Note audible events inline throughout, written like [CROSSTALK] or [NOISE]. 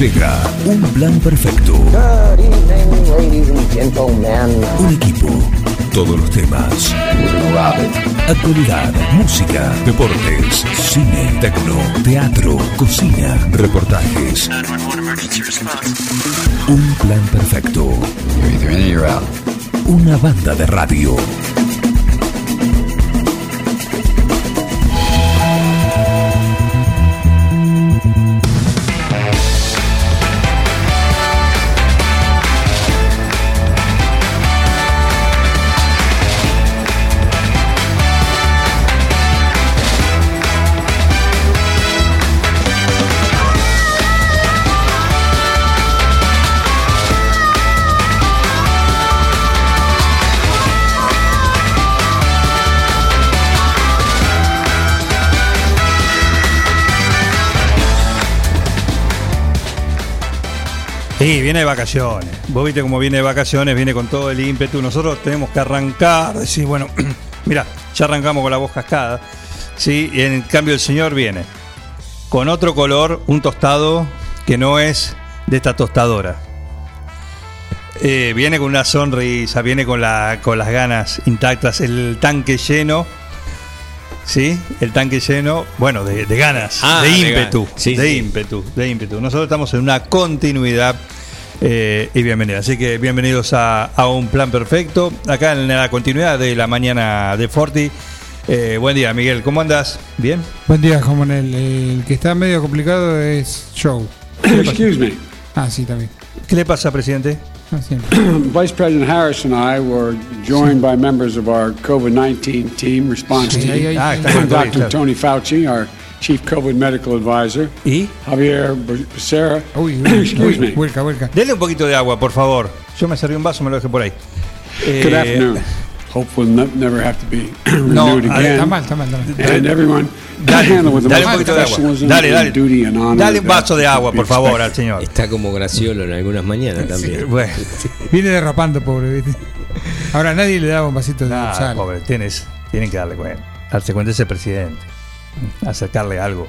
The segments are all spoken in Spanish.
Un plan perfecto. Good evening, ladies and gentlemen. Un equipo. Todos los temas. Actualidad, música, deportes, cine, tecno, teatro, cocina, reportajes. Un plan perfecto. Una banda de radio. Sí, viene de vacaciones. Vos viste cómo viene de vacaciones, viene con todo el ímpetu. Nosotros tenemos que arrancar, decir, bueno, [CLEARS THROAT] mira, ya arrancamos con la voz cascada. Sí, y en cambio el señor viene con otro color, un tostado que no es de esta tostadora. Eh, viene con una sonrisa, viene con, la, con las ganas intactas, el tanque lleno. ¿Sí? El tanque lleno, bueno, de, de ganas, Ah, de de ímpetu, ganas. Sí, de sí. ímpetu, de ímpetu. Nosotros estamos en una continuidad eh, y bienvenida. Así que bienvenidos a, a Un Plan Perfecto, acá en la continuidad de la mañana de Forti. Eh, buen día, Miguel, ¿cómo andas? ¿Bien? Buen día, Juan Manuel. El que está medio complicado es Joe. [COUGHS] Excuse me. Ah, sí, también. ¿Qué le pasa, presidente? Ah. [COUGHS] [COUGHS] Vice President Harris and I were joined by members of our COVID 19 team response Sí, ahí, ahí, team. Ah, ahí. está con todo, Dr. claro. Tony Fauci, our Chief COVID Medical Advisor, ¿Y? Javier Becerra. [COUGHS] Uy, uy, Excuse uy, me. vuelca, vuelca. Dele un poquito de agua, por favor. Yo me serví un vaso, me lo dejé por ahí. Eh, Good afternoon. Hope we'll ne- never have to be [COUGHS] No, renewed again. Está mal, está mal, está mal. And everyone Dale, handle with the dale un poquito de agua. Dale, dale. and duty and honor Dale un vaso de agua, por favor, al señor. Está como Graciolo en algunas mañanas [LAUGHS] también. Bueno, [LAUGHS] Viene derrapando, pobre, ¿viste? Ahora nadie le daba un vasito de nada, sal. pobre, tienes, tienen que darle cuenta. Darse cuenta ese presidente. Acercarle algo.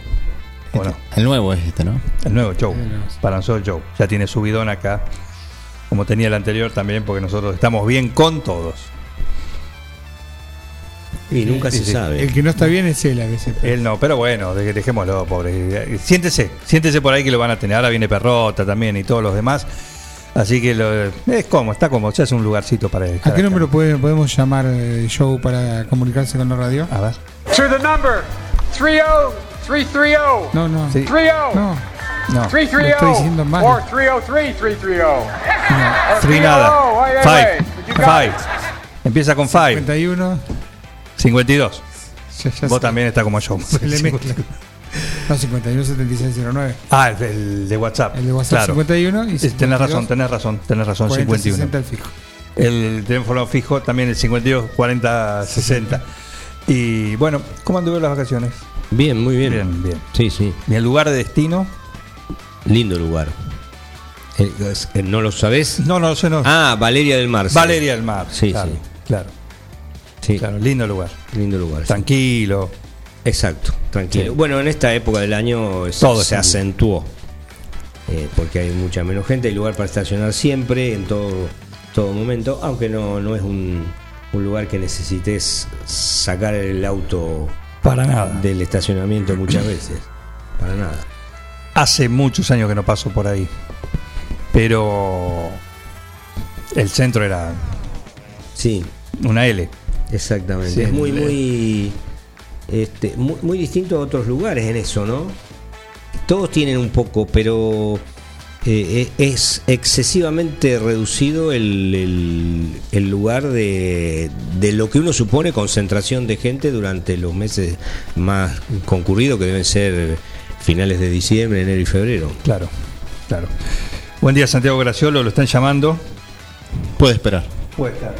¿O no? El nuevo es este, ¿no? El nuevo show. Para nosotros, show. Ya tiene subidón acá. Como tenía el anterior también, porque nosotros estamos bien con todos. Y nunca se Sí, sabe. El que no está bien es él a veces. Él no, pero bueno, de- dejémoslo, pobre. Siéntese, siéntese por ahí que lo van a tener. Ahora viene Perrota también y todos los demás. Así que lo- es como, está como, ya es un lugarcito para él. ¿A qué número puede- podemos llamar eh, Joe para comunicarse con la radio? A ver. To the number 30330. No, no. Sí. 30. No, No, Lo estoy diciendo mal. Or 303-330. no. three nada. Wait, wait, Five. wait. You got Five. it. Empieza con five. 51. 52. Ya, ya Vos se- también está como yo. Se [LAUGHS] le mezcla. No, 51 7609. Ah, el, el de WhatsApp. El de WhatsApp Claro. 51 y 52, Tenés razón, tenés razón, tenés razón, 40, 51. 60 el fijo. El teléfono fijo también el 52 40 60. Y bueno, ¿cómo anduvieron las vacaciones? Bien, muy bien. Bien, bien. Sí, sí. ¿Y el lugar de destino? Lindo lugar. Eh, eh, ¿No lo sabés? No, no lo sé, no. Ah, Valeria del Mar. Valeria del Mar. Sí, claro, sí. Claro, Sí, claro, lindo lugar. lindo lugar. Tranquilo. Exacto, tranquilo. Sí. Bueno, en esta época del año se, Todo se acentuó. eh, porque hay mucha menos gente, hay lugar para estacionar siempre, en todo, todo momento, aunque no, no es un, un lugar que necesites sacar el auto Para nada. del estacionamiento muchas [CLEARS THROAT] veces. Para nada. Hace muchos años que no paso por ahí. Pero el centro era Sí, una L. exactamente. Sí, es muy, muy, este, muy, muy distinto a otros lugares en eso, ¿no? Todos tienen un poco, pero eh, eh, es excesivamente reducido el, el- el lugar de, de lo que uno supone concentración de gente durante los meses más concurridos, que deben ser finales de diciembre, enero y febrero. Claro, claro. Buen día, Santiago Graciolo, lo están llamando. Puede esperar. Puede estar.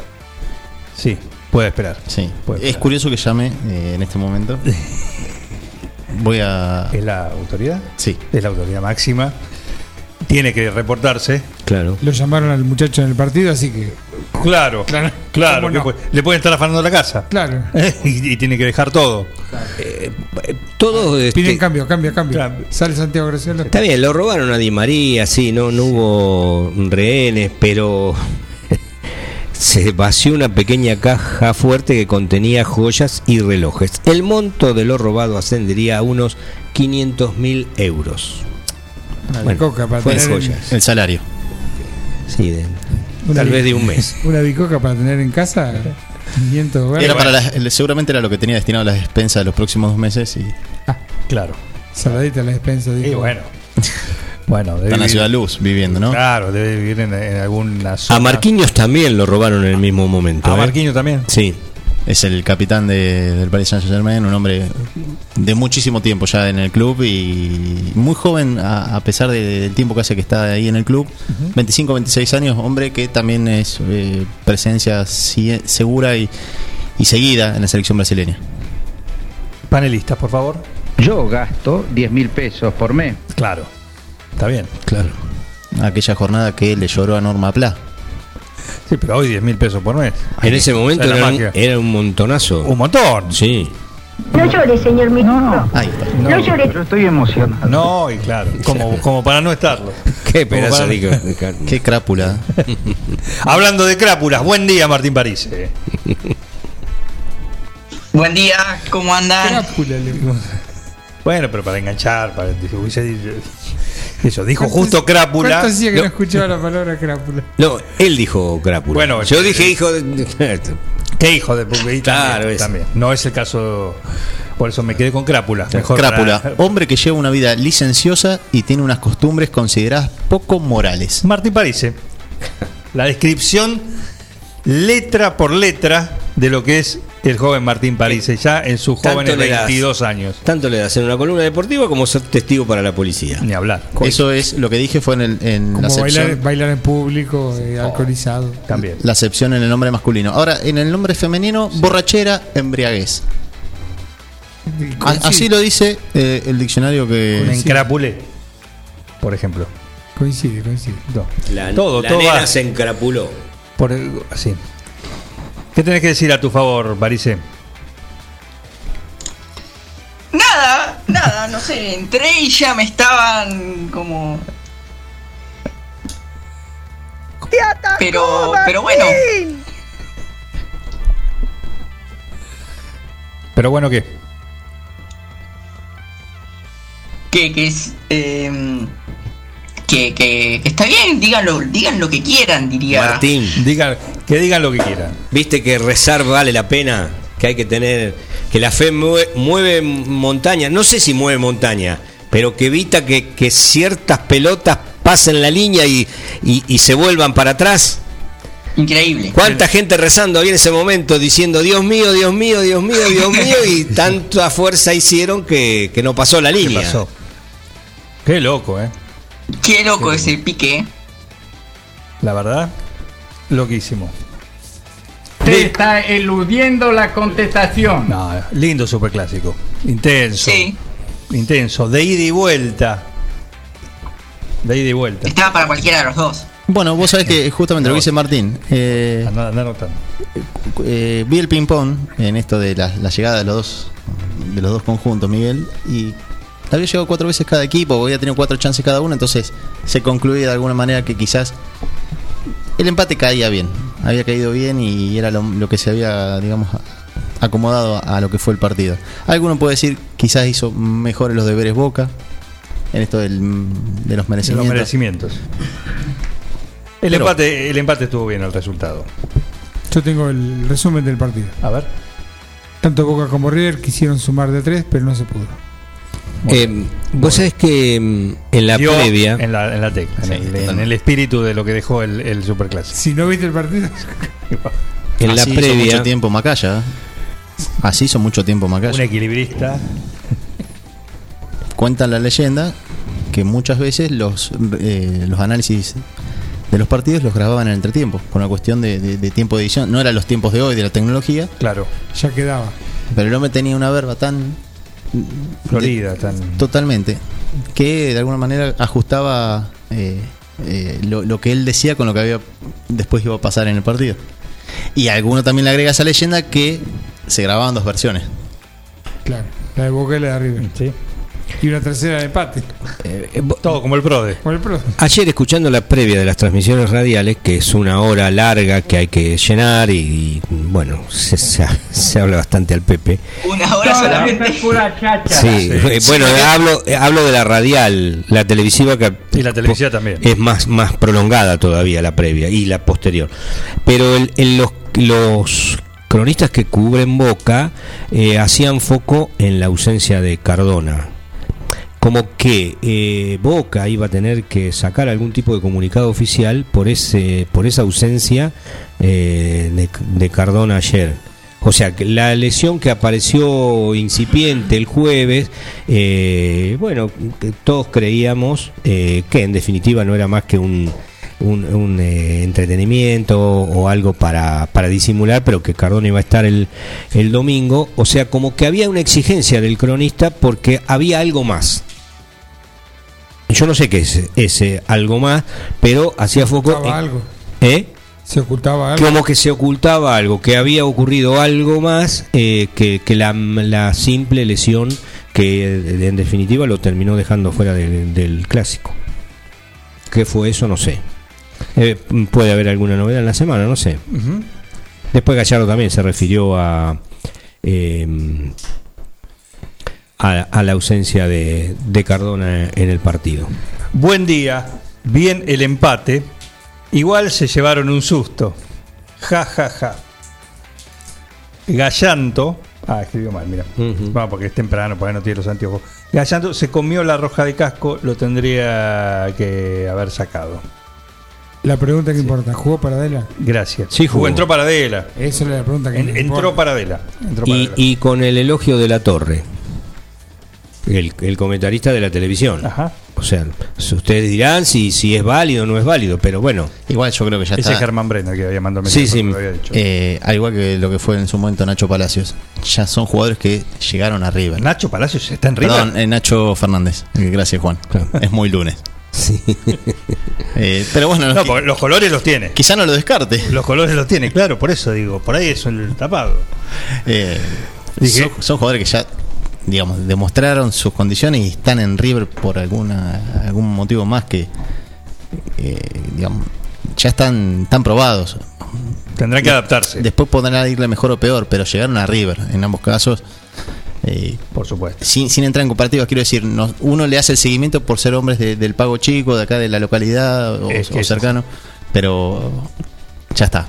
Sí, puede esperar. Sí. Puede es esperar. curioso que llame eh, en este momento. [LAUGHS] Voy a. ¿Es la autoridad? Sí. Es la autoridad máxima. Tiene que reportarse. Claro. Lo llamaron al muchacho en el partido, así que. Claro, Claro. claro. ¿Cómo que no? pu- le pueden estar afanando la casa. Claro. [LAUGHS] y, y tiene que dejar todo. Todo este, Piden cambio, cambio, cambio. Claro. Sale Santiago Graciela. Está bien, lo robaron a Di María, sí, no, no hubo rehenes, pero [LAUGHS] se vació una pequeña caja fuerte que contenía joyas y relojes. El monto de lo robado ascendería a unos 500 mil euros. Una bicoca para tener. en- joyas. El salario. Sí, de- tal vez de un mes. [LAUGHS] Una bicoca para tener en casa. 500 dólares. Era para el- seguramente era lo que tenía destinado a las despensas de los próximos dos meses y Claro. Saladita a la despensa. Y Dijo. bueno. [LAUGHS] Bueno, debe está en la ciudad luz viviendo, ¿no? Claro, debe vivir en, en alguna zona. A Marquinhos también lo robaron en el mismo momento. A ¿eh? Marquinhos también. Sí. Es el capitán de- del Paris Saint Germain, un hombre de muchísimo tiempo ya en el club y muy joven a, a pesar de- del tiempo que hace que está ahí en el club. 25, 26 años, hombre que también es eh, presencia segura y, y seguida en la selección brasileña. Panelistas, por favor. Yo gasto 10 mil pesos por mes. Claro. Está bien. Claro. Aquella jornada que le lloró a Norma Pla. Sí, pero hoy 10 mil pesos por mes. En ese momento era un, magia. era un montonazo. Un montón. Sí. No llore, señor ministro. Ahí está. No, llore. Yo estoy emocionado. No, y claro, como, [LAUGHS] como para no estarlo. [LAUGHS] Qué pedazo para- de [LAUGHS] Qué crápula. Hablando de crápulas, buen día Martín París. Buen día, ¿cómo andan? Crápula, le digo. Bueno, pero para enganchar, para hubiese dicho- eso, dijo ¿Cuánto- justo crápula. ¿Cuánto hacía que no, No. escuchaba la palabra crápula? No, él dijo crápula. Bueno, yo eh, dije hijo de. Qué hijo de puta. Claro, también. No es el caso. Por eso me quedé con crápula. Mejor Crápula, para- hombre que lleva una vida licenciosa y tiene unas costumbres consideradas poco morales. Martín París. eh. La descripción letra por letra de lo que es el joven Martín París, ya en sus jóvenes das. 22 años. Tanto le das en una columna deportiva como ser testigo para la policía. Ni hablar. Eso es lo que dije fue en, el- en la, Como bailar, acepción, bailar en público, eh, alcoholizado. También. la acepción en el nombre masculino. Ahora, en el nombre femenino, borrachera, embriaguez. Coincide, Así lo dice eh, el diccionario Un que... encrapulé, por ejemplo. Coincide, coincide. No. La, todo, la todo nena va. se encrapuló. Por, así. ¿Qué tenés que decir a tu favor, Parise? Nada, nada, no sé, entré y ya me estaban como... Pero, pero bueno, Pero bueno, ¿qué? que, que es... em, que, está bien, díganlo, digan lo que quieran, diría. Martín, Digan, que digan lo que quieran. viste que rezar vale la pena, que hay que tener, que la fe mueve, mueve montaña, no sé si mueve montaña, pero que evita que, que ciertas pelotas pasen la línea y, y- y se vuelvan para atrás. Increíble. ¿Cuánta gente rezando ahí en ese momento diciendo Dios mío, Dios mío, Dios mío, Dios [LAUGHS] mío? Y tanta fuerza hicieron que, que no pasó la ¿Qué línea. pasó? Qué loco, ¿eh? Qué loco ese pique. La verdad, loquísimo. Usted está eludiendo la contestación. No, lindo superclásico. Intenso. Sí, Intenso. De ida y vuelta. De ida y vuelta. estaba para cualquiera de los dos. Bueno, vos sabés que justamente lo que dice Martín, eh, Andá, andá anotando. eh, vi el ping-pong en esto de la, la llegada de los dos de los dos conjuntos, Miguel, y había llegado cuatro veces cada equipo, había tenido cuatro chances cada uno, entonces se concluía de alguna manera que quizás el empate caía bien, había caído bien y era lo, lo que se había, digamos, acomodado a, a lo que fue el partido. Alguno puede decir quizás hizo mejores los deberes Boca en esto del- de los merecimientos. los merecimientos. El, Pero- empate, el empate estuvo bien el resultado. Yo tengo el resumen del partido. A ver. Tanto Boca como River quisieron sumar de tres, pero no se pudo. Eh, Vos sabés que mm, en la previa, En la, en la tecla, en, el, en totalmente. el espíritu de lo que dejó el, el superclásico. Si no viste el partido, en la Así hizo previa, mucho tiempo Macaya. ¿eh? Así hizo mucho tiempo Un Macaya. equilibrista. [LAUGHS] Cuenta la leyenda que muchas veces los, eh, los análisis de los partidos los grababan en entretiempo, por una cuestión de, de- de tiempo de edición. No eran los tiempos de hoy, de la tecnología, Claro. ya quedaba. pero el hombre tenía una verba tan Florida, tan. totalmente que de alguna manera ajustaba eh, eh, lo, lo que él decía con lo que había después iba a pasar en el partido. Y alguno también le agrega a esa leyenda que se grababan dos versiones. Claro, la de Boca y la de River. Sí. Y una tercera de empate. Todo como el PRODE. El. Ayer escuchando la previa de las transmisiones radiales, que es una hora larga que hay que llenar y, y, bueno, se, se- se habla bastante al Pepe. Una hora Toda solamente. pura cháchara. Sí, eh, bueno, hablo, eh, hablo de la radial, la televisiva que Y la televisiva también. es más, más prolongada todavía la previa y la posterior. Pero el- el- los, los cronistas que cubren Boca eh, hacían foco en la ausencia de Cardona. Como que eh, Boca iba a tener que sacar algún tipo de comunicado oficial por ese por esa ausencia eh, de, Cardona ayer. O sea, que la lesión que apareció incipiente el jueves, eh, bueno, todos creíamos eh, que en definitiva no era más que un, un, un, eh, entretenimiento o algo para, para disimular, pero que Cardona iba a estar el, el domingo. O sea, como que había una exigencia del cronista porque había algo más. Yo no sé qué es ese algo más, pero hacía foco. Ocultaba en- algo. ¿Eh? Se ocultaba algo. Como que se ocultaba algo, que había ocurrido algo más eh, que, que la, la simple lesión que en definitiva lo terminó dejando fuera del- del clásico. ¿Qué fue eso? No sé. Eh, puede haber alguna novedad en la semana, no sé. Después Gallardo también se refirió a, eh, a, a la ausencia de, de Cardona en el partido. Buen día. Bien el empate. Igual se llevaron un susto. Ja, ja, ja. Gallanto. Ah, escribió mal, mira. Ujú. Vamos, porque es temprano, porque no tiene los anteojos. Gallanto se comió la roja de casco, lo tendría que haber sacado. La pregunta que importa, ¿jugó Paradela? Gracias. Sí, jugó. Entró Paradela. Esa es la pregunta que En- entró importa. Paradela. Entró Y, Paradela. y con el elogio de la torre, el, el comentarista de la televisión. Ajá. O sea, ustedes dirán si, si es válido o no es válido, pero bueno. Igual yo creo que ya Ese está. es Germán Brenner que había mandado Sí, mensaje, sí. lo había dicho. Eh, al igual que lo que fue en su momento Nacho Palacios. Ya son jugadores que llegaron arriba. Nacho Palacios está en River. Perdón, eh, Nacho Fernández. Eh, Gracias, Juan. Claro. Es muy lunes. Sí. Eh, pero bueno, No, los colores los tiene. quizá no lo descarte. Los colores los tiene, claro, por eso digo, por ahí es el tapado. Eh, Dije- son, son jugadores que ya, digamos, demostraron sus condiciones y están en River por alguna algún motivo más que, eh, digamos, ya están, están probados. Tendrán que adaptarse, Después podrán irle mejor o peor, pero llegaron a River en ambos casos. eh, por supuesto. sin, sin entrar en comparativas, quiero decir, no- uno le hace el seguimiento por ser hombres de- del pago chico, de acá de la localidad o, Es que o es cercano, pero ya está.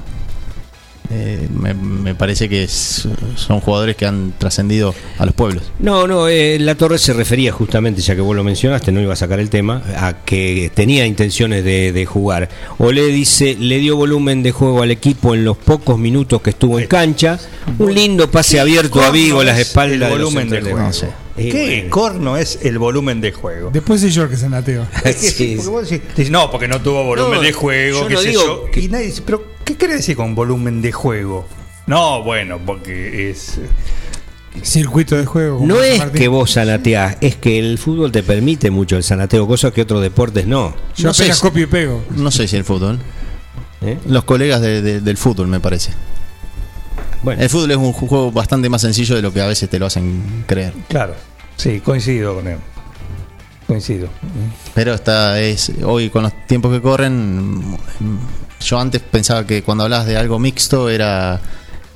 Eh, me, me parece que es- son jugadores que han trascendido a los pueblos. No, no, eh, la Torre se refería justamente, ya que vos lo mencionaste, no iba a sacar el tema, a que tenía intenciones de, de jugar. O le dice, le dio volumen de juego al equipo en los pocos minutos que estuvo en cancha. Un lindo pase abierto a Vigo, las es espaldas el de los volumen de juego. No sé. Eh, ¿Qué bueno. corno es el volumen de juego? Después soy yo el que se nateo. Es [LAUGHS] que sí, Sí, porque vos decís, decís, no, porque no tuvo volumen No, de juego, yo qué no sé digo yo. que- Y nadie dice, pero ¿qué quiere decir con volumen de juego? No, bueno, porque es. Circuito de juego. No es Martín. que vos sanateás, es que el fútbol te permite mucho el sanateo, cosas que otros deportes no. Yo no sé apenas si- copio y pego. No sé si el fútbol. ¿eh? Los colegas de- de- del fútbol, me parece. Bueno, El fútbol es un juego bastante más sencillo de lo que a veces te lo hacen creer. Claro, sí, coincido con él. Coincido. Pero está es hoy con los tiempos que corren. Yo antes pensaba que cuando hablabas de algo mixto era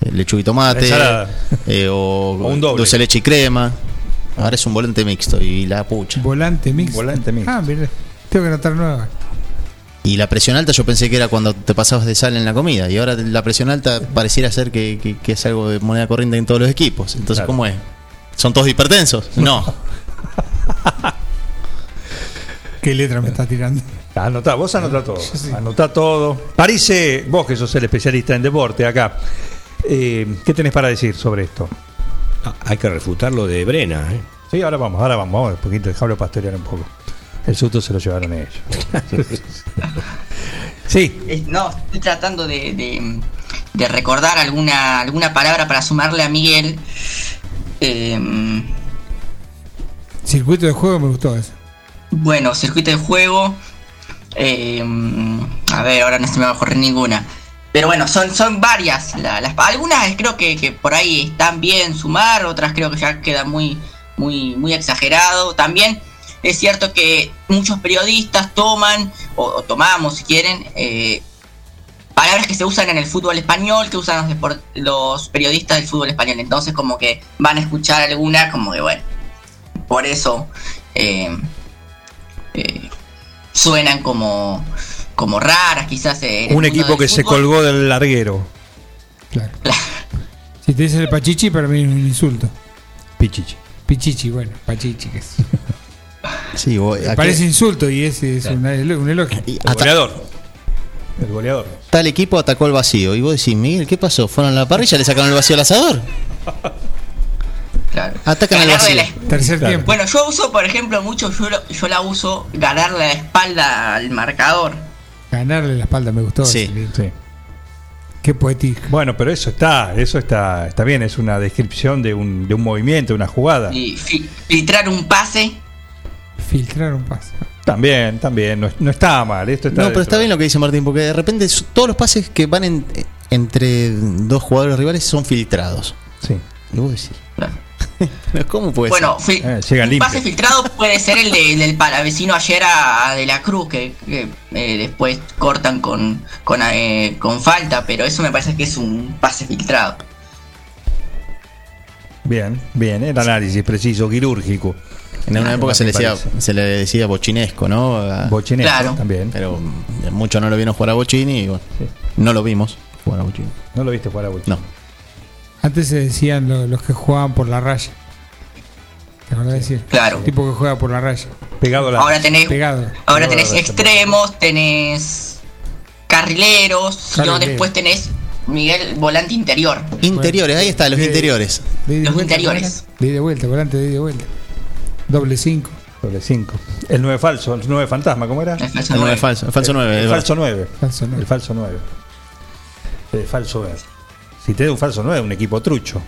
eh, lechuga y tomate eh, o, [LAUGHS] O un doble. dulce leche y crema. Ahora es un volante mixto y la pucha. Volante mix. Volante mixto. Ah, mire. Tengo que anotar nueva. Y la presión alta yo pensé que era cuando te pasabas de sal en la comida. Y ahora la presión alta pareciera ser que, que- que es algo de moneda corriente en todos los equipos. Entonces, Claro. ¿cómo es? ¿Son todos hipertensos? [LAUGHS] No. ¿Qué letra me está tirando? Anotá, vos anotá todo. [LAUGHS] sí. Anotá todo. Parece, vos que sos el especialista en deporte acá, eh, ¿qué tenés para decir sobre esto? ah, hay que refutar lo de Brena. ¿eh? Sí, ahora vamos, ahora vamos, vamos un poquito, dejarlo pastorear un poco. El susto se lo llevaron ellos. [LAUGHS] sí, No, estoy tratando de, de- de recordar alguna, alguna palabra para sumarle a Miguel. Eh, Circuito de juego me gustó ese. bueno, circuito de juego. Eh, a ver, ahora no se me va a ocurrir ninguna. Pero bueno, son, son varias. algunas creo que, que por ahí están bien sumar, otras creo que ya queda muy, muy, muy exagerado. También es cierto que muchos periodistas toman, o, tomamos si quieren, eh, palabras que se usan en el fútbol español, que usan los periodistas del fútbol español. Entonces como que van a escuchar alguna, como que bueno, por eso eh, eh, suenan como, como raras quizás. en el Un equipo que se colgó del larguero. Claro. Si te dicen el pachichi, para mí es un insulto. Pichichi. Pichichi, bueno, pachichi, que es. Sí, aquí- Parece insulto y es, es un elogio. El goleador. El goleador. Tal equipo atacó el vacío. Y vos decís, Miguel, ¿qué pasó? ¿Fueron a la parrilla? ¿Le sacaron el vacío al asador? [LAUGHS] Claro. Atacan al Ganarle vacío. la- Tercer Claro. tiempo. Bueno, yo uso, por ejemplo, mucho, yo, lo- yo la uso ganarle la espalda al marcador. Ganarle la espalda me gustó. Sí. ese. Sí. Qué poético. Bueno, pero eso está, eso está, está bien, es una descripción de un, de un movimiento, una jugada. Y fi- filtrar un pase. Filtrar un pase. También, también, no, no está mal, esto está No, pero dentro. está bien lo que dice Martín, porque de repente todos los pases que van en- entre dos jugadores rivales son filtrados. Sí. Y vos decís, Claro. [LAUGHS] ¿cómo puede Bueno, ser? fi- Eh, pase filtrado puede ser el de- del palavecino ayer a, a De la Cruz, que, que, eh, después cortan con, con, eh, con falta, pero eso me parece que es un pase filtrado. Bien, bien, el análisis preciso, quirúrgico. En una Ah, época se le, decía, parece. se le decía bochinesco, ¿no? Bochinesco Claro. también. Pero mm, muchos no lo vieron jugar a Bochini y bueno, Sí. no lo vimos jugar a Bochini. No lo viste jugar a Bochini. No. Antes se decían lo- los que jugaban por la raya. ¿Te acordás de decir? Claro. Tipo que juega por la raya. Pegado a la. Ahora tenés, Pegado. ahora tenés Ahora, extremos, tenés carrileros, Carrilero. después tenés Miguel volante interior. Interiores, ahí está, los Eh, interiores. De ida y Los vuelta, interiores. De ida y vuelta, volante de ida y vuelta. Doble cinco. Doble cinco. El 9 falso, el 9 fantasma, ¿cómo era? El falso El nueve nueve. falso, el falso 9. El falso 9. Falso nueve. El falso 9. El falso 9. Si te da un falso 9, un equipo trucho.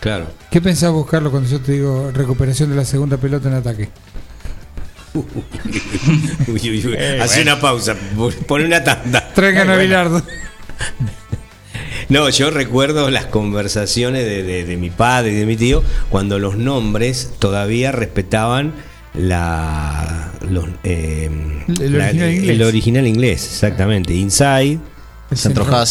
Claro. ¿Qué pensás vos, Carlos, cuando yo te digo recuperación de la segunda pelota en ataque? [LAUGHS] Uy, uy, uy. Eh, Hace bueno. una pausa, pone una tanda. Traigan a Bilardo. No, yo recuerdo las conversaciones de, de- de mi padre y de mi tío cuando los nombres todavía respetaban la, los, eh, El la- original inglés. el original inglés, exactamente. Inside, El Centro el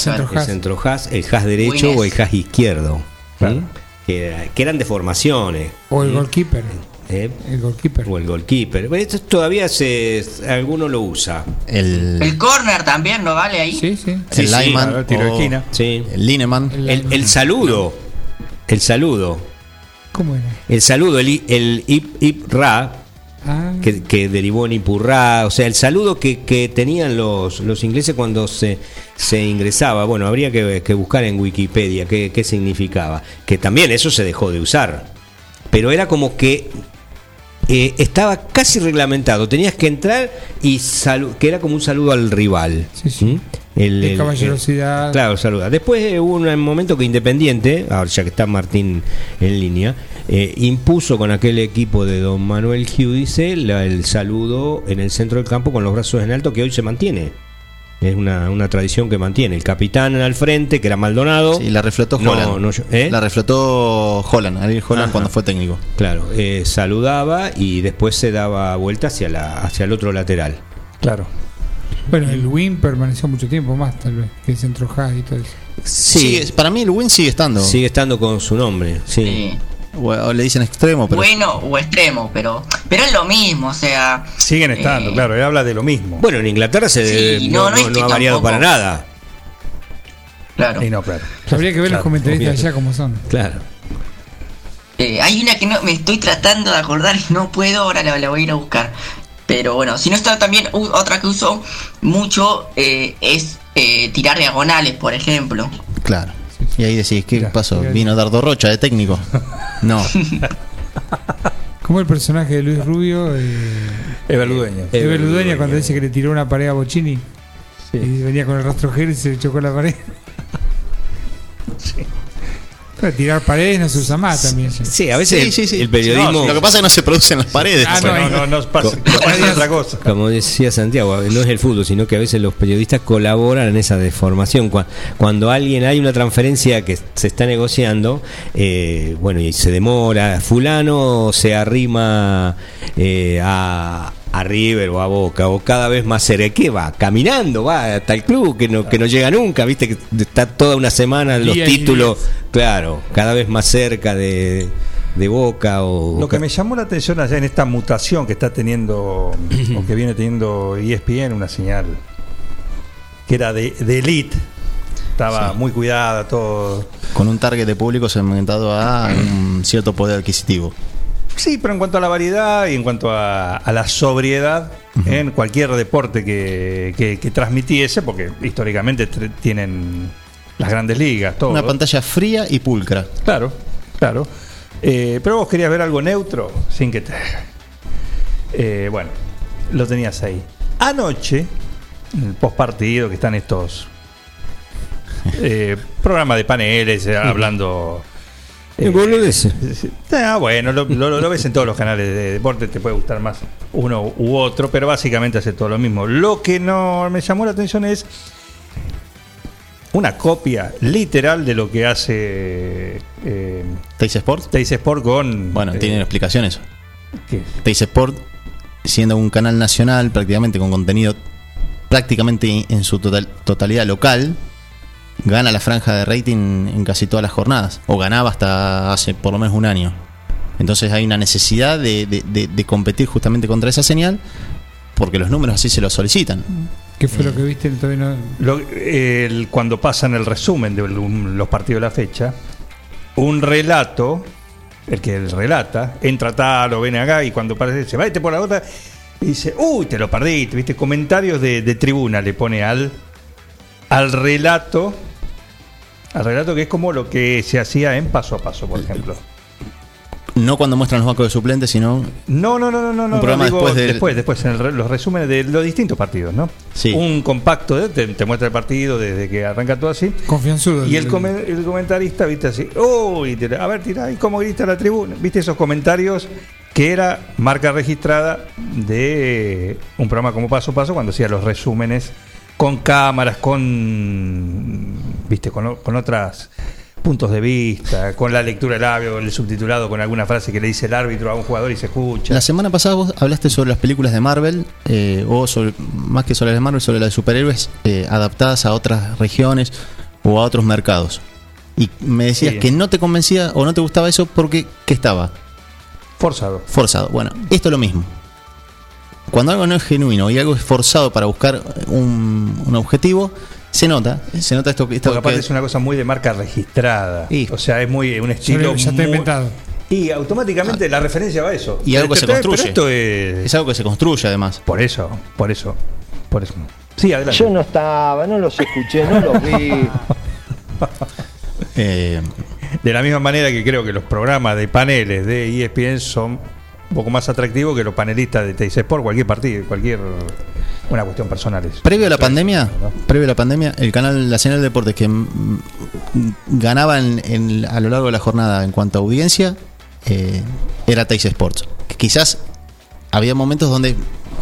centro hash, el hash derecho o el hash izquierdo. Claro. ¿Mm? Que, que eran deformaciones. O el goalkeeper. ¿eh? El goalkeeper. O el goalkeeper. Bueno, esto todavía se, alguno lo usa. El, El corner también, ¿no vale ahí? Sí, sí. el sí, lineman, de o esquina. Sí. el lineman. El- El, el saludo. El saludo. ¿Cómo era? El saludo, el, i- el ip, ip ra, Ah, que, derivó en ipurra, o sea, el saludo que, que tenían los, los ingleses cuando se, se ingresaba, bueno, habría que, que buscar en Wikipedia qué, qué significaba, que también eso se dejó de usar, pero era como que eh, estaba casi reglamentado, tenías que entrar y salu- que era como un saludo al rival. Sí, sí. ¿Mm? El, de el- caballerosidad. Claro, saluda. Después eh, hubo un momento que Independiente, ahora ya que está Martín en línea, eh, impuso con aquel equipo de don Manuel Giudice la- el saludo en el centro del campo con los brazos en alto que hoy se mantiene. Es una, una tradición que mantiene. El capitán al frente, que era Maldonado. Sí, la reflotó Holland. no, ¿eh? La reflotó Holland, Ariel Holland Ajá. cuando fue técnico. Claro, eh, saludaba y después se daba vuelta hacia, la, hacia el otro lateral. Claro. Bueno, el Win permaneció mucho tiempo más, tal vez, que el Centro Haas y todo eso. Sí, para mí el win sigue estando. Sigue estando con su nombre. Sí. Sí. O, o le dicen extremo, pero Bueno o extremo, pero pero es lo mismo, o sea. Siguen estando, eh, claro, él habla de lo mismo. Bueno, en Inglaterra se, Sí, no, no, no es no- que no ha variado tampoco- para nada. Claro. Y no, claro. Habría que ver los comentaristas obviamente. allá como son. Claro. Eh, hay una que no me estoy tratando de acordar y no puedo, ahora la, la voy a ir a buscar. Pero bueno, si no está también u- otra que uso mucho eh, es eh, tirar diagonales, por ejemplo. claro. Y ahí decís, ¿qué Mirá, pasó? mirá. ¿Vino Dardo Rocha de técnico? [LAUGHS] No. Como el personaje de Luis Rubio, eh, Eva Ludueña. Eh, Ever Ludueña, Ludueña. cuando dice que le tiró una pared a Bocini y venía con el rastro gel y se le chocó la pared. Tirar paredes no se usa más también. Sí, a veces Sí, sí, sí. el periodismo. No, lo que pasa es que no se producen las paredes. Ah, Bueno, no, no, no, pasa, pasa otra cosa. Como decía Santiago, no es el fútbol, sino que a veces los periodistas colaboran en esa deformación. Cu- Cuando alguien hay una transferencia que se está negociando, eh, bueno, y se demora, fulano se arrima eh, a, a River o a Boca, o cada vez más cerca, ¿qué va? Caminando, va hasta el club, que no, que no llega nunca, viste que está toda una semana los Día títulos, claro, cada vez más cerca de, de Boca o... Lo que me llamó la atención allá en esta mutación que está teniendo, o que viene teniendo ESPN, una señal que era de, de elite, estaba Sí. muy cuidada, todo. Con un target de público segmentado a un cierto poder adquisitivo. Sí, pero en cuanto a la variedad y en cuanto a, a la sobriedad en cualquier deporte que, que- que transmitiese, porque históricamente tienen las grandes ligas, todo. Una pantalla fría y pulcra. Claro, claro. Eh, pero vos querías ver algo neutro sin que te. [LAUGHS] Eh, bueno, lo tenías ahí. Anoche, en el post partido, que están estos [LAUGHS] eh, programas de paneles hablando. Eh. Ah, bueno, lo, lo- lo ves en todos los canales de deporte, te puede gustar más uno u otro, pero básicamente hace todo lo mismo. Lo que no me llamó la atención es una copia literal de lo que hace eh, Teis Sport. Teis Sport con. Bueno, eh, tiene explicación eso. ¿qué? Teis Sport, siendo un canal nacional prácticamente con contenido prácticamente en su total- totalidad local, gana la franja de rating en casi todas las jornadas, o ganaba hasta hace por lo menos un año. Entonces hay una necesidad de, de- de- de competir justamente contra esa señal, porque los números así se lo solicitan. ¿Qué fue lo que viste? Todavía no- Lo- el- cuando pasan el resumen de los partidos de la fecha, un relato, el que relata, entra tal o viene acá y cuando parece, se va este por la otra y dice, uy, te lo perdiste, viste, comentarios de, de tribuna le pone al, al relato, al relato que es como lo que se hacía en paso a paso, por ejemplo. No cuando muestran los bancos de suplentes, sino No, no, no, no, no. Un no, programa digo después del- después, después, en el los resúmenes de los distintos partidos, ¿no? Sí. Un compacto, de- te, te muestra el partido desde que arranca todo así. Confianzudo. Y el, come- el comentarista, viste así, uy, te- a ver, tira, ¿y cómo grita la tribuna? Viste esos comentarios que era marca registrada de un programa como Paso a Paso cuando hacía los resúmenes con cámaras, con, viste, con, con otras puntos de vista, con la lectura del labio, el subtitulado con alguna frase que le dice el árbitro a un jugador y se escucha. La semana pasada vos hablaste sobre las películas de Marvel, eh, o sobre, más que sobre las de Marvel, sobre las de superhéroes eh, adaptadas a otras regiones o a otros mercados. Y me decías Sí. que no te convencía o no te gustaba eso porque ¿qué estaba? Forzado. Forzado. Bueno, esto es lo mismo. Cuando algo no es genuino y algo es forzado para buscar un, un objetivo, se nota. Se nota esto, esto Porque aparte que- es una cosa muy de marca registrada. O sea, es muy un estilo. ya está muy- inventado. Y automáticamente la referencia va a eso. Y algo que se construye. esto es. es algo que se construye además. Por eso, por eso, por eso. Sí, adelante. Yo no estaba, no los escuché, no los vi. [LAUGHS] Eh, De la misma manera que creo que los programas de paneles de ESPN son un poco más atractivos que los panelistas de TIC Sport, cualquier partido, cualquier. Una cuestión personal. es. Previo a la pandemia, ¿no? previo a la pandemia, el canal, la señal de deportes que mm, ganaba en- en- a lo largo de la jornada en cuanto a audiencia eh, era Teis Sports. Que quizás había momentos donde,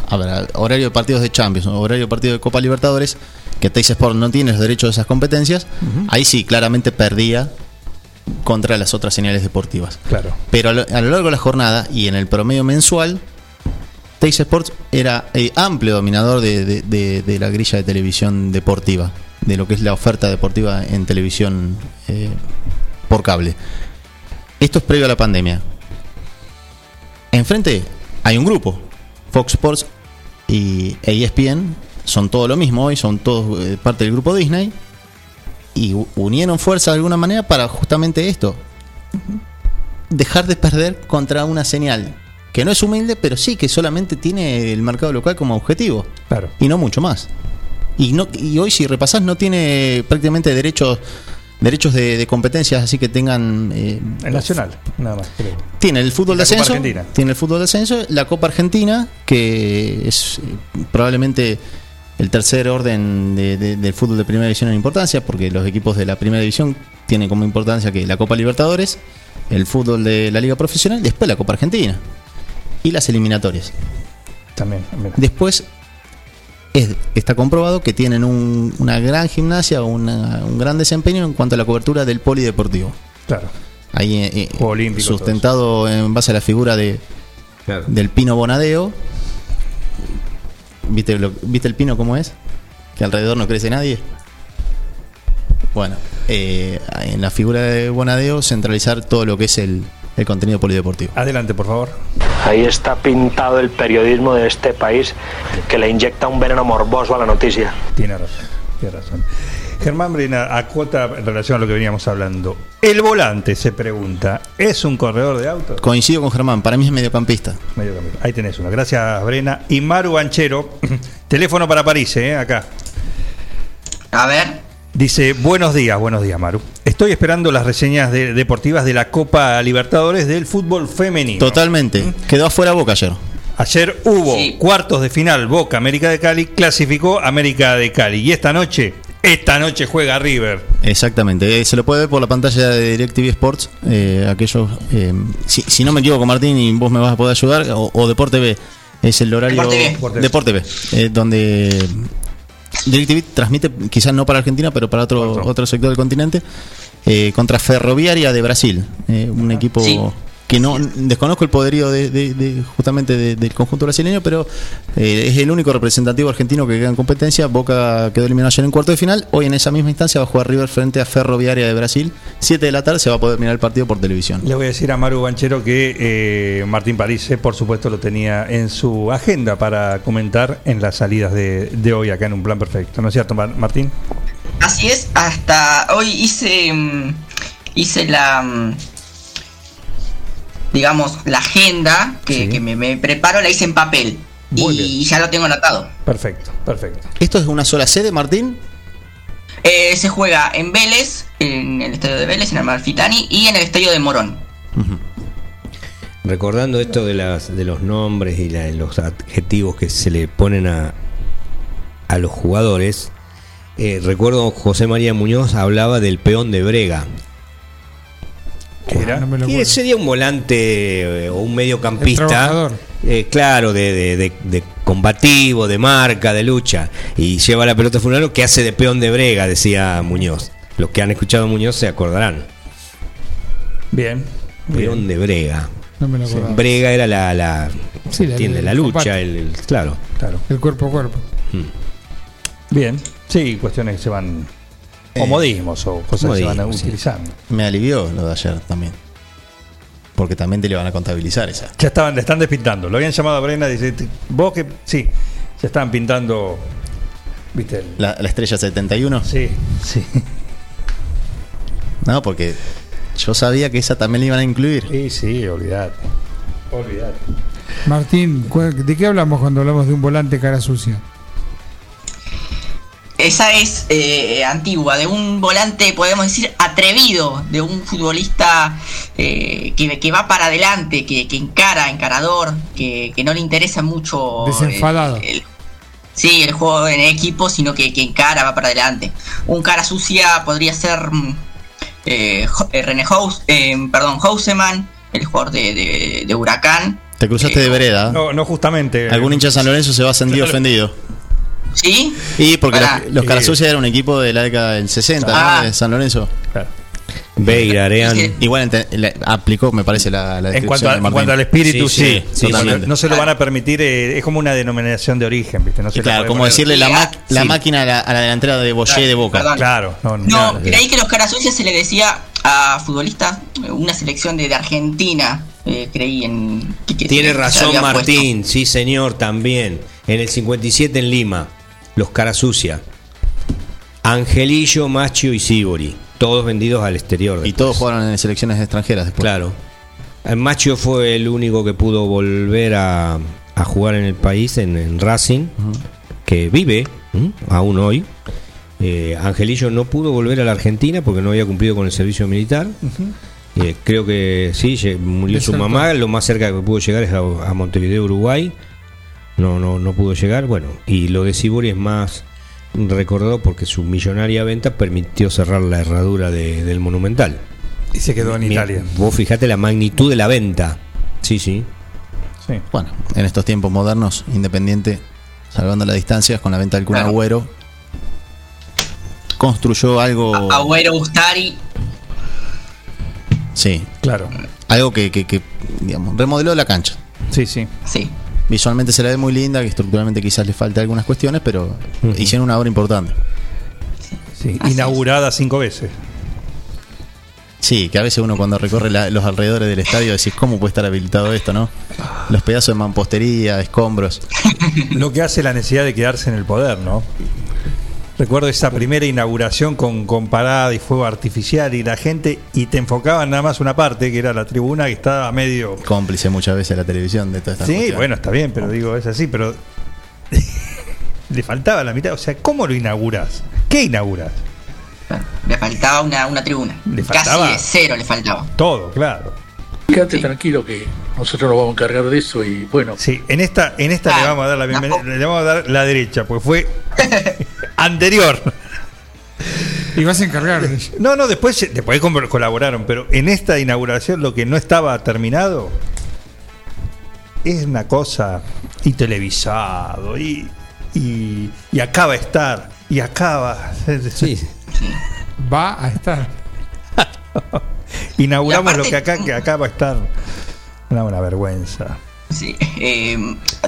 a ver, horario de partidos de Champions, horario de partido de Copa Libertadores, que Teis Sports no tiene los derechos de esas competencias, ahí sí, claramente perdía contra las otras señales deportivas. Claro. Pero a lo, a lo largo de la jornada y en el promedio mensual, Teis Sports era eh, amplio dominador de, de- de- de la grilla de televisión deportiva, de lo que es la oferta deportiva en televisión eh, por cable. Esto es previo a la pandemia. Enfrente hay un grupo, Fox Sports y ESPN, son todo lo mismo hoy, son todos eh, parte del grupo Disney, y unieron fuerza de alguna manera para justamente esto, dejar de perder contra una señal que no es humilde, pero sí que solamente tiene el mercado local como objetivo Claro. y no mucho más. Y no y hoy si repasás no tiene prácticamente derechos derechos de, de competencias así que tengan eh, El Nacional, nada más, creo. tiene el fútbol de ascenso, tiene el fútbol de ascenso, la Copa Argentina que es eh, probablemente el tercer orden de- de- del fútbol de primera división en importancia, porque los equipos de la primera división tienen como importancia que la Copa Libertadores, el fútbol de la Liga Profesional, después la Copa Argentina y las eliminatorias. También, mira. Después es- está comprobado que tienen un- una gran gimnasia, una- un gran desempeño en cuanto a la cobertura del polideportivo. Claro. Ahí eh, olímpico, sustentado en base a la figura de del Pino Bonadeo. ¿Viste, lo- ¿Viste el pino cómo es? Que alrededor no crece nadie. Bueno, eh, en la figura de Bonadeo centralizar todo lo que es el, el contenido polideportivo. Adelante, por favor. Ahí está pintado el periodismo de este país que le inyecta un veneno morboso a la noticia. Tiene razón, tiene razón. Germán Brena acota en relación a lo que veníamos hablando. El volante, se pregunta, ¿es un corredor de autos? Coincido con Germán, para mí es mediocampista. Mediocampista. Ahí tenés uno. Gracias, Brena. Y Maru Banchero, [CLEARS THROAT] teléfono para París, ¿eh? acá. A ver. Dice, buenos días, buenos días, Maru. Estoy esperando las reseñas de- deportivas de la Copa Libertadores del fútbol femenino. Totalmente. Quedó afuera Boca ayer. Ayer hubo cuartos de final Boca América de Cali, clasificó América de Cali. Y esta noche, esta noche juega River. Exactamente, eh, se lo puede ver por la pantalla de DirecTV Sports. eh, aquellos, eh, si, si no me equivoco, Martín, y vos me vas a poder ayudar, o, o Deporte B, es el horario. Deporte B. Deporte B, eh, donde DirecTV transmite, quizás no para Argentina, pero para otro, otro sector del continente, eh, contra Ferroviaria de Brasil, eh, un equipo. Sí. Que no desconozco el poderío de, de- de- justamente de- del conjunto brasileño, pero eh, es el único representativo argentino que queda en competencia. Boca quedó eliminado ayer en cuarto de final. Hoy en esa misma instancia va a jugar River frente a Ferroviaria de Brasil. 7 de la tarde se va a poder mirar el partido por televisión. Le voy a decir a Maru Banchero que eh, Martín París, eh, por supuesto, lo tenía en su agenda para comentar en las salidas de, de hoy acá en un plan perfecto. ¿No es cierto, Mar- Martín? Así es, hasta hoy hice mm, hice la mm, digamos la agenda que, que me, me preparo, la hice en papel y ya lo tengo anotado. Perfecto, perfecto. ¿Esto es una sola sede, Martín? Eh, se juega en Vélez, en el estadio de Vélez, en el Malfitani y en el estadio de Morón. Recordando esto de, las, de los nombres y la- los adjetivos que se le ponen a, a los jugadores, eh, recuerdo José María Muñoz hablaba del peón de Brega. ¿Qué era? Que sería un volante eh, o un mediocampista. eh, claro, de, de- de- de combativo, de marca, de lucha. Y lleva la pelota a fulano que hace de peón de brega, decía Muñoz. Los que han escuchado a Muñoz se acordarán. Bien. Peón de brega. No me lo Sí, acordaba. brega era la, la, Sí, la- entiende, el la lucha, el, el- claro. Claro. El cuerpo a cuerpo. Bien. Sí, cuestiones que se van. O Eh, modismos o cosas que se van modismos, sí. utilizando. Me alivió lo de ayer también. Porque también te le van a contabilizar esa. Ya estaban, le están despintando. Lo habían llamado a Brena y dice, vos que. Sí, se estaban pintando. ¿Viste? el- La, la estrella 71. Sí, sí. No, porque yo sabía que esa también la iban a incluir. Sí, sí, olvidate. Olvidate. Martín, ¿de qué hablamos cuando hablamos de un volante cara sucia? Esa es eh, antigua, de un volante, podemos decir, atrevido, de un futbolista eh, que, que va para adelante, que, que encara, encarador, que, que no le interesa mucho. eh, Desenfadado. el- sí, el juego en equipo, sino que, que encara, va para adelante. Un cara sucia podría ser mm, eh, eh, René Haus, eh, perdón, Houseman, el jugador de, de- de Huracán. Te cruzaste de vereda. No, no justamente. Algún hincha de San Lorenzo se va a sentir Claro. ofendido. ¿Sí? Y porque Pará. los, los Carasucia era un equipo de la década del 60, ¿no? Ah. De San Lorenzo. Beira, Arean. Igual ente- le- aplicó, me parece, la, la En descripción cuanto, a- de en Martín. cuanto al espíritu, sí. sí, totalmente. no se lo van a permitir, eh, es como una denominación de origen, ¿viste? No se Y le claro, puede como poner- decirle la, ma- la Sí. máquina a la, a la delantera de Boyer de Boca. Perdón. Claro, no, no, No, no. creí que los caras sucias se le decía a futbolistas, eh, una selección de, de Argentina, eh, creí en... que- que Tiene se- se razón había puesto. Martín, sí señor, también. En el 57 en Lima, los cara sucia. Angelillo, Macho y Sibori. Todos vendidos al exterior. Y todos jugaron en selecciones extranjeras después. Claro. El Macho fue el único que pudo volver a, a jugar en el país, en, en Racing, que vive ¿m? aún hoy. Eh, Angelillo no pudo volver a la Argentina porque no había cumplido con el servicio militar. Eh, creo que sí, murió su mamá, lo más cerca que pudo llegar es a, a Montevideo, Uruguay. No, no, no pudo llegar. Bueno, y lo de Sibori es más recordado porque su millonaria venta permitió cerrar la herradura de- del Monumental. Y se quedó en Mira, Italia. Vos fijate la magnitud de la venta. Sí, sí. Sí. Bueno, en estos tiempos modernos, Independiente, salvando las distancias con la venta del Kun Claro. Agüero, construyó algo. Agüero Ustari. Sí, Claro. algo que, que, que, digamos, remodeló la cancha. Sí, sí. Sí. Visualmente se la ve muy linda, que estructuralmente quizás le falta algunas cuestiones, pero hicieron una obra importante. sí. Inaugurada cinco veces. Sí, que a veces uno cuando recorre la- los alrededores del estadio decís, ¿cómo puede estar habilitado esto, no? Los pedazos de mampostería, escombros. [LAUGHS] Lo que hace la necesidad de quedarse en el poder, ¿no? Recuerdo esa primera inauguración con, con parada y fuego artificial y la gente, y te enfocaban nada más una parte, que era la tribuna que estaba medio... Cómplice muchas veces la televisión de todas estas Sí, cuestiones. bueno, está bien, pero digo, es así, pero [LAUGHS] le faltaba la mitad. O sea, ¿cómo lo inauguras? ¿Qué inauguras? Le faltaba una, una tribuna. Le Casi faltaba. de cero le faltaba. Todo, claro. Quédate Sí. tranquilo que nosotros nos vamos a encargar de eso y bueno, Sí, en esta, en esta le vamos a dar la bienvenida, No. le vamos a dar la derecha, pues fue [LAUGHS] anterior. Y vas a encargar. [LAUGHS] No, no, después, después colaboraron, pero en esta inauguración lo que no estaba terminado es una cosa y televisado y, y, y acaba de estar y acaba. Sí. Va a estar. [LAUGHS] Inauguramos aparte- lo que acá que acaba de estar. Una, una vergüenza. Sí, eh,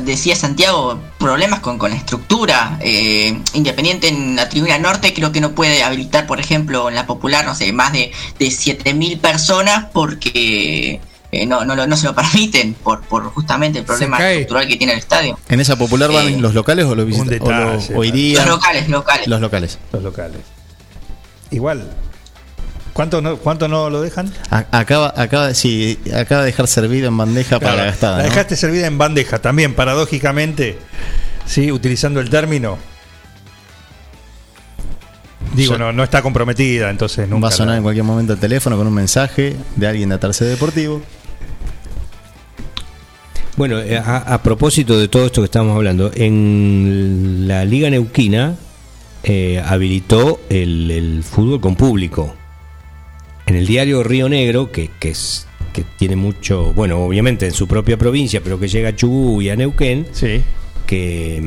decía Santiago, problemas con, con la estructura. eh, Independiente en la tribuna norte creo que no puede habilitar, por ejemplo, en la popular, no sé, más de, de 7.000 personas porque eh, no, no, lo- no se lo permiten por, por justamente el problema estructural que tiene el estadio. ¿En esa popular van Eh, los locales o lo- detalle, o irían Los locales, locales. los locales. Los locales. Igual. ¿Cuánto no, cuánto no lo dejan? A- acaba, acaba, de- sí, acaba de dejar servido en bandeja para gastada. La ¿no? dejaste servida en bandeja también, paradójicamente, sí, utilizando el término. Digo, no, no está comprometida, entonces nunca. Va a sonar la- en cualquier momento el teléfono con un mensaje de alguien de Atarse Deportivo. Bueno, eh, a, a propósito de todo esto que estamos hablando, en la Liga Neuquina eh, habilitó el, el fútbol con público. En el diario Río Negro, que, que es que tiene mucho, bueno, obviamente en su propia provincia, pero que llega a Chubut y a Neuquén, Sí, que,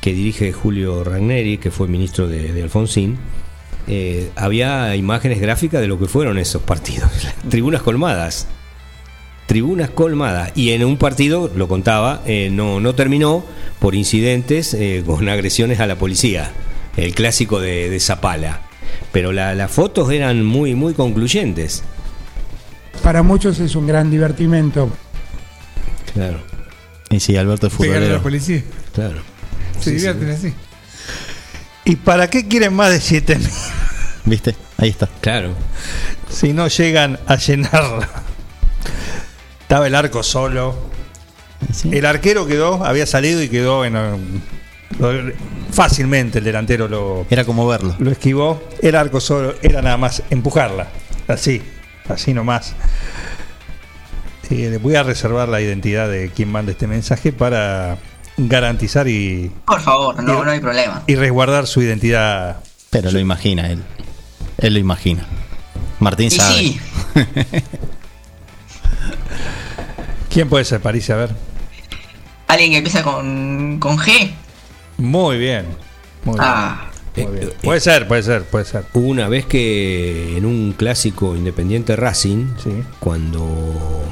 que dirige Julio Ragneri, que fue ministro de, de Alfonsín, eh, había imágenes gráficas de lo que fueron esos partidos. [LAUGHS] Tribunas colmadas. Tribunas colmadas. Y en un partido, lo contaba, eh, no, no terminó por incidentes eh, con agresiones a la policía. El clásico de, de Zapala. Pero la- las fotos eran muy, muy concluyentes. Para muchos es un gran divertimento. Claro, Y sí, Alberto es Pegarle a la futbolero. policía. claro. Se divierten así. ¿Y para qué quieren más de 7 mil ¿Viste? Ahí está. Claro. si no llegan a llenarla? Estaba el arco solo. Sí. El arquero quedó, había salido y quedó en. Fácilmente el delantero lo, Era como verlo. lo esquivó. El arco solo era nada más empujarla. Así, así nomás. Eh, le voy a reservar la identidad de quien manda este mensaje para garantizar y, Por favor, no, no hay problema. y resguardar su identidad. Pero lo imagina él. Él lo imagina. Martín Y sabe. sí, [LAUGHS] ¿Quién puede ser, París? A ver. alguien que empieza con, con G. Muy bien. Muy Ah, bien. muy bien. Eh, eh, Puede ser, puede ser, puede ser. Hubo una vez que en un clásico Independiente Racing, Sí. cuando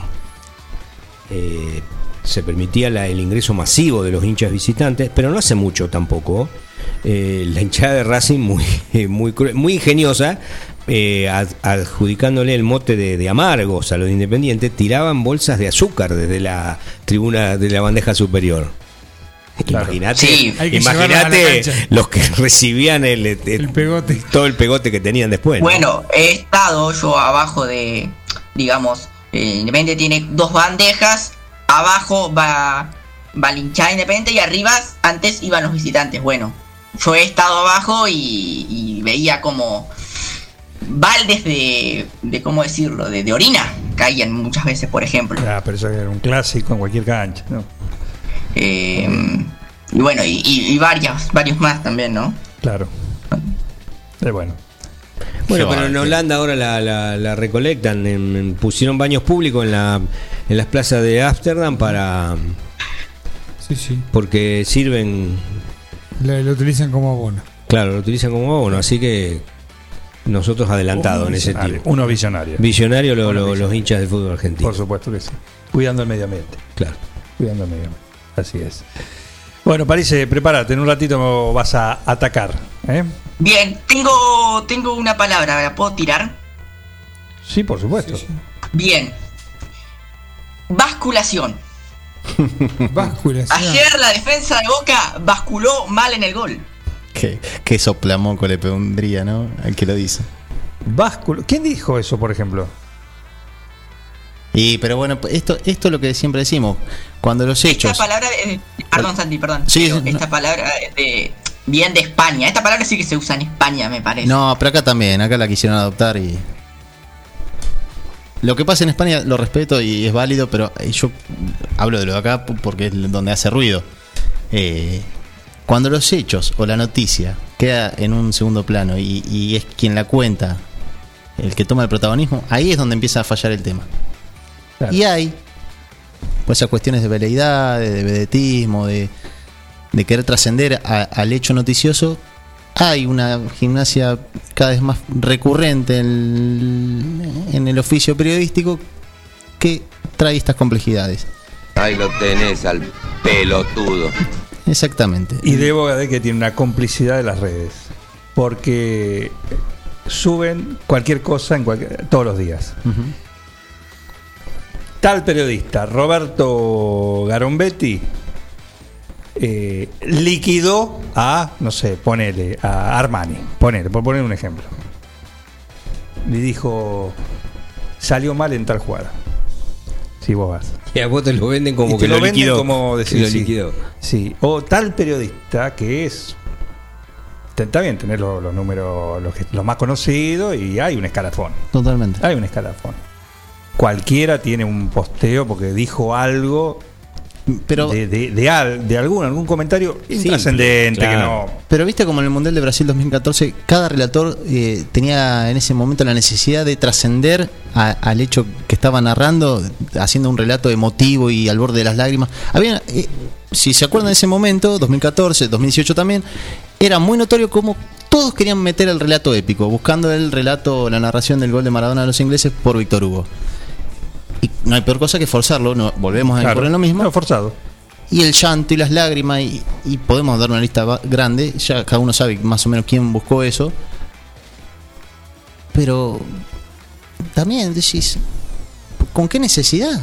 eh, se permitía la- el ingreso masivo de los hinchas visitantes, pero no hace mucho tampoco, eh, la hinchada de Racing muy, [LAUGHS] muy, cru- muy ingeniosa, eh, ad- adjudicándole el mote de, de amargos a los independientes, tiraban bolsas de azúcar desde la tribuna de la bandeja superior. Claro. Imagínate, Sí. Los que [LAUGHS] recibían el, el- El pegote. todo el pegote que tenían después. ¿no? Bueno, he estado yo abajo de, digamos, Independiente tiene dos bandejas, abajo va, va la hinchada Independiente y arriba antes iban los visitantes. Bueno, yo he estado abajo y, y veía como baldes de, de ¿cómo decirlo?, de, de orina caían muchas veces, por ejemplo. Ah, pero eso era un clásico en cualquier cancha. ¿no? Eh, y bueno, y, y- y varios, varios más también, ¿no? Claro. Eh, bueno. Bueno, pero en. Holanda ahora la, la- la recolectan, en- en- pusieron baños públicos en, la, en las plazas de Ámsterdam para... Sí, sí. Porque sirven, Lo, lo utilizan como abono. claro, lo utilizan como abono, así que nosotros adelantados en ese sentido. Uno visionario. Visionario lo- Uno lo- visionario. los hinchas del fútbol argentino. Por supuesto que sí. Cuidando el medio ambiente. Claro. Cuidando el medio ambiente. Así es. Bueno, París, eh, prepárate. En un ratito vas a atacar. ¿eh? Bien, tengo, tengo una palabra, ¿la puedo tirar? Sí, por supuesto. Bien. Basculación. [LAUGHS] Basculación. Ayer la defensa de Boca basculó mal en el gol. Qué, qué soplamoco le pondría, ¿no? Al que lo dice. Básculo. ¿Quién dijo eso, por ejemplo? Y, pero bueno, esto, esto es lo que siempre decimos. Cuando los hechos. Esta palabra, de- perdón Santi, perdón. Sí, pero sí, esta palabra de bien de España. Esta palabra sí que se usa en España, me parece. No, pero acá también, acá la quisieron adoptar y. Lo que pasa en España lo respeto y es válido, pero eh, yo hablo de lo de acá porque es donde hace ruido. Eh, cuando los hechos o la noticia queda en un segundo plano y, y es quien la cuenta, el que toma el protagonismo, ahí es donde empieza a fallar el tema. Y hay pues esas cuestiones de veleidad, de, de vedetismo, de, de querer trascender al hecho noticioso, hay una gimnasia cada vez más recurrente en, en el oficio periodístico que trae estas complejidades. Ahí lo tenés al pelotudo. Exactamente. Y debo de que tiene una complicidad de las redes. Porque suben cualquier cosa en cualquier- todos los días. Tal periodista, Roberto Garombetti, eh, liquidó a, no sé, ponele, a Armani. Ponele, por poner un ejemplo. Le dijo, salió mal en tal jugada. Si vos vas. Y a vos te lo venden como Y te que lo, lo, venden liquidó. como [LAUGHS] que decir, lo sí. liquidó. Sí. O tal periodista que es. Está bien tener los, los números, los, que- los más conocidos y hay un escalafón. Totalmente. Hay un escalafón. Cualquiera tiene un posteo porque dijo algo. Pero- de, de, de al- de algún, algún comentario intrascendente que no. Pero viste como en el Mundial de Brasil 2014, cada relator eh, tenía en ese momento la necesidad de trascender a- al hecho que estaba narrando, haciendo un relato emotivo y al borde de las lágrimas. Había, eh, si se acuerdan de ese momento, 2014, 2018 también, era muy notorio como todos querían meter el relato épico, buscando el relato, la narración del gol de Maradona a los ingleses por Víctor Hugo. Y no hay peor cosa que forzarlo, no, volvemos a Claro. en lo mismo. forzado. Y el llanto y las lágrimas, y, y podemos dar una lista grande, ya cada uno sabe más o menos quién buscó eso. Pero también decís, ¿con qué necesidad?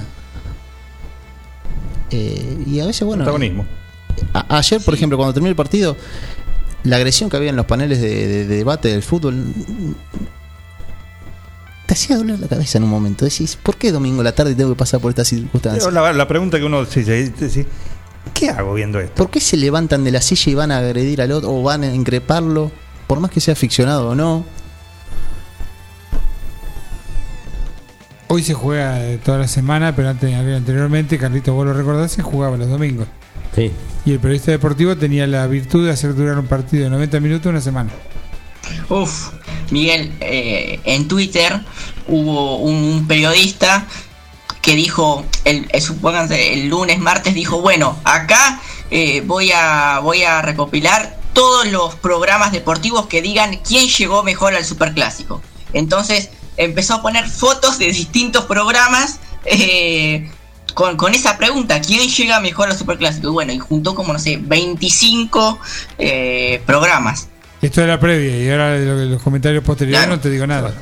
Eh, y a veces, bueno. Protagonismo. a- ayer, por ejemplo, cuando terminó el partido, la agresión que había en los paneles de, de- de debate del fútbol. Te hacía doler la cabeza en un momento. Decís, ¿por qué domingo a la tarde tengo que pasar por estas circunstancias? La, la pregunta que uno se dice, dice, ¿qué hago viendo esto? ¿Por qué se levantan de la silla y van a agredir al otro o van a increparlo? Por más que sea ficcionado o no. Hoy se juega eh, toda la semana, pero antes, anteriormente, Carlito, vos lo recordás, se jugaba los domingos. Sí. Y el periodista deportivo tenía la virtud de hacer durar un partido de 90 minutos una semana. Uf, Miguel, eh, en Twitter hubo un periodista que dijo, el, supónganse, el lunes, martes, dijo, bueno, acá eh, voy, a, voy a recopilar todos los programas deportivos que digan quién llegó mejor al Superclásico. Entonces empezó a poner fotos de distintos programas eh, con, con esa pregunta, ¿quién llega mejor al Superclásico? Y bueno, y juntó como, no sé, 25 eh, programas. Esto era previa y ahora los comentarios posteriores no te digo nada.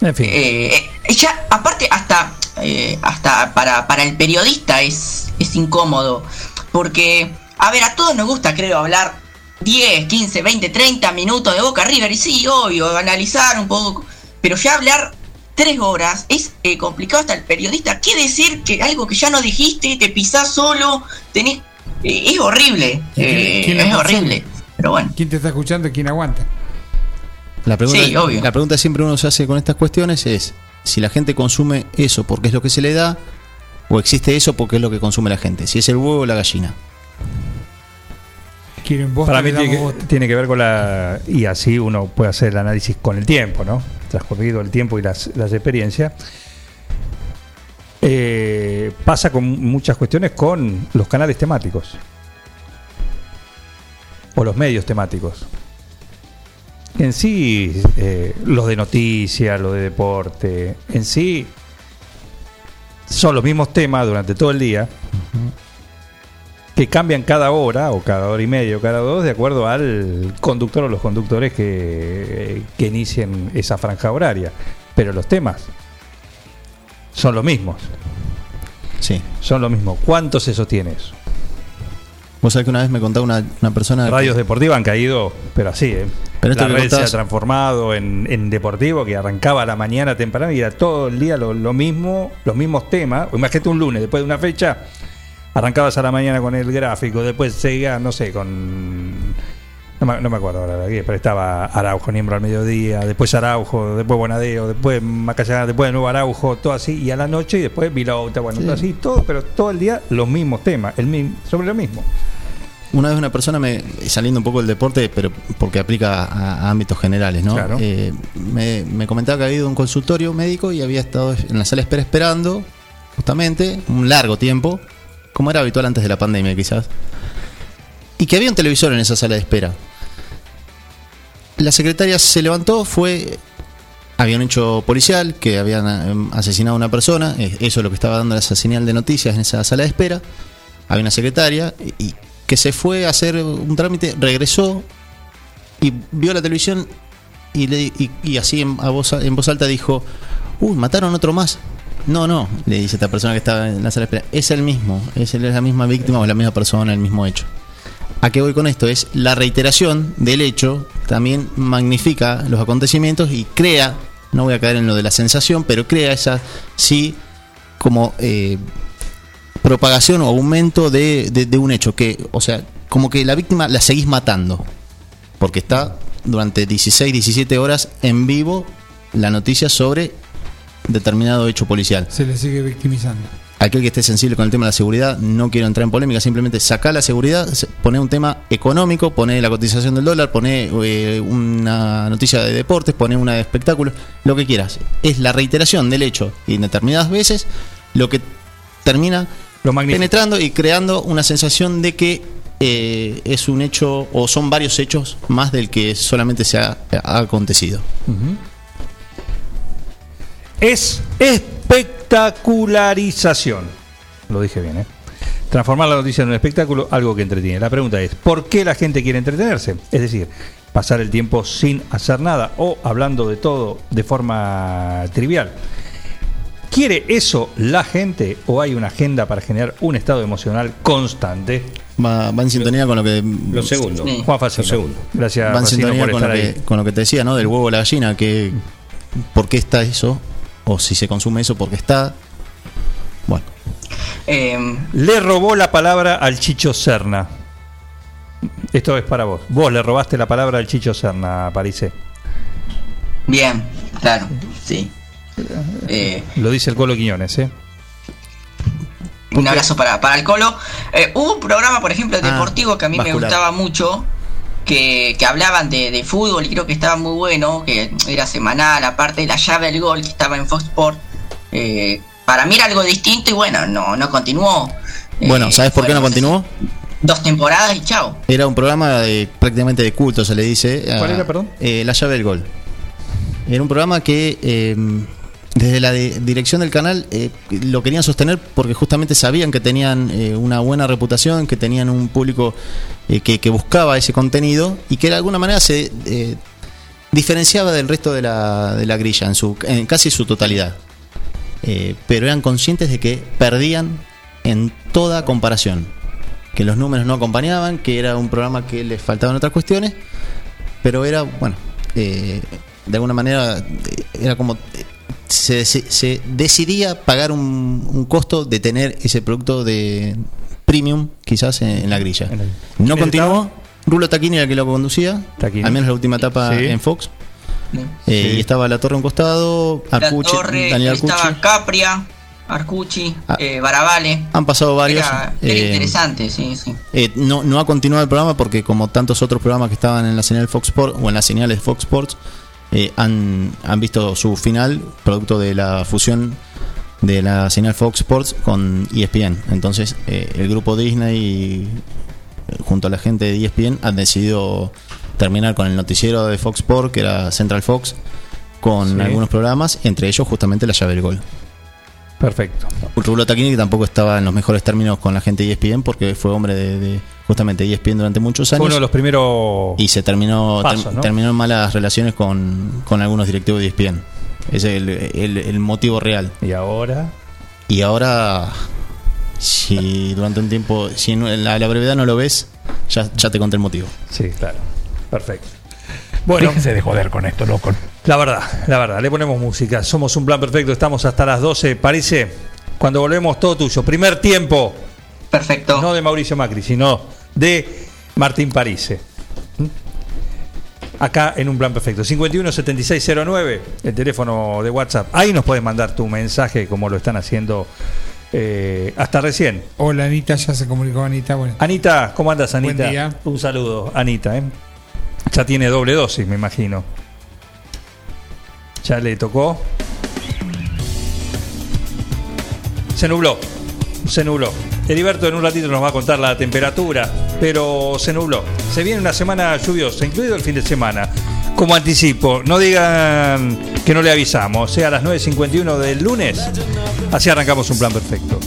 En fin. Eh, eh, ya, aparte, hasta, eh, hasta para, para el periodista es, es incómodo. Porque, a ver, a todos nos gusta, creo, hablar 10, 15, 20, 30 minutos de Boca River. Y sí, obvio, analizar un poco. Pero ya hablar 3 horas es eh, complicado hasta el periodista. ¿Qué decir que algo que ya no dijiste, te pisás solo, tenés... eh, es horrible. eh, ¿Quién lo es horrible. Pero bueno. ¿Quién te está escuchando y quién aguanta? La pregunta, Sí, obvio. la pregunta siempre uno se hace con estas cuestiones es si la gente consume eso porque es lo que se le da ¿O existe eso porque es lo que consume la gente? Si es el huevo o la gallina. Quieren vos, Para mí tiene que, tiene que ver con la. Y así uno puede hacer el análisis con el tiempo, ¿no? Transcurrido el tiempo y las, las experiencias. Eh, pasa con muchas cuestiones con los canales temáticos. O los medios temáticos. En sí, eh, los de noticias, los de deporte, en sí, son los mismos temas durante todo el día que cambian cada hora o cada hora y media o cada dos de acuerdo al conductor o los conductores que, que inicien esa franja horaria. Pero los temas son los mismos. Sí. Son los mismos. ¿Cuánto se sostiene eso? Vos sabés que una vez me contaba una, una persona. que- Radios deportivas han caído, pero así, ¿eh? Pero esto la que red se ha transformado en, en deportivo que arrancaba a la mañana temprano y era todo el día lo, lo mismo, los mismos temas. O Imagínate un lunes, después de una fecha, arrancabas a la mañana con el gráfico, después seguía, no sé, con. No me, no me acuerdo ahora, de pero estaba Araujo, Niembro al mediodía, después Araujo, después Bonadeo, después Macallán, después de nuevo Araujo, todo así, y a la noche y después Vilauta, bueno, Sí. todo así, todo, pero todo el día los mismos temas, el mismo, sobre lo mismo. Una vez una persona, me, saliendo un poco del deporte, pero porque aplica a, a ámbitos generales, ¿no? Claro. Eh, me, me comentaba que había ido a un consultorio médico y había estado en la sala de espera esperando, justamente, un largo tiempo, como era habitual antes de la pandemia quizás, y que había un televisor en esa sala de espera. La secretaria se levantó, fue... Había un hecho policial que habían eh, asesinado a una persona, eh, eso es lo que estaba dando esa señal de noticias en esa sala de espera. Había una secretaria y que se fue a hacer un trámite, regresó y vio la televisión y, le, y, y así en, voz, alta dijo, uy, mataron otro más. No, no, le dice esta persona que estaba en la sala de espera, es el mismo, es, el- es la misma víctima o la misma persona, el mismo hecho. ¿A qué voy con esto? Es la reiteración del hecho también magnifica los acontecimientos y crea, no voy a caer en lo de la sensación, pero crea esa, sí, como eh, propagación o aumento de, de- un hecho que, o sea, como que la víctima la seguís matando, porque está durante 16, 17 horas en vivo la noticia sobre determinado hecho policial. Se le sigue victimizando. Aquel que esté sensible con el tema de la seguridad, no quiero entrar en polémica, simplemente saca la seguridad, se- pone un tema económico, pone la cotización del dólar, pone eh, una noticia de deportes, pone una de espectáculos, lo que quieras. Es la reiteración del hecho y en determinadas veces lo que termina penetrando y creando una sensación de que eh, es un hecho o son varios hechos más del que solamente se ha, ha acontecido. Es espectacularización. Lo dije bien, ¿eh? Transformar la noticia en un espectáculo, algo que entretiene. La pregunta es, ¿por qué la gente quiere entretenerse? Es decir, pasar el tiempo sin hacer nada o hablando de todo de forma trivial. ¿Quiere eso la gente o hay una agenda para generar un estado emocional constante? Va, va en sintonía con lo que. Lo segundo. Sí. Juan Facino. Lo segundo. Gracias, va en Facino, sintonía por con lo, que, ahí. con lo que te decía, ¿no? Del huevo a la gallina, que ¿por qué está eso? O si se consume eso, porque está. Bueno, Eh, Le robó la palabra al Chicho Serna. Esto es para vos. Vos le robaste la palabra al Chicho Serna, Parise. bien, claro, sí. Eh, Lo dice el Colo Quiñones, ¿eh? un abrazo para, para el Colo. Eh, hubo un programa, por ejemplo, Ah, deportivo que a mí me gustaba mucho, que, que hablaban de, de fútbol y creo que estaba muy bueno, que era semanal, aparte de la llave del gol que estaba en Fox Sport. Eh, para mí era algo distinto y bueno, no, no continuó. Eh, bueno ¿sabes por qué no continuó? Dos temporadas y chao. Era un programa de, prácticamente de culto, se le dice. ¿Cuál era, perdón? eh, la llave del gol. Era un programa que eh, desde la dirección del canal eh, lo querían sostener porque justamente sabían que tenían eh, una buena reputación, que tenían un público eh, que, buscaba ese contenido y que de alguna manera se diferenciaba del resto de la, de la grilla en, su, en casi su totalidad. Pero eran conscientes de que perdían en toda comparación, que los números no acompañaban, que era un programa que les faltaban otras cuestiones, pero era, bueno, de alguna manera era como se, decidía pagar un, un costo de tener ese producto de premium quizás en, en la grilla. No ¿Quién continuó. Rulo Taquini era el que lo conducía, Taquini. al menos la última etapa Sí. en Fox. Eh, Sí. Y estaba La Torre a un costado, La Arcucci, Torre, Daniel estaba Arcucci. Capria. Arcucci, Ah. eh, Barabale. Han pasado varios. Era, era eh, interesante, sí, sí. Eh, no, no ha continuado el programa porque como tantos otros programas que estaban en la señal Fox Sports o en las señales de Fox Sports eh, han, han visto su final producto de la fusión de la señal Fox Sports con ESPN. Entonces eh, el grupo Disney eh, junto a la gente de ESPN han decidido terminar con el noticiero de Fox Sports que era Central Fox con Sí. algunos programas, entre ellos justamente la llave del gol. Perfecto. Rulo Taquini que tampoco estaba en los mejores términos con la gente de E ESPN porque fue hombre de, de justamente ESPN durante muchos Fue años uno de los primeros. y se terminó pasos, ter- ¿no? terminó en malas relaciones con, con algunos directivos de E ESPN. Ese es el, el- el motivo real. Y ahora. Y ahora, si durante un tiempo, si en la, la brevedad no lo ves, ya, ya te conté el motivo. Sí, claro. Perfecto. Bueno, Déjense de joder con esto, loco. la verdad, la verdad, le ponemos música. Somos un plan perfecto, estamos hasta las 12. Parece, cuando volvemos, todo tuyo. Primer tiempo. Perfecto. No de Mauricio Macri, sino de Martín Parise. Acá en un plan perfecto. 517609, el teléfono de WhatsApp. Ahí nos puedes mandar tu mensaje, como lo están haciendo eh, hasta recién. Hola Anita, ya se comunicó Anita. Bueno, Anita, ¿cómo andas, Anita? Buen día. Un saludo, Anita. ¿eh? Ya tiene doble dosis, me imagino. Ya le tocó. Se nubló, se nubló. Heriberto en un ratito nos va a contar la temperatura, pero se nubló. Se viene una semana lluviosa, incluido el fin de semana. Como anticipo, no digan que no le avisamos, sea a las 9.51 del lunes, así arrancamos un plan perfecto.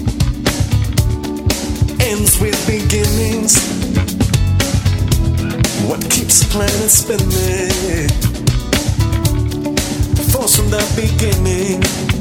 What keeps planning spinning? Force from the beginning.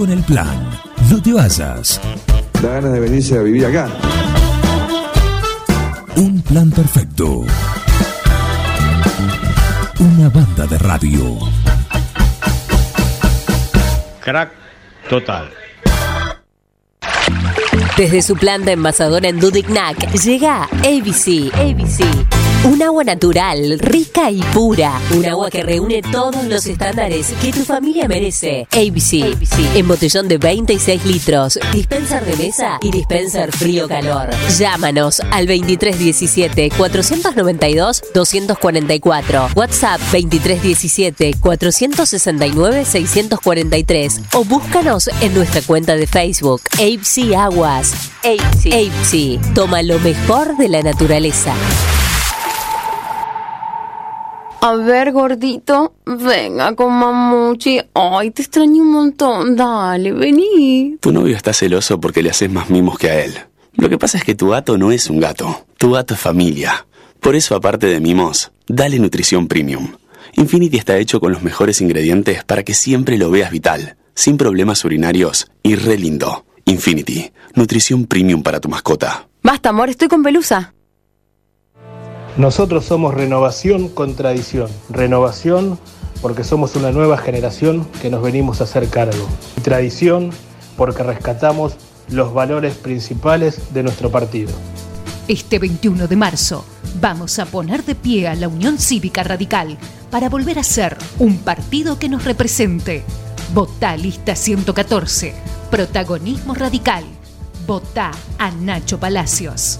Con el plan. No te vayas. Da ganas de venirse a vivir acá. Un plan perfecto. Una banda de radio. Crack total. Desde su planta envasadora en Dudignac llega ABC. ABC. Un agua natural, rica y pura. Un agua que reúne todos los estándares que tu familia merece. ABC. En botellón de 26 litros. Dispenser de mesa y dispenser frío-calor. Llámanos al 2317 492 244. WhatsApp 2317 469 643. O búscanos en nuestra cuenta de Facebook. ABC Aguas. ABC. ABC. Toma lo mejor de la naturaleza. A ver, gordito, venga con mamuchi. Ay, te extraño un montón. Dale, vení. Tu novio está celoso porque le haces más mimos que a él. Lo que pasa es que tu gato no es un gato. Tu gato es familia. Por eso, aparte de mimos, dale nutrición premium. Infinity está hecho con los mejores ingredientes para que siempre lo veas vital, sin problemas urinarios y re lindo. Infinity, nutrición premium para tu mascota. Basta, amor, estoy con pelusa. Nosotros somos renovación con tradición. Renovación porque somos una nueva generación que nos venimos a hacer cargo. Y tradición porque rescatamos los valores principales de nuestro partido. Este 21 de marzo vamos a poner de pie a la Unión Cívica Radical para volver a ser un partido que nos represente. Votá lista 114. Protagonismo radical. Votá a Nacho Palacios.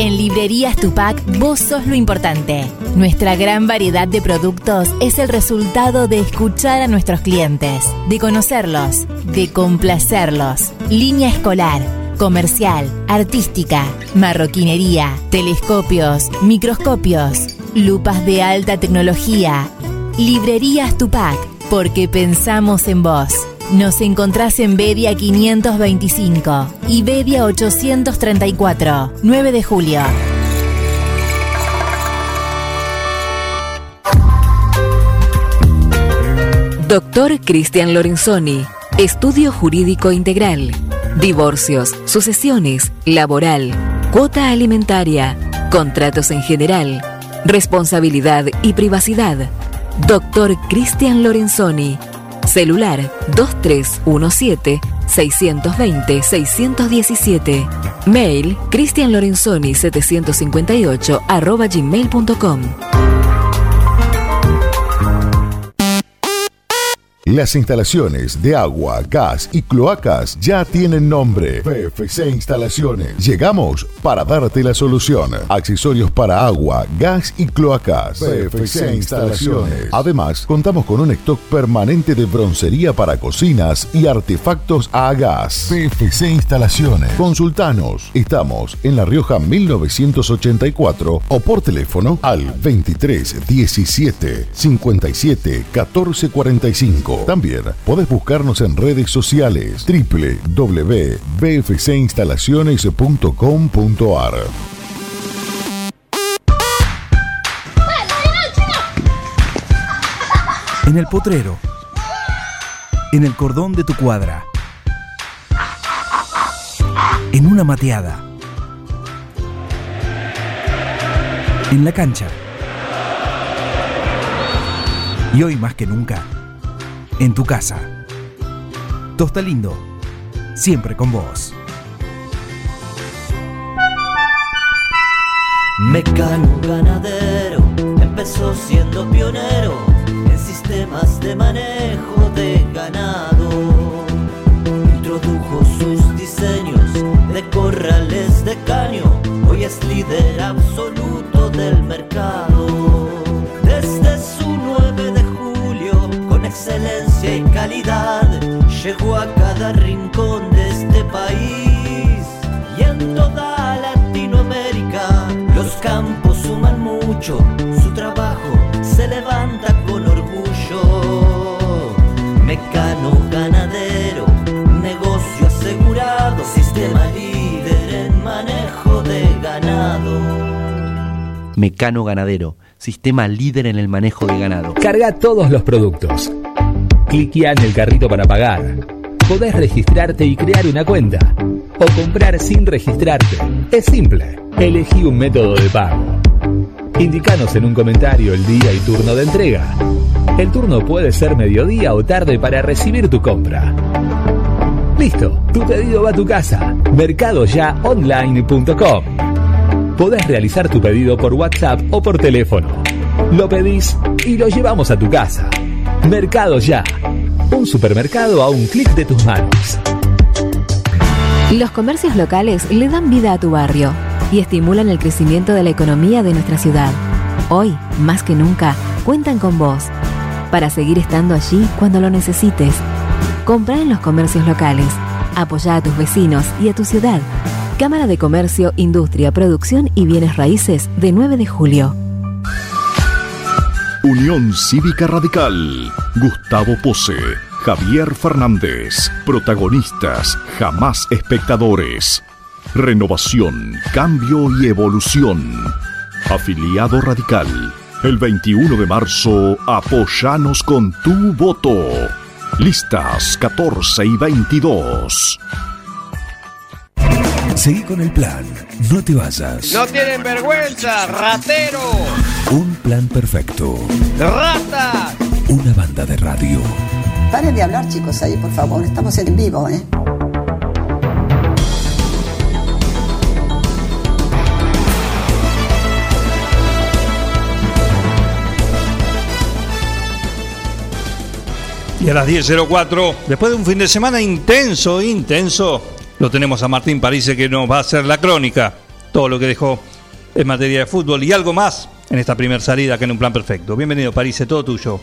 En Librerías Tupac, vos sos lo importante. Nuestra gran variedad de productos es el resultado de escuchar a nuestros clientes, de conocerlos, de complacerlos. Línea escolar, comercial, artística, marroquinería, telescopios, microscopios, lupas de alta tecnología. Librerías Tupac, porque pensamos en vos. Nos encontrás en Bedia 525 y Bedia 834, 9 de julio. Doctor Cristian Lorenzoni, Estudio Jurídico Integral, Divorcios, Sucesiones, Laboral, Cuota Alimentaria, Contratos en General, Responsabilidad y Privacidad. Doctor Cristian Lorenzoni, Celular 2317-620-617. Mail cristianlorenzoni758 arroba gmail.com. Las instalaciones de agua, gas y cloacas ya tienen nombre. PFC Instalaciones. Llegamos para darte la solución. Accesorios para agua, gas y cloacas. PFC Instalaciones. Además, contamos con un stock permanente de broncería para cocinas y artefactos a gas. PFC Instalaciones. Consultanos. Estamos en La Rioja 1984 o por teléfono al 23 17 57 14 45. También podés buscarnos en redes sociales www.bfcinstalaciones.com.ar. En el potrero. En el cordón de tu cuadra. En una mateada. En la cancha. Y hoy más que nunca, en tu casa. Tosta Lindo, siempre con vos. Mecano ganadero empezó siendo pionero en sistemas de manejo de ganado. Introdujo sus diseños de corrales de caño, hoy es líder absoluto del mercado. Calidad, llegó a cada rincón de este país y en toda Latinoamérica. Los campos suman mucho, su trabajo se levanta con orgullo. Mecano ganadero, negocio asegurado, sistema líder en manejo de ganado. Mecano Ganadero, sistema líder en el manejo de ganado. Carga todos los productos. Cliquea en el carrito para pagar. Podés registrarte y crear una cuenta. O comprar sin registrarte. Es simple. Elegí un método de pago. Indicanos en un comentario el día y turno de entrega. El turno puede ser mediodía o tarde para recibir tu compra. Listo, tu pedido va a tu casa. Mercadoyaonline.com. Podés realizar tu pedido por WhatsApp o por teléfono. Lo pedís y lo llevamos a tu casa. Mercado Ya. Un supermercado a un clic de tus manos. Los comercios locales le dan vida a tu barrio y estimulan el crecimiento de la economía de nuestra ciudad. Hoy, más que nunca, cuentan con vos para seguir estando allí cuando lo necesites. Compra en los comercios locales. Apoya a tus vecinos y a tu ciudad. Cámara de Comercio, Industria, Producción y Bienes Raíces de 9 de julio. Unión Cívica Radical. Gustavo Pose. Javier Fernández. Protagonistas, jamás espectadores. Renovación, cambio y evolución. Afiliado Radical. El 21 de marzo, apoyanos con tu voto. Listas 14 y 22. Seguí con el plan. No te vayas. No tienen vergüenza, ratero, Un plan perfecto. rata. Una banda de radio. Paren de hablar, chicos, ahí, por favor. Estamos en vivo, ¿eh? Y a las 10.04, después de un fin de semana intenso, intenso, lo tenemos a Martín Parise que nos va a hacer la crónica, todo lo que dejó en materia de fútbol y algo más en esta primera salida que en un plan perfecto. Bienvenido Parise, todo tuyo.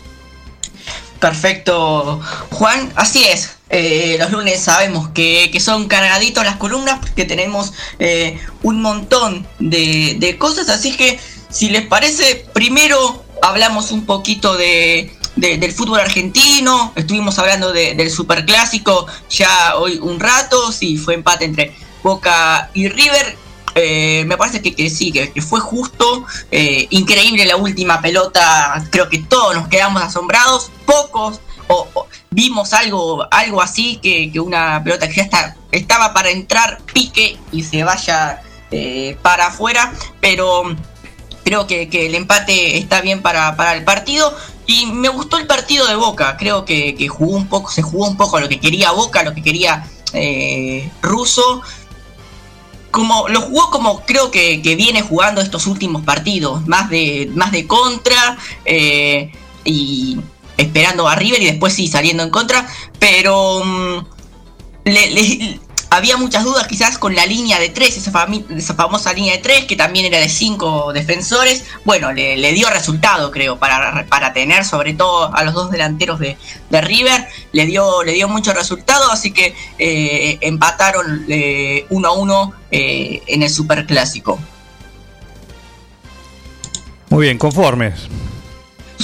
Perfecto, Juan. Así es. Eh, los lunes sabemos que, que son cargaditos las columnas porque tenemos eh, un montón de, de cosas. Así que, si les parece, primero hablamos un poquito de, de- del fútbol argentino. Estuvimos hablando de- del superclásico ya hoy un rato. Sí, fue empate entre Boca y River. Eh, me parece que, que sí, que, fue justo, eh, increíble la última pelota, creo que todos nos quedamos asombrados, pocos o, o vimos algo, algo así, que, que una pelota que ya está, estaba para entrar, pique y se vaya eh, para afuera, pero creo que, que el empate está bien para, para el partido. Y me gustó el partido de Boca. Creo que, que jugó un poco, se jugó un poco a lo que quería Boca, a lo que quería eh, Russo. Como, lo jugó como creo que, que viene jugando estos últimos partidos. Más de, más de contra. eh, y esperando a River y después sí saliendo en contra. Pero mm, le- había muchas dudas quizás con la línea de tres, esa, fami- esa famosa línea de tres, que también era de cinco defensores. Bueno, le, dio resultado, creo, para, para tener sobre todo a los dos delanteros de, de River. Le dio, le dio mucho resultado, así que eh, empataron eh, uno a uno eh, en el Superclásico. Muy bien, conformes.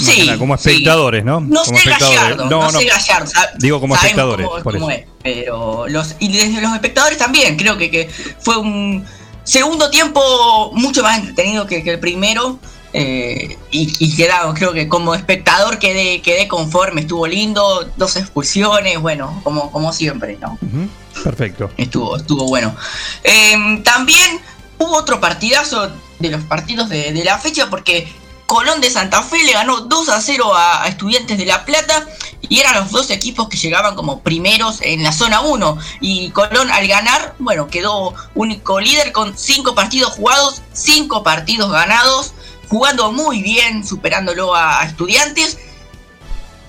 Sí, como sí. espectadores, ¿no? No como sé Gallardo, no, sé Gallardo. sa- Digo como sabemos espectadores, cómo- por cómo eso. es, pero los, y desde los espectadores también, creo que, que fue un segundo tiempo mucho más entretenido que, que el primero. eh, y, y quedado, creo que como espectador quedé, quedé conforme, estuvo lindo, dos expulsiones, bueno, como, como siempre, ¿no? Perfecto. Estuvo, estuvo bueno. Eh, también hubo otro partidazo de los partidos de, de la fecha porque Colón de Santa Fe le ganó 2 a 0 a, Estudiantes de La Plata y eran los dos equipos que llegaban como primeros en la zona 1 y Colón al ganar, bueno, quedó único líder con 5 partidos jugados, 5 partidos ganados, jugando muy bien, superándolo a Estudiantes.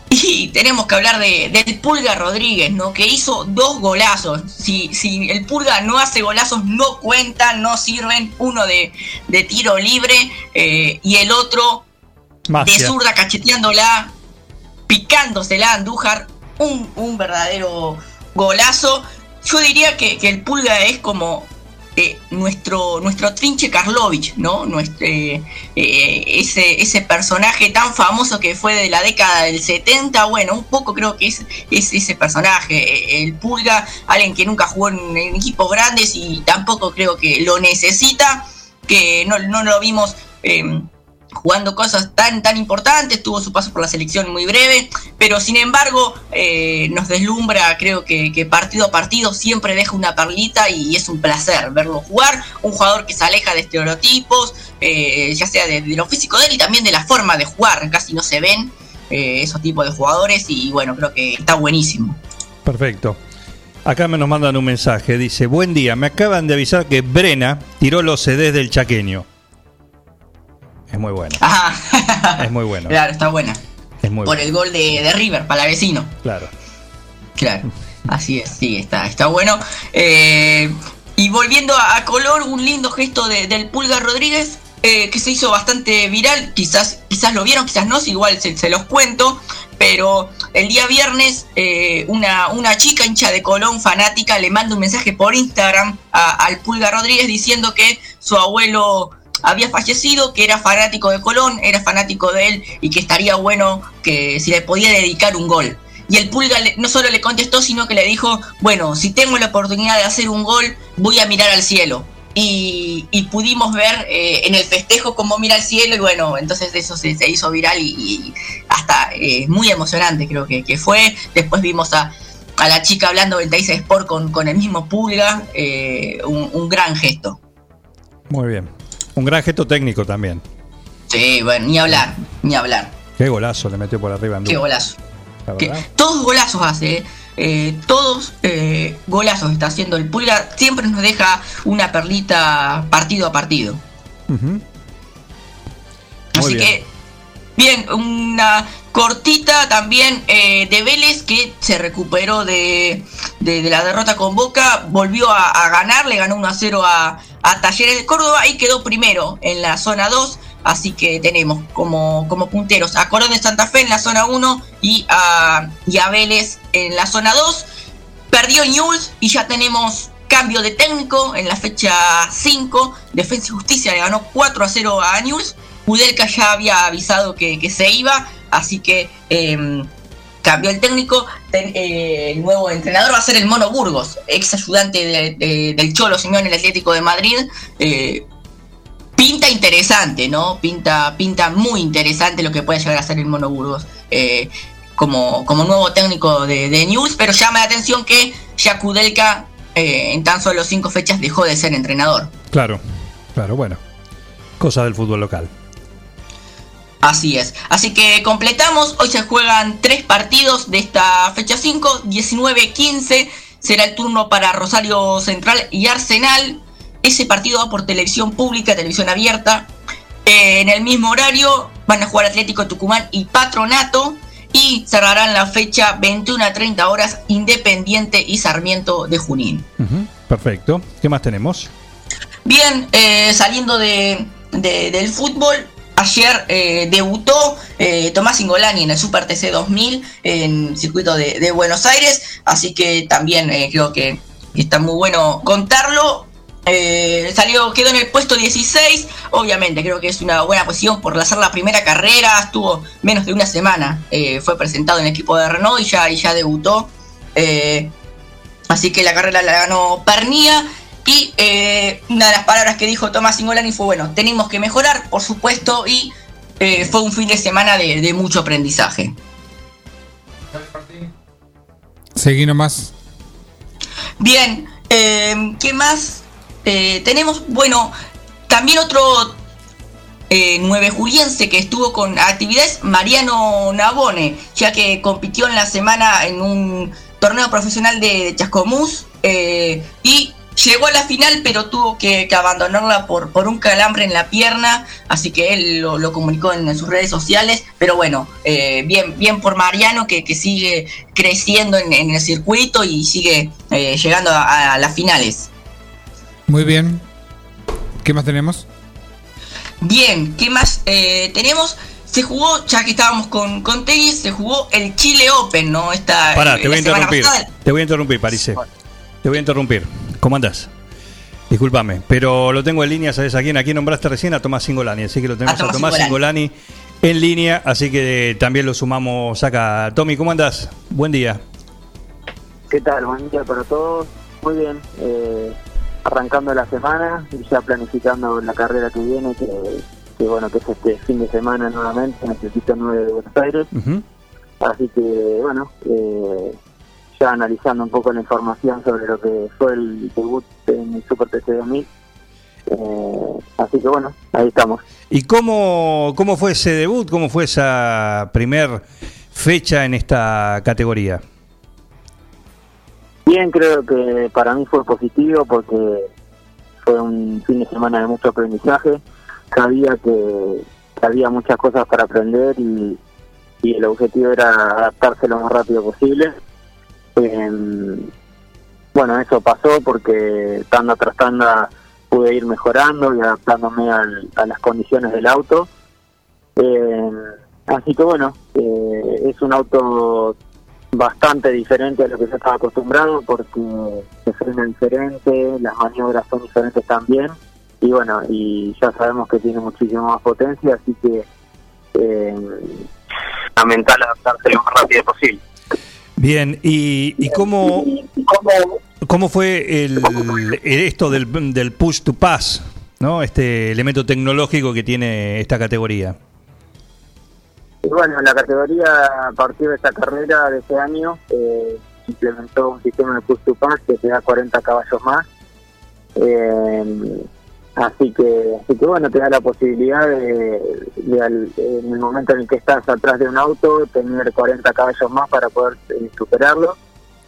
Y tenemos que hablar de, del Pulga Rodríguez, ¿no? Que hizo dos golazos. Si, si el Pulga no hace golazos, no cuentan, no sirven. Uno de, de tiro libre eh, y el otro de zurda cacheteándola, picándosela a Andújar. Un, un verdadero golazo. Yo diría que, que el Pulga es como eh, nuestro, nuestro Trinche Karlovich, ¿no? Nuestro, eh, eh, ese, ese personaje tan famoso que fue de la década del 70, bueno, un poco creo que es, es ese personaje, eh, el Pulga, alguien que nunca jugó en, en equipos grandes y tampoco creo que lo necesita, que no, no lo vimos eh, jugando cosas tan tan importantes, tuvo su paso por la selección muy breve, pero sin embargo eh, nos deslumbra, creo que, que partido a partido siempre deja una perlita y es un placer verlo jugar, un jugador que se aleja de estereotipos, eh, ya sea de, lo físico de él y también de la forma de jugar, casi no se ven eh, esos tipos de jugadores y bueno, creo que está buenísimo. Perfecto. Acá me nos mandan un mensaje. Dice, buen día, me acaban de avisar que Brena tiró los CDs del chaqueño. Es muy bueno. Es muy bueno. Claro, está buena. Es muy Por bueno. el gol de, de River, para vecino. Claro. Claro, así es, sí, está, está bueno. Eh, y volviendo a, a color, un lindo gesto de- del Pulga Rodríguez eh, que se hizo bastante viral. Quizás, quizás lo vieron, quizás no, si igual se, se los cuento. Pero el día viernes, eh, una, una chica hincha de Colón, fanática, le manda un mensaje por Instagram a- al Pulga Rodríguez diciendo que su abuelo había fallecido, que era fanático de Colón, era fanático de él y que estaría bueno que si le podía dedicar un gol. Y el Pulga no solo le contestó, sino que le dijo, bueno, si tengo la oportunidad de hacer un gol, voy a mirar al cielo. Y, y pudimos ver eh, en el festejo cómo mira al cielo y bueno, entonces eso se, se hizo viral y, hasta eh, muy emocionante creo que, que fue. Después vimos a, a la chica hablando del Teis Sport con, con el mismo Pulga, eh, un gran gesto. Muy bien. Un gran gesto técnico también. Sí, bueno, ni hablar, ni hablar. Qué golazo le metió por arriba. Qué golazo. Que todos golazos hace, eh. Eh, todos eh, golazos está haciendo el Pulga, siempre nos deja una perlita partido a partido. Así bien. que, bien, una cortita también eh, de Vélez que se recuperó de, de- de la derrota con Boca, volvió a, a ganar, le ganó 1 a 0 a, a Talleres de Córdoba y quedó primero en la zona 2. Así que tenemos como, como punteros a Colón de Santa Fe en la zona 1 y a, y a Vélez en la zona 2. Perdió Newell's y ya tenemos cambio de técnico en la fecha 5. Defensa y Justicia le ganó 4 a 0 a Newell's. Udelka ya había avisado que, que se iba, así que em, cambió el técnico. Eh, el nuevo entrenador va a ser el Mono Burgos, ex ayudante de- de- del Cholo Simeone el Atlético de Madrid. Eh, pinta interesante, ¿no? Pinta, pinta muy interesante lo que puede llegar a ser el Mono Burgos. eh, como, como nuevo técnico de, News, pero llama la atención que ya en tan solo cinco fechas dejó de ser entrenador. Claro, claro, bueno. Cosas del fútbol local. Así es. Así que completamos. Hoy se juegan tres partidos de esta fecha 5. 19-15 será el turno para Rosario Central y Arsenal. Ese partido va por televisión pública, televisión abierta. Eh, en el mismo horario van a jugar Atlético Tucumán y Patronato. Y cerrarán la fecha 21 a 30 horas Independiente y Sarmiento de Junín. Perfecto. ¿Qué más tenemos? Bien, eh, saliendo de, de- del fútbol, ayer eh, debutó eh, Tomás Ingolani en el Super TC 2000 en circuito de, Buenos Aires, así que también eh, creo que está muy bueno contarlo. Salió, quedó en el puesto 16, obviamente creo que es una buena posición por hacer la primera carrera, estuvo menos de una semana, fue presentado en el equipo de Renault y ya, debutó. Así que la carrera la ganó Pernía. Y eh, una de las palabras que dijo Tomás Ingolani fue, bueno, tenemos que mejorar, por supuesto, y eh, fue un fin de semana de, de mucho aprendizaje. Seguí nomás. Bien, eh, ¿qué más eh, tenemos? Bueno, también otro eh, nueve juliense que estuvo con actividades, Mariano Nabone, ya que compitió en la semana en un torneo profesional de, de Chascomús eh, y llegó a la final, pero tuvo que, que abandonarla por, por un calambre en la pierna, así que él lo, lo comunicó en, en sus redes sociales, pero bueno, eh, bien, bien por Mariano que, que sigue creciendo en, en el circuito y sigue eh, llegando a, a las finales. Muy bien. ¿Qué más tenemos? Bien, ¿qué más eh, tenemos? Se jugó, ya que estábamos con, con tenis, se jugó el Chile Open, ¿no? Esta, Pará, eh, te voy a interrumpir. pasada. Te voy a interrumpir, Parise. Te voy a interrumpir. ¿Cómo andás? Disculpame, pero lo tengo en línea, ¿sabes a quién? Aquí nombraste recién a Tomás Singolani, así que lo tenemos A a Tomás Singolani en línea, así que también lo sumamos acá. Tommy, ¿cómo andás? Buen día. ¿Qué tal? Buen día para todos. Muy bien. eh, arrancando la semana y ya planificando la carrera que viene, que que bueno, que es este fin de semana nuevamente en el circuito 9 de Buenos Aires. Así que bueno, eh, ya analizando un poco la información sobre lo que fue el debut en el Super TC 2000. Eh, así que bueno, ahí estamos. ¿Y cómo, cómo fue ese debut? ¿Cómo fue esa primer fecha en esta categoría? Bien, creo que para mí fue positivo porque fue un fin de semana de mucho aprendizaje. Sabía que, que había muchas cosas para aprender y, y el objetivo era adaptarse lo más rápido posible. Eh, bueno, eso pasó porque tanda tras tanda pude ir mejorando y adaptándome al- a las condiciones del auto. Eh, así que bueno, eh, es un auto bastante diferente a lo que yo estaba acostumbrado porque se frena diferente, las maniobras son diferentes también y bueno, y ya sabemos que tiene muchísimo más potencia, así que eh, fundamental adaptarse lo más rápido posible. Bien, ¿y, y cómo, cómo fue el, esto del, del push to pass, ¿no? este elemento tecnológico que tiene esta categoría? Bueno, la categoría a partir de esta carrera de este año eh, implementó un sistema de push to pass que te da 40 caballos más. Eh, así que así que bueno, te da la posibilidad de, de al- en el momento en el que estás atrás de un auto tener 40 caballos más para poder eh, superarlo.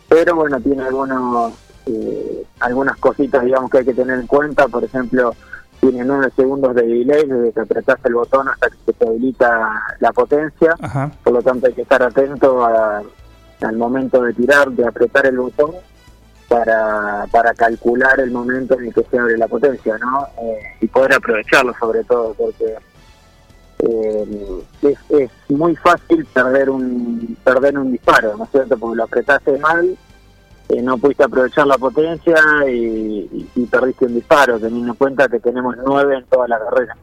Pero bueno, tiene algunos eh, algunas cositas digamos que hay que tener en cuenta, por ejemplo, tiene 9 segundos de delay desde que apretás el botón hasta que se te habilita la potencia, por lo tanto hay que estar atento a- al momento de tirar, de apretar el botón para, para calcular el momento en el que se abre la potencia, ¿no? Eh, y poder aprovecharlo sobre todo, porque eh, es, es muy fácil perder un perder un disparo, ¿no es cierto? Porque lo apretaste mal, eh, no pudiste aprovechar la potencia y, perdiste un disparo, teniendo en cuenta que tenemos nueve en toda la carrera.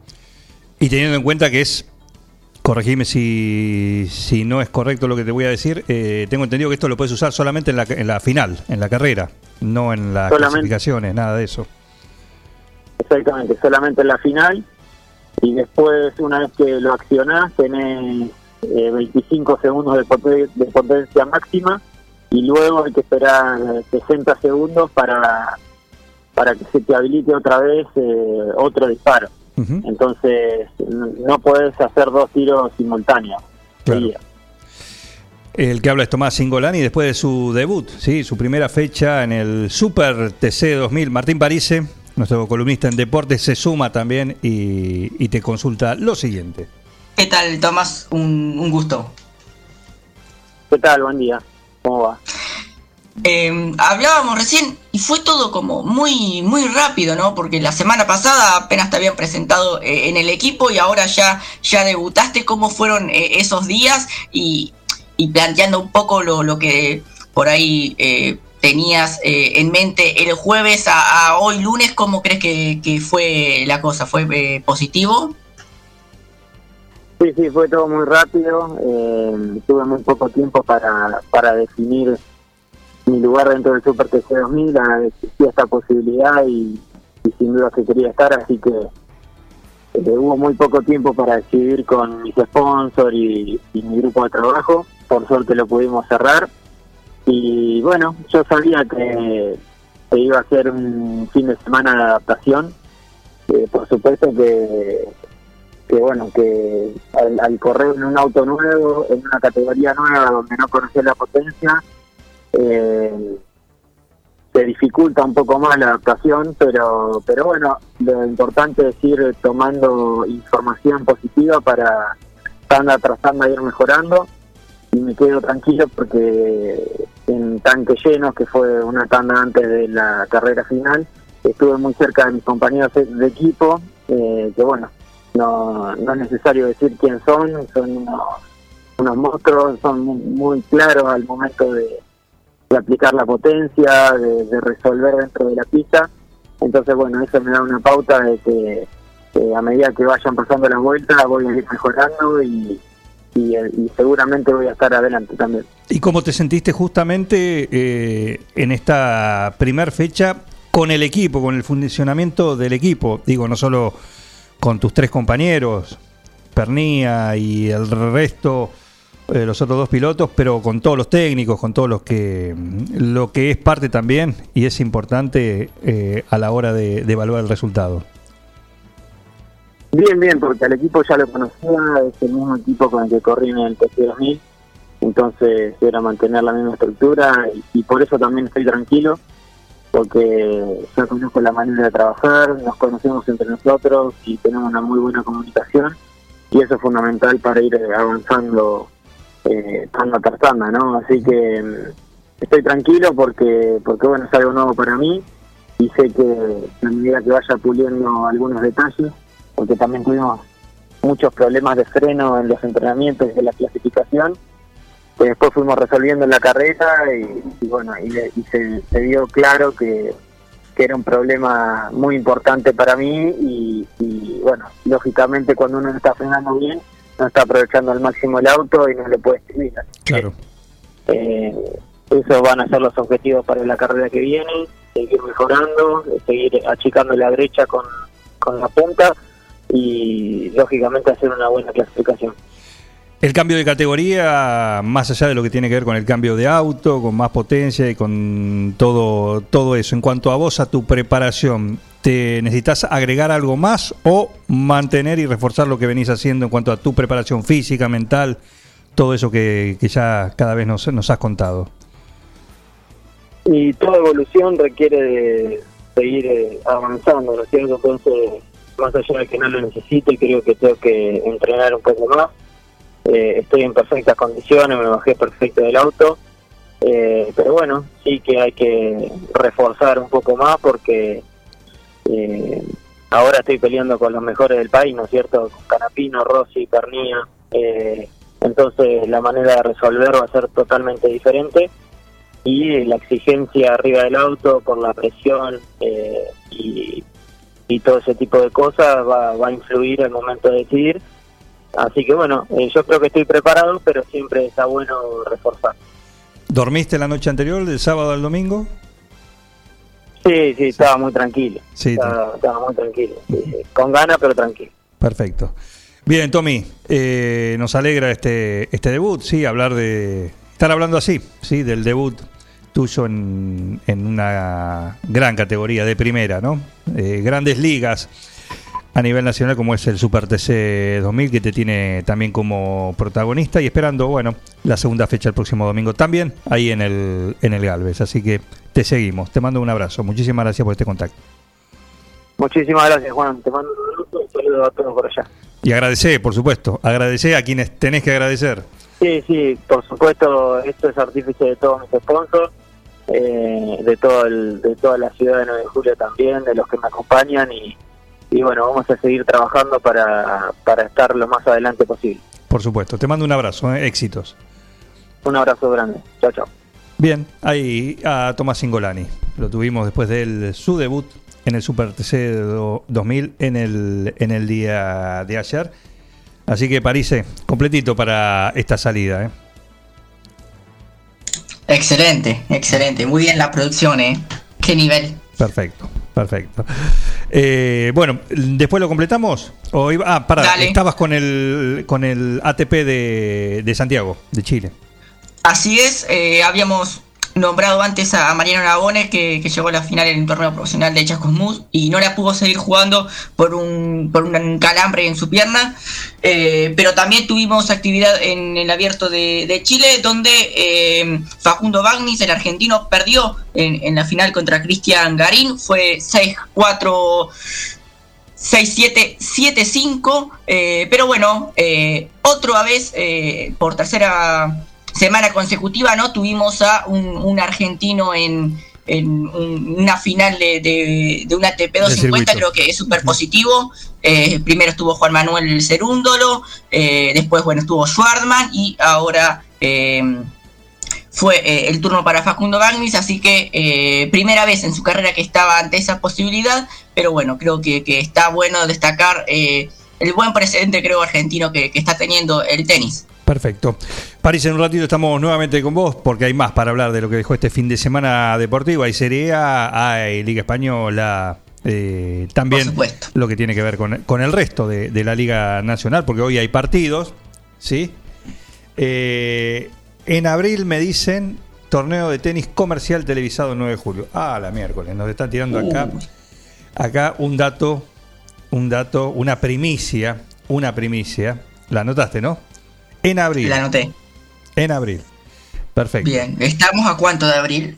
Y teniendo en cuenta que es, corregime si, si no es correcto lo que te voy a decir, eh, tengo entendido que esto lo puedes usar solamente en la, en la final, en la carrera, no en las Solamente. clasificaciones, nada de eso. Exactamente, solamente en la final. Y después, una vez que lo accionás, tenés eh, 25 segundos de, poten- de potencia máxima y luego hay que esperar eh, 60 segundos para, para que se te habilite otra vez eh, otro disparo. Entonces, no podés hacer dos tiros simultáneos. El que habla es Tomás Singolani después de su debut, sí, su primera fecha en el Super TC 2000. Martín Parise, nuestro columnista en deportes, se suma también y, y te consulta lo siguiente. ¿Qué tal, Tomás? Un, un gusto. ¿Qué tal? Buen día. ¿Cómo va? Eh, hablábamos recién y fue todo como muy muy rápido, ¿no? Porque la semana pasada apenas te habían presentado eh, en el equipo y ahora ya ya debutaste. ¿Cómo fueron eh, esos días? Y, y planteando un poco lo, lo que por ahí eh, tenías en mente el jueves a, hoy lunes, ¿cómo crees que, que fue la cosa? ¿Fue positivo? Sí, sí, fue todo muy rápido. eh, tuve muy poco tiempo para, para definir mi lugar dentro del Super TC 2000. ah, Existía esta posibilidad y, sin duda que quería estar, así que eh, hubo muy poco tiempo para decidir con mis sponsors y, y mi grupo de trabajo. Por suerte lo pudimos cerrar. Y bueno, yo sabía que, que iba a ser un fin de semana de adaptación. Eh, por supuesto que que bueno, que al, al correr en un auto nuevo, en una categoría nueva donde no conocía la potencia, eh, se dificulta un poco más la adaptación, pero pero bueno, lo importante es ir tomando información positiva para tanda tras tanda ir mejorando. Y me quedo tranquilo porque en tanque lleno, que fue una tanda antes de la carrera final, estuve muy cerca de mis compañeros de- equipo, eh, que bueno, no, no es necesario decir quién son, son unos, unos monstruos, son muy claros al momento de, de aplicar la potencia, de, resolver dentro de la pista. Entonces, bueno, eso me da una pauta de que a medida que vayan pasando las vueltas voy a ir mejorando y, y seguramente voy a estar adelante también. ¿Y cómo te sentiste justamente eh, en esta primer fecha con el equipo, con el funcionamiento del equipo? Digo, no solo con tus tres compañeros, Pernía y el resto, eh, los otros dos pilotos, pero con todos los técnicos, con todos los que, lo que es parte también y es importante eh, a la hora de, evaluar el resultado. Bien, bien, porque al equipo ya lo conocía, es el mismo equipo con el que corrí en el TC2000, entonces era mantener la misma estructura y, por eso también estoy tranquilo, porque ya conozco la manera de trabajar, nos conocemos entre nosotros y tenemos una muy buena comunicación y eso es fundamental para ir avanzando eh, tanda tras ¿no? Así que mm, estoy tranquilo porque, porque bueno, es algo nuevo para mí y sé que a medida que vaya puliendo algunos detalles, porque también tuvimos muchos problemas de freno en los entrenamientos de la clasificación, que después fuimos resolviendo en la carrera y, y bueno, y, y se, se vio claro que, que era un problema muy importante para mí y, y, bueno, lógicamente cuando uno no está frenando bien, no está aprovechando al máximo el auto y no le puede escribir. Claro. Eh, esos van a ser los objetivos para la carrera que viene, seguir mejorando, seguir achicando la brecha con, con la punta y lógicamente hacer una buena clasificación. El cambio de categoría, más allá de lo que tiene que ver con el cambio de auto, con más potencia y con todo, todo eso. En cuanto a vos, a tu preparación, ¿te necesitas agregar algo más o mantener y reforzar lo que venís haciendo en cuanto a tu preparación física, mental, todo eso que, ya cada vez nos, nos has contado? Y toda evolución requiere de seguir eh, avanzando, ¿no es cierto? Entonces, más allá de que no lo necesite, creo que tengo que entrenar un poco más. Eh, estoy en perfectas condiciones, me bajé perfecto del auto. Eh, pero bueno, sí que hay que reforzar un poco más porque eh, ahora estoy peleando con los mejores del país, ¿no es cierto? Con Canapino, Rossi, Pernía. Eh, entonces la manera de resolver va a ser totalmente diferente y la exigencia arriba del auto por la presión eh, y, y todo ese tipo de cosas va, a influir al momento de decidir. Así que bueno, eh, yo creo que estoy preparado, pero siempre está bueno reforzar. ¿Dormiste la noche anterior, del sábado al domingo? Sí, sí, estaba muy tranquilo. Sí, estaba, estaba muy tranquilo. sí, sí. Con ganas, pero tranquilo. Perfecto. Bien, Tommy, eh, nos alegra este, este debut, sí, hablar de... Estar hablando así, sí, del debut tuyo en, en una gran categoría de primera, ¿no? Eh, grandes ligas a nivel nacional como es el Super TC 2000 que te tiene también como protagonista y esperando, bueno, la segunda fecha el próximo domingo también ahí en el, en el Galvez. Así que te seguimos, te mando un abrazo, muchísimas gracias por este contacto. Muchísimas gracias, Juan. Te mando un saludo y un saludo a todos por allá. Y agradecer, por supuesto, agradecer a quienes tenés que agradecer. Sí, sí, por supuesto, esto es artífice de todos mis sponsors, eh, de todo el, de toda la ciudad de 9 de julio también, de los que me acompañan y, y bueno, vamos a seguir trabajando para, para estar lo más adelante posible. Por supuesto, te mando un abrazo, ¿eh? éxitos. Un abrazo grande. Chao, chao. Bien, ahí a Tomás Singolani. Lo tuvimos después de él, su debut en el Super TC do- 2000 en el, en el día de ayer. Así que París, completito para esta salida. ¿eh? Excelente, excelente. Muy bien la producción, ¿eh? Qué nivel. Perfecto, perfecto. Eh, bueno, después lo completamos. O iba- ah, pará, Dale. estabas con el, con el ATP de, de Santiago, de Chile. Así es, eh, habíamos nombrado antes a Mariano Navone que, llegó a la final en el torneo profesional de Chascosmús y no la pudo seguir jugando por un, por un calambre en su pierna. Eh, pero también tuvimos actividad en el abierto de, Chile, donde eh, Facundo Bagnis, el argentino, perdió en, la final contra Cristian Garín. Fue 6-4. 6-7-7-5, eh, pero bueno, eh, otra vez, por tercera semana consecutiva, ¿no? Tuvimos a un, un argentino en, en un- una final de, de, de una ATP 250, circuito. creo que es súper positivo. Eh, primero estuvo Juan Manuel Cerúndolo, eh, después, bueno, estuvo Schwartzman y ahora eh, fue eh, el turno para Facundo Bagnis, así que eh, primera vez en su carrera que estaba ante esa posibilidad, pero bueno, creo que, que está bueno destacar eh, el buen precedente, creo, argentino que, que está teniendo el tenis. Perfecto. París, en un ratito estamos nuevamente con vos porque hay más para hablar de lo que dejó este fin de semana deportivo. Hay Serie A, hay Liga Española, eh, también lo que tiene que ver con, con el resto de, de la Liga Nacional, porque hoy hay partidos, ¿sí? Eh, en abril me dicen torneo de tenis comercial televisado el 9 de julio. Ah, la miércoles, nos están tirando acá, acá un dato, un dato, una primicia, una primicia. La anotaste, ¿no? En abril. La anoté. En abril. Perfecto. Bien, ¿estamos a cuánto de abril?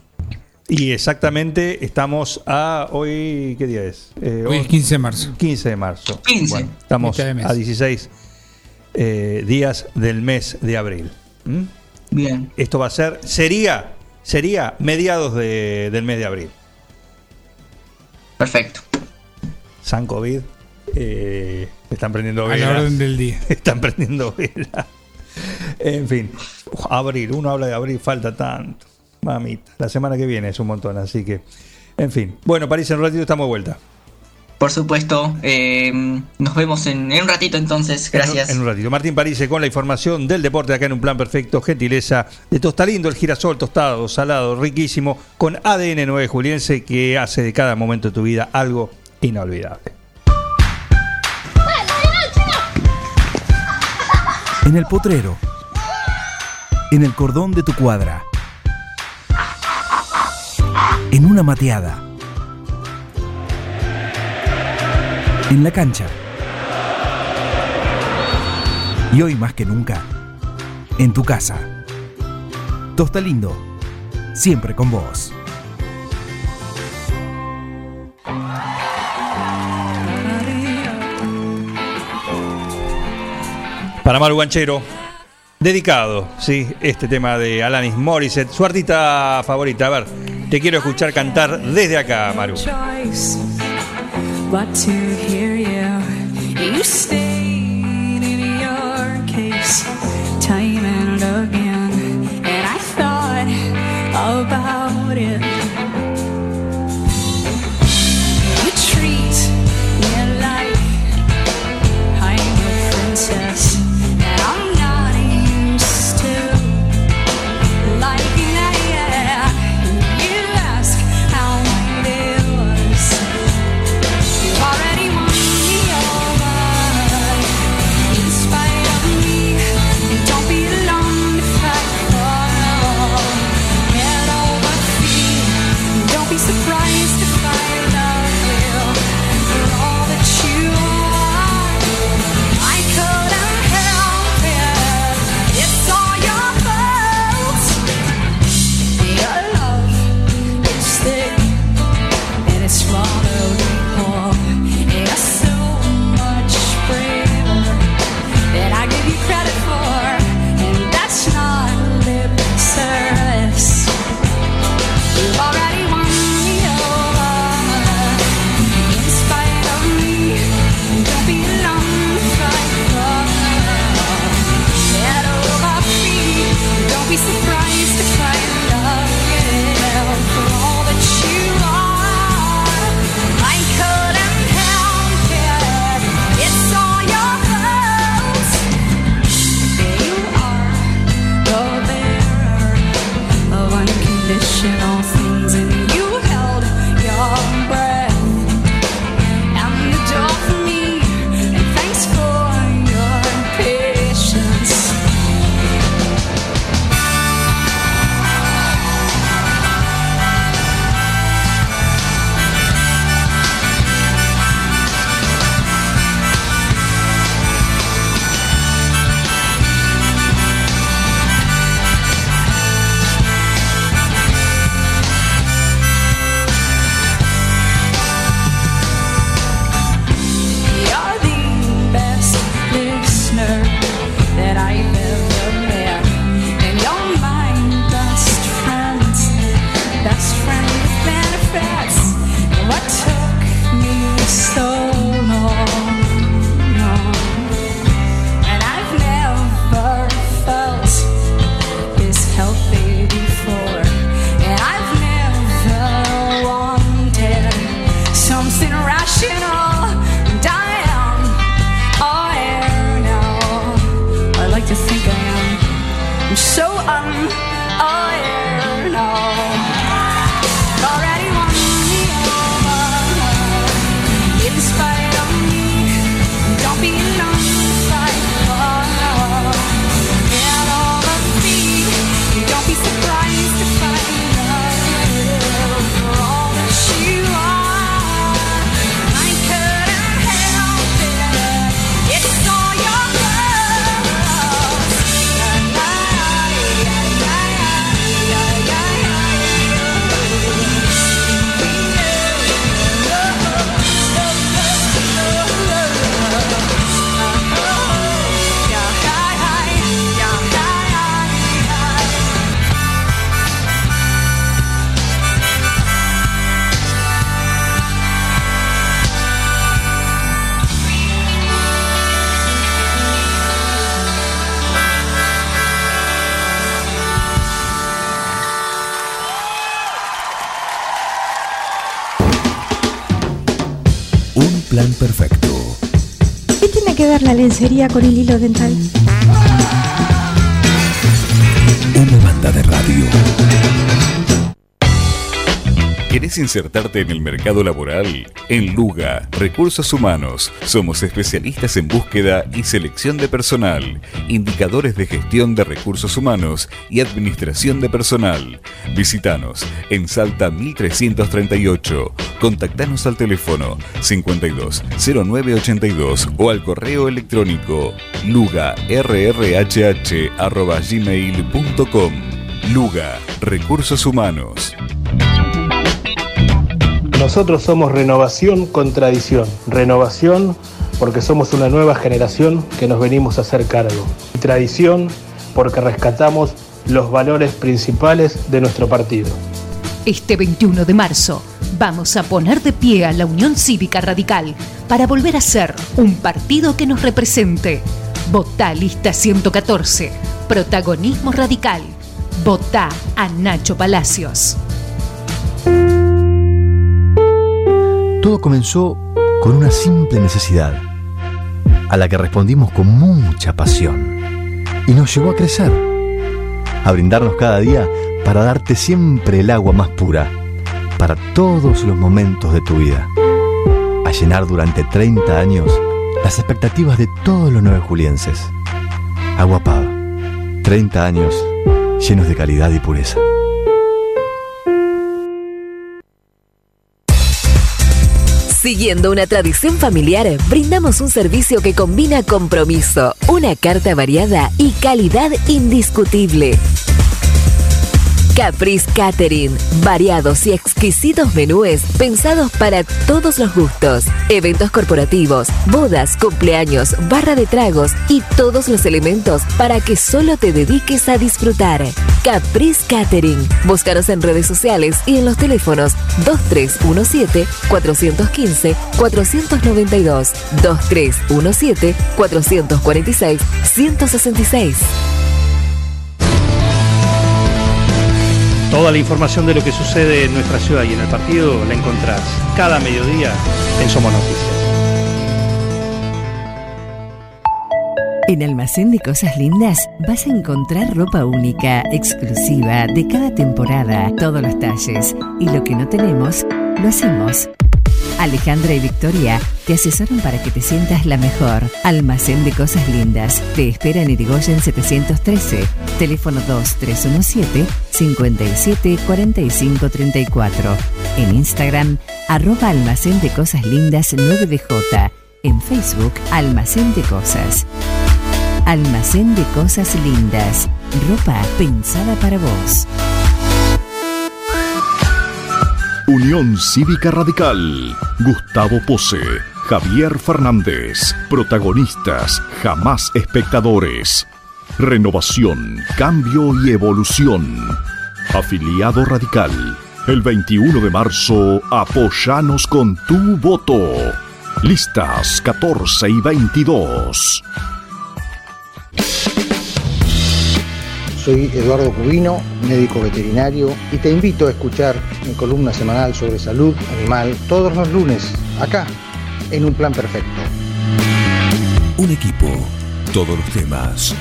Y exactamente estamos a hoy, ¿qué día es? Eh, Hoy es 15 de marzo. 15 de marzo. 15. Bueno, estamos a 16 eh, días del mes de abril. ¿Mm? Bien. Esto va a ser, sería, sería mediados de- del mes de abril. Perfecto. San COVID. eh, están prendiendo A la velas. orden del día. [LAUGHS] Están prendiendo velas. En fin, abril, uno habla de abril, falta tanto. Mamita, la semana que viene es un montón, así que, en fin. Bueno, París, en un ratito estamos de vuelta. Por supuesto. eh, nos vemos en, en un ratito entonces. Gracias. En un ratito. Martín París con la información del deporte acá en un plan perfecto. Gentileza de Tostalindo, el girasol tostado, salado, riquísimo, con ADN 9 juliense que hace de cada momento de tu vida algo inolvidable. En el potrero. En el cordón de tu cuadra. En una mateada. En la cancha. Y hoy más que nunca, en tu casa. Tosta Lindo, siempre con vos. Para Maru Ganchero, dedicado, sí, este tema de Alanis Morissette, su artista favorita. A ver, te quiero escuchar cantar desde acá, Maru. Lencería con el hilo dental? Una banda de radio. ¿Querés insertarte en el mercado laboral? En Luga, Recursos Humanos, somos especialistas en búsqueda y selección de personal, indicadores de gestión de recursos humanos y administración de personal. Visítanos en Salta 1338. Contactanos al teléfono 52 0982 o al correo electrónico lugarrhh@gmail.com. Luga, Recursos Humanos. Nosotros somos renovación con tradición. Renovación porque somos una nueva generación que nos venimos a hacer cargo. Y tradición porque rescatamos los valores principales de nuestro partido. Este 21 de marzo vamos a poner de pie a la Unión Cívica Radical para volver a ser un partido que nos represente. Votá lista 114. Protagonismo radical. Votá a Nacho Palacios. Todo comenzó con una simple necesidad, a la que respondimos con mucha pasión, y nos llevó a crecer, a brindarnos cada día para darte siempre el agua más pura, para todos los momentos de tu vida, a llenar durante 30 años las expectativas de todos los nueve julienses. Agua Pava, 30 años llenos de calidad y pureza. Siguiendo una tradición familiar, brindamos un servicio que combina compromiso, una carta variada y calidad indiscutible. Caprice Catering, variados y exquisitos menúes pensados para todos los gustos. Eventos corporativos, bodas, cumpleaños, barra de tragos y todos los elementos para que solo te dediques a disfrutar. Caprice Catering. Búscanos en redes sociales y en los teléfonos 2317-415-492, 2317-446-166. Toda la información de lo que sucede en nuestra ciudad y en el partido la encontrás cada mediodía en Somos Noticias. En Almacén de Cosas Lindas vas a encontrar ropa única, exclusiva, de cada temporada, todos los talles. Y lo que no tenemos, lo hacemos. Alejandra y Victoria te asesoran para que te sientas la mejor. Almacén de Cosas Lindas. Te espera en Irigoyen 713. Teléfono 2317 57 45 34. En Instagram, arroba Almacén de Cosas Lindas 9DJ. En Facebook, Almacén de Cosas. Almacén de Cosas Lindas. Ropa pensada para vos. Unión Cívica Radical. Gustavo Pose. Javier Fernández. Protagonistas, jamás espectadores. Renovación, cambio y evolución. Afiliado Radical. El 21 de marzo, apoyanos con tu voto. Listas 14 y 22. Soy Eduardo Cubino, médico veterinario, y te invito a escuchar mi columna semanal sobre salud animal todos los lunes, acá, en Un Plan Perfecto. Un equipo, todos los temas.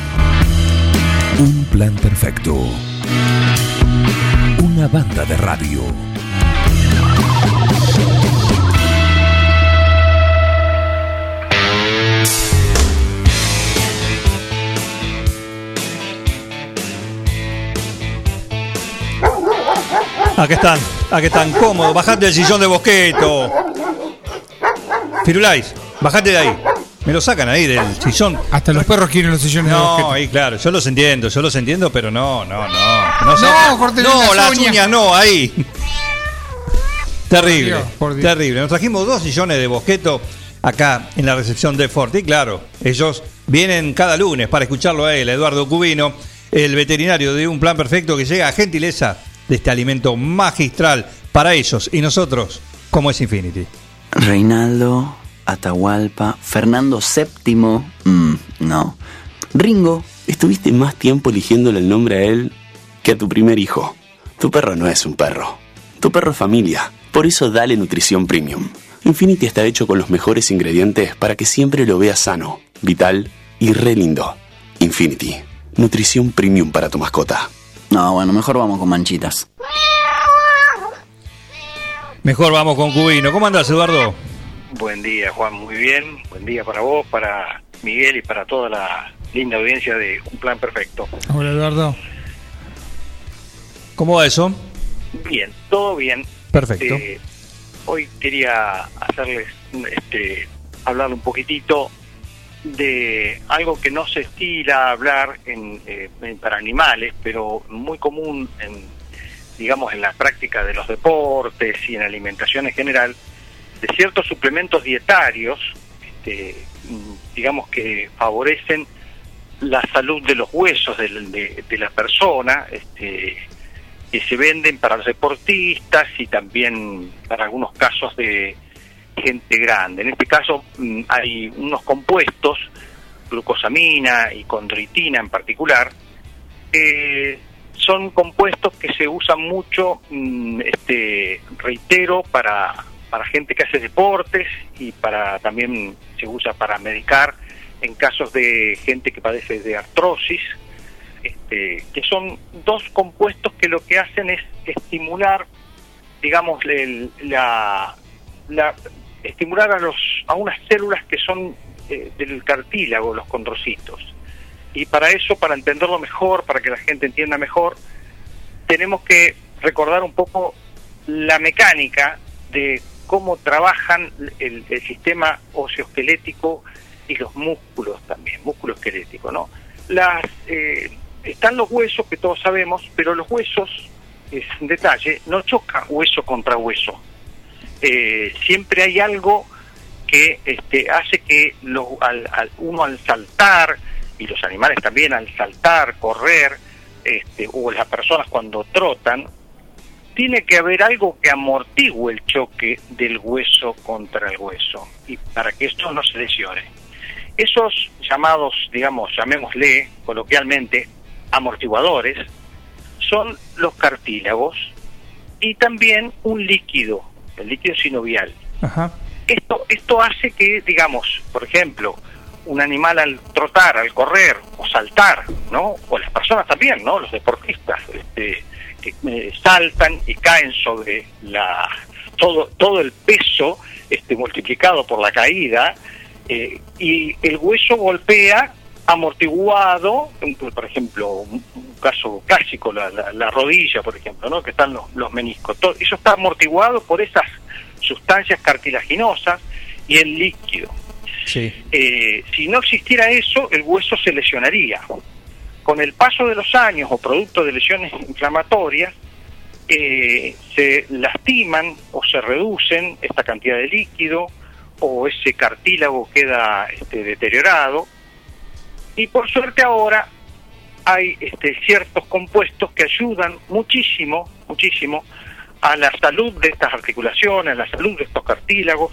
Un plan perfecto. Una banda de radio. Aquí están, aquí están, cómodos. Bajate del sillón de Bosqueto. Firulais, bajate de ahí. Me lo sacan ahí del sillón. Hasta los perros quieren los sillones de No, Bosqueto. ahí claro, yo los entiendo, yo los entiendo, pero no, no, no. No, No, córtenle no las uñas. uñas no, ahí. Terrible, Dios, por Dios. terrible. Nos trajimos dos sillones de Bosqueto acá en la recepción de Forti. Y claro, ellos vienen cada lunes para escucharlo a él, Eduardo Cubino, el veterinario de Un Plan Perfecto que llega a gentileza de este alimento magistral para ellos y nosotros, como es Infinity. Reinaldo, Atahualpa, Fernando VII, mm, no. Ringo, estuviste más tiempo eligiéndole el nombre a él que a tu primer hijo. Tu perro no es un perro. Tu perro es familia. Por eso dale nutrición premium. Infinity está hecho con los mejores ingredientes para que siempre lo veas sano, vital y re lindo. Infinity, nutrición premium para tu mascota. No, bueno, mejor vamos con manchitas. Mejor vamos con Cubino. ¿Cómo andás, Eduardo? Buen día, Juan, muy bien. Buen día para vos, para Miguel y para toda la linda audiencia de Un Plan Perfecto. Hola, Eduardo. ¿Cómo va eso? Bien, todo bien. Perfecto. Eh, hoy quería hacerles, este, hablar un poquitito de algo que no se estila hablar en, eh, para animales, pero muy común en, digamos, en la práctica de los deportes y en alimentación en general, de ciertos suplementos dietarios, este, digamos que favorecen la salud de los huesos de, de la persona, este, que se venden para los deportistas y también para algunos casos de gente grande. En este caso mm, hay unos compuestos, glucosamina y condroitina en particular, que son compuestos que se usan mucho, mm, este, reitero, para, para gente que hace deportes y para también se usa para medicar en casos de gente que padece de artrosis, este, que son dos compuestos que lo que hacen es estimular, digamos, la, la- estimular a los a unas células que son eh, del cartílago, los condrocitos. Y para eso, para entenderlo mejor, para que la gente entienda mejor, tenemos que recordar un poco la mecánica de cómo trabajan el, el sistema osteoesquelético y los músculos también, músculo esquelético, ¿no? Las, eh, están los huesos que todos sabemos, pero los huesos, es un detalle, no chocan hueso contra hueso. Eh, siempre hay algo que este, hace que al- al- uno al saltar, y los animales también al saltar, correr, este, o las personas cuando trotan, tiene que haber algo que amortigue el choque del hueso contra el hueso, y para que esto no se lesione. Esos llamados, digamos, llamémosle coloquialmente, amortiguadores, son los cartílagos y también un líquido, el líquido sinovial. Ajá. Esto, esto hace que, digamos, por ejemplo, un animal al trotar, al correr o saltar, ¿no? O las personas también, ¿no? Los deportistas, este, que eh, saltan y caen sobre la todo todo el peso este multiplicado por la caída eh, y el hueso golpea amortiguado, por ejemplo, un caso clásico, la, la- la rodilla, por ejemplo, ¿no? que están los, los meniscos. Todo, eso está amortiguado por esas sustancias cartilaginosas y el líquido. Sí. Eh, si no existiera eso, el hueso se lesionaría. Con el paso de los años o producto de lesiones inflamatorias, eh, se lastiman o se reducen esta cantidad de líquido o ese cartílago queda este, deteriorado. Y por suerte ahora hay este, ciertos compuestos que ayudan muchísimo, muchísimo a la salud de estas articulaciones, a la salud de estos cartílagos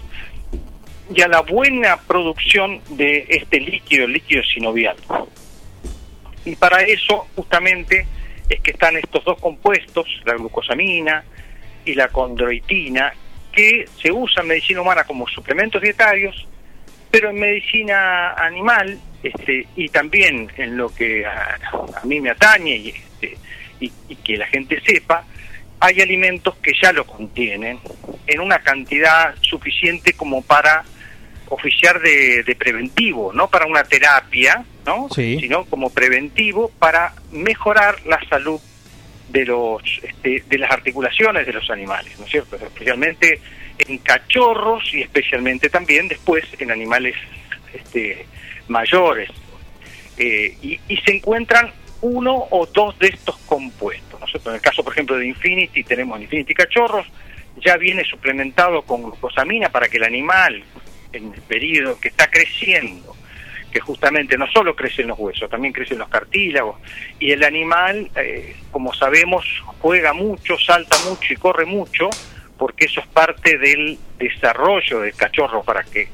y a la buena producción de este líquido, el líquido sinovial. Y para eso justamente es que están estos dos compuestos, la glucosamina y la condroitina, que se usan en medicina humana como suplementos dietarios, pero en medicina animal este, y también en lo que a, a mí me atañe y, este, y, y que la gente sepa, hay alimentos que ya lo contienen en una cantidad suficiente como para oficiar de, de preventivo, no para una terapia, ¿no? Sí. sino como preventivo para mejorar la salud de los este, de las articulaciones de los animales, ¿no es cierto? Especialmente en cachorros y especialmente también después en animales este, mayores. Eh, y, y se encuentran uno o dos de estos compuestos. ¿no es cierto? En el caso, por ejemplo, de Infinity, tenemos Infinity Cachorros, ya viene suplementado con glucosamina para que el animal, en el periodo que está creciendo, que justamente no solo crecen los huesos, también crecen los cartílagos, y el animal, eh, como sabemos, juega mucho, salta mucho y corre mucho, porque eso es parte del desarrollo del cachorro para que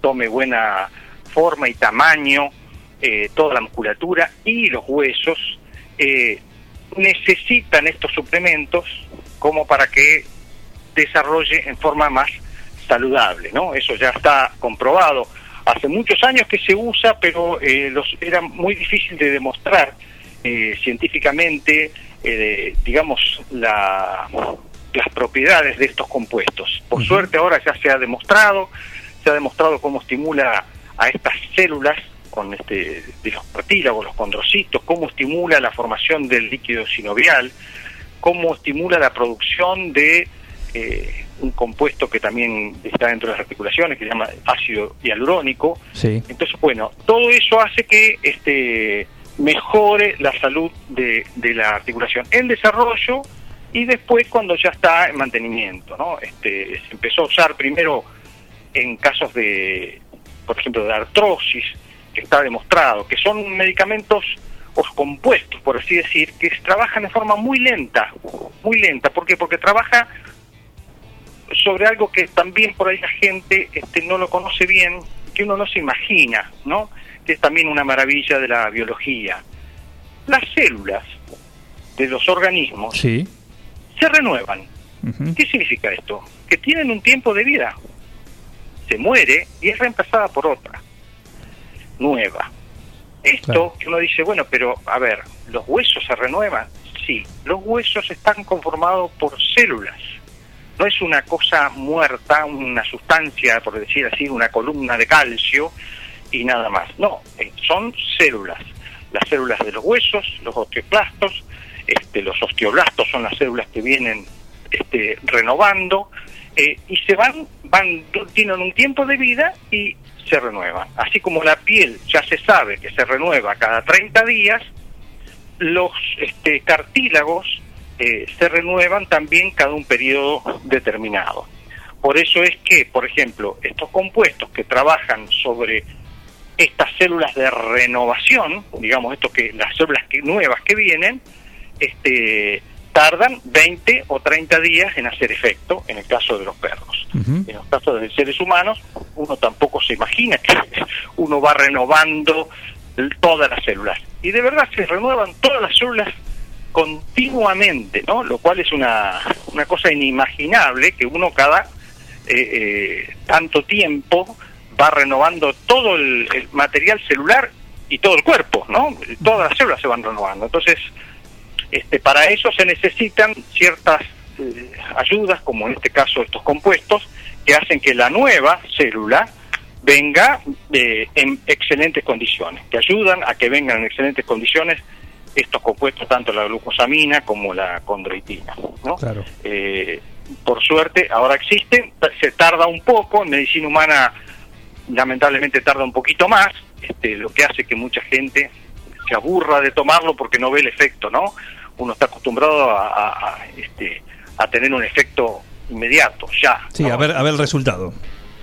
tome buena forma y tamaño, eh, toda la musculatura y los huesos, eh, necesitan estos suplementos como para que desarrolle en forma más saludable, ¿no? Eso ya está comprobado. Hace muchos años que se usa, pero eh, los, era muy difícil de demostrar eh, científicamente, eh, digamos, la, las propiedades de estos compuestos. Por suerte ahora ya se ha demostrado, se ha demostrado cómo estimula a estas células con este de los cartílagos, los condrocitos, cómo estimula la formación del líquido sinovial, cómo estimula la producción de eh, un compuesto que también está dentro de las articulaciones, que se llama ácido hialurónico. Sí. Entonces, bueno, todo eso hace que este mejore la salud de, de la articulación en desarrollo y después cuando ya está en mantenimiento, ¿no? Este, se empezó a usar primero en casos de, por ejemplo, de artrosis, que está demostrado, que son medicamentos o compuestos, por así decir, que trabajan de forma muy lenta, muy lenta. ¿Por qué? Porque trabaja sobre algo que también por ahí la gente este, no lo conoce bien, que uno no se imagina, ¿no? Que es también una maravilla de la biología. Las células de los organismos Sí. Se renuevan. ¿Qué significa esto? Que tienen un tiempo de vida. Se muere y es reemplazada por otra, nueva. Esto que uno dice, bueno, pero a ver, ¿los huesos se renuevan? Sí, los huesos están conformados por células. No es una cosa muerta, una sustancia, por decir así, una columna de calcio y nada más. No, eh, son células. Las células de los huesos, los osteoclastos, este, los osteoblastos son las células que vienen este, renovando eh, y se van, van, tienen un tiempo de vida y se renuevan. Así como la piel ya se sabe que se renueva cada 30 días, los este, cartílagos eh, se renuevan también cada un periodo determinado. Por eso es que, por ejemplo, estos compuestos que trabajan sobre estas células de renovación, digamos, esto que las células que, nuevas que vienen, este, tardan 20 o 30 días en hacer efecto en el caso de los perros. En los casos de seres humanos, uno tampoco se imagina que [LAUGHS] uno va renovando todas las células. Y de verdad se renuevan todas las células continuamente, ¿no? Lo cual es una, una cosa inimaginable que uno cada eh, eh, tanto tiempo va renovando todo el, el material celular y todo el cuerpo, ¿no? Todas las células se van renovando. Entonces, este, para eso se necesitan ciertas eh, ayudas, como en este caso estos compuestos, que hacen que la nueva célula venga eh, en excelentes condiciones, que ayudan a que vengan en excelentes condiciones estos compuestos, tanto la glucosamina como la condroitina. ¿no? Claro. Eh, por suerte, ahora existen, se tarda un poco, en medicina humana lamentablemente tarda un poquito más, este, lo que hace que mucha gente se aburra de tomarlo porque no ve el efecto, ¿no? Uno está acostumbrado a, a- a, este, a tener un efecto inmediato, ya. Sí, a ver, a ver el resultado.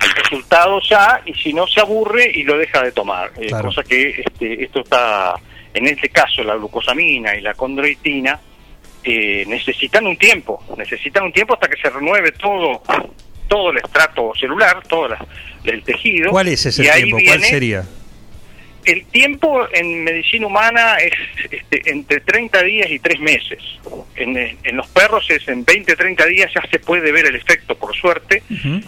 El resultado ya, y si no se aburre y lo deja de tomar. Eh. Cosa que este, esto está, en este caso, la glucosamina y la condroitina, eh, necesitan un tiempo, necesitan un tiempo hasta que se renueve todo todo el estrato celular, todo la- el tejido. ¿Cuál es ese y tiempo? ¿Cuál sería? El tiempo en medicina humana es este, entre 30 días y 3 meses. En, en los perros es en 20, 30 días ya se puede ver el efecto, por suerte,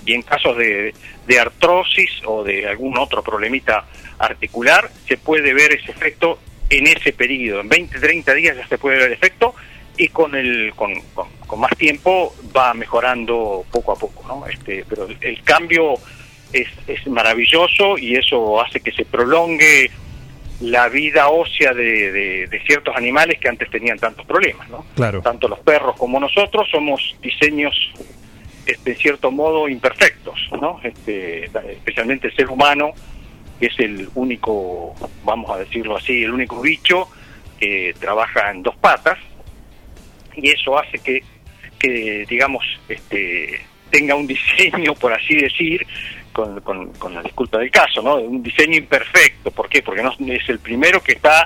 y en casos de, de artrosis o de algún otro problemita articular, se puede ver ese efecto en ese periodo. En 20, 30 días ya se puede ver el efecto y con el con, con- con más tiempo va mejorando poco a poco, ¿no? Este, pero el, el cambio es, es maravilloso y eso hace que se prolongue la vida ósea de, de- de ciertos animales que antes tenían tantos problemas, ¿no? Claro. Tanto los perros como nosotros somos diseños, este, en cierto modo, imperfectos, ¿no? Este, especialmente el ser humano, que es el único, vamos a decirlo así, el único bicho que trabaja en dos patas, y eso hace que, que digamos, este, tenga un diseño, por así decir, con, con, con la disculpa del caso, ¿no? Un diseño imperfecto. ¿Por qué? Porque no es el primero que está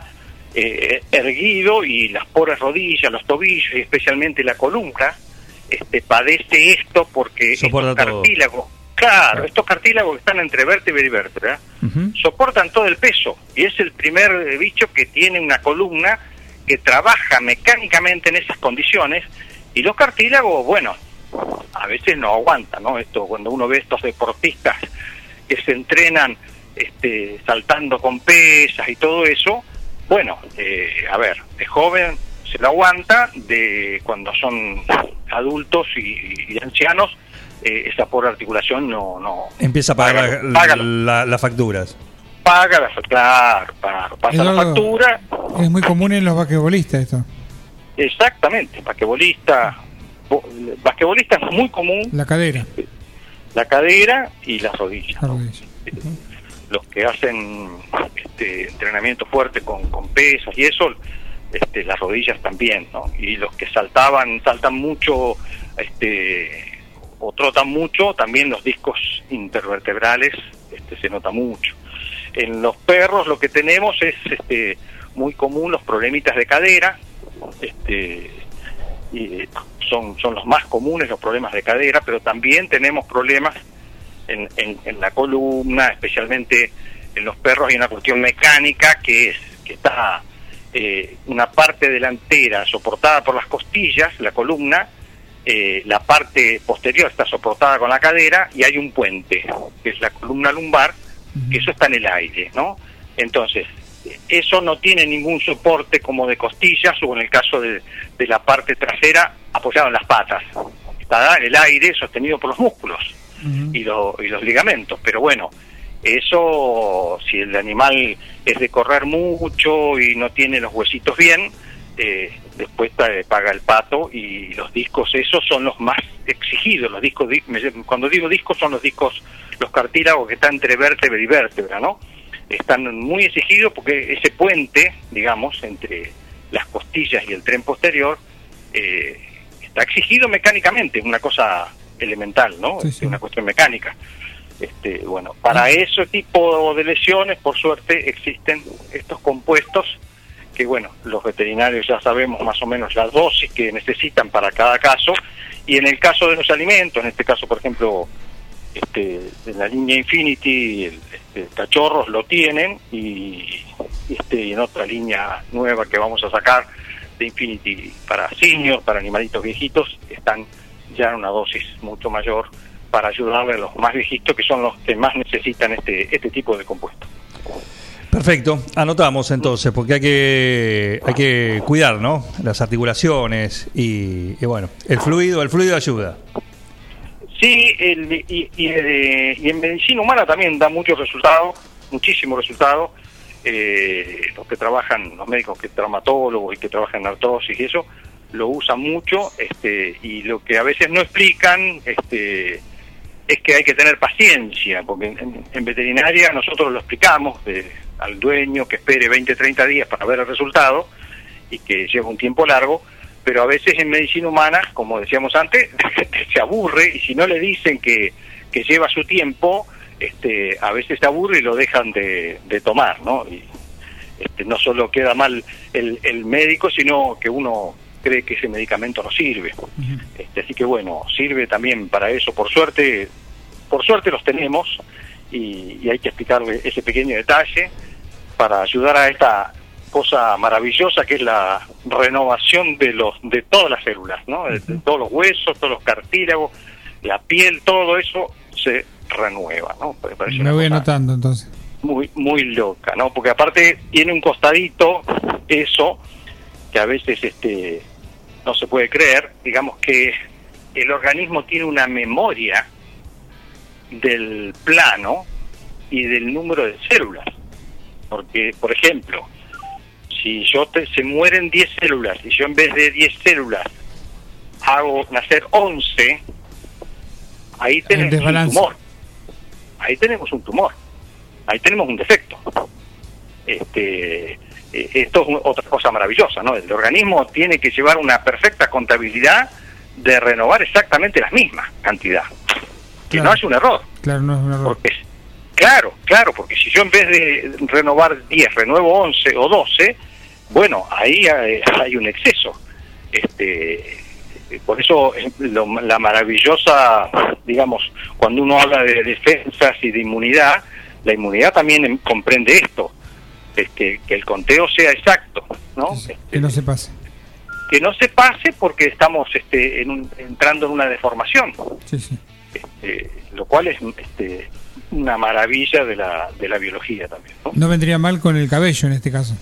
eh, erguido y las pobres rodillas, los tobillos y especialmente la columna este, padece esto porque Soporta estos todo. cartílagos, claro, estos cartílagos que están entre vértebra y vértebra, soportan todo el peso y es el primer eh, bicho que tiene una columna que trabaja mecánicamente en esas condiciones y los cartílagos, bueno, a veces no aguanta, ¿no? Esto cuando uno ve estos deportistas que se entrenan este, saltando con pesas y todo eso, bueno, eh, a ver, de joven se lo aguanta, de cuando son adultos y, y ancianos, eh, esa pobre articulación no, no Empieza a pagar Págalo, la- págalo. la- las facturas. paga la, claro, claro, pasa la factura, Es muy común en los basquetbolistas esto. exactamente, basquetbolista, bo- basquetbolista es muy común La cadera. la cadera y las rodillas. La rodilla. Los que hacen este, entrenamiento fuerte con, con pesas y eso, este, las rodillas también, ¿no? Y los que saltaban, saltan mucho, este, o trotan mucho, también los discos intervertebrales este, se nota mucho. En los perros lo que tenemos es este, muy común los problemitas de cadera, este, y eh, son, son los más comunes los problemas de cadera, pero también tenemos problemas en, en, en la columna, especialmente en los perros hay una cuestión mecánica que es que está eh, una parte delantera soportada por las costillas, la columna, eh, la parte posterior está soportada con la cadera y hay un puente, que es la columna lumbar, que eso está en el aire, ¿no? Entonces, eso no tiene ningún soporte como de costillas o en el caso de, de la parte trasera apoyado en las patas. Está el aire sostenido por los músculos y, lo- y los ligamentos. Pero bueno, eso, si el animal es de correr mucho y no tiene los huesitos bien, eh, después eh, paga el pato y los discos esos son los más exigidos. Los discos, cuando digo discos son los discos, los cartílagos que están entre vértebra y vértebra, ¿no? Están muy exigidos porque ese puente, digamos, entre las costillas y el tren posterior, eh, está exigido mecánicamente, es una cosa elemental, ¿no? Es una cuestión mecánica. Este, bueno, para ese tipo de lesiones, por suerte, existen estos compuestos que, bueno, los veterinarios ya sabemos más o menos las dosis que necesitan para cada caso. Y en el caso de los alimentos, en este caso, por ejemplo, este, en la línea Infinity, el, este, cachorros lo tienen y, este, en otra línea nueva que vamos a sacar de Infinity para seniors, para animalitos viejitos, están ya en una dosis mucho mayor para ayudarle a los más viejitos que son los que más necesitan este, este tipo de compuesto. Perfecto, anotamos entonces, porque hay que, hay que cuidar, ¿no? Las articulaciones y, y bueno, el fluido, el fluido ayuda. Sí, el- y, y, eh, y en medicina humana también da muchos resultados, muchísimos resultados. Eh, los que trabajan, los médicos que traumatólogos y que trabajan en artrosis y eso, lo usan mucho este, y lo que a veces no explican este, es que hay que tener paciencia, porque en, en veterinaria nosotros lo explicamos al dueño que espere 20, 30 días para ver el resultado y que lleva un tiempo largo, pero a veces en medicina humana, como decíamos antes, [LAUGHS] se aburre y si no le dicen que, que lleva su tiempo, este, a veces se aburre y lo dejan de, de tomar, ¿no? Y este, no solo queda mal el, el médico, sino que uno cree que ese medicamento no sirve. Este, así que bueno, sirve también para eso. Por suerte, por suerte los tenemos y, y hay que explicarle ese pequeño detalle para ayudar a esta cosa maravillosa que es la renovación de los de todas las células, ¿no? De, de todos los huesos, todos los cartílagos, la piel, todo eso se renueva, ¿no? Me voy anotando entonces. muy muy loca, ¿no? Porque aparte tiene un costadito eso que a veces este no se puede creer, digamos que el organismo tiene una memoria del plano y del número de células. Porque, por ejemplo, si yo te, se mueren 10 células y yo en vez de 10 células hago nacer 11, ahí tenemos un tumor. Ahí tenemos un tumor. Ahí tenemos un defecto. Este, eh, esto es un- otra cosa maravillosa, ¿no? El organismo tiene que llevar una perfecta contabilidad de renovar exactamente la misma cantidad. Que no haya un error. Claro, no es un error. Porque, claro, claro, porque si yo en vez de renovar 10, renuevo 11 o 12, bueno, ahí hay, hay un exceso. Este, eh, por eso eh, lo- la maravillosa, digamos, cuando uno habla de defensas y de inmunidad, la inmunidad también em- comprende esto, es que, el conteo sea exacto, ¿no? Que no se pase. que no se pase porque estamos este, en un- entrando en una deformación, Sí, sí. este, lo cual es este, una maravilla de la, de la biología también. ¿no? No vendría mal con el cabello en este caso.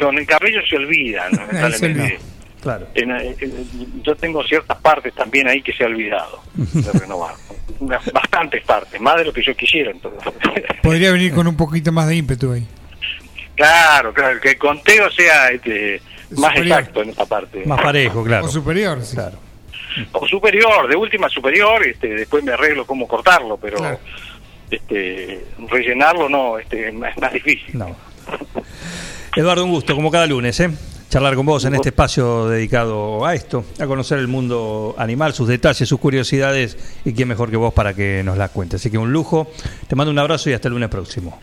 Con el cabello se olvida, ¿no? [LAUGHS] lamentablemente. Claro. En- en- yo tengo ciertas partes también ahí que se ha olvidado [LAUGHS] de renovar. Bastantes partes, más de lo que yo quisiera. Entonces. [LAUGHS] Podría venir con un poquito más de ímpetu ahí. claro, claro, que el conteo sea este, más Superior. exacto en esa parte. Más parejo, claro. O superior, sí. Claro. O superior, de última superior, este, después me arreglo cómo cortarlo, pero Claro. este, rellenarlo no, este, es más, más difícil. No. Eduardo, un gusto, como cada lunes, ¿eh? charlar con vos en este espacio dedicado a esto, a conocer el mundo animal, sus detalles, sus curiosidades, y quién mejor que vos para que nos las cuentes. Así que un lujo, te mando un abrazo y hasta el lunes próximo.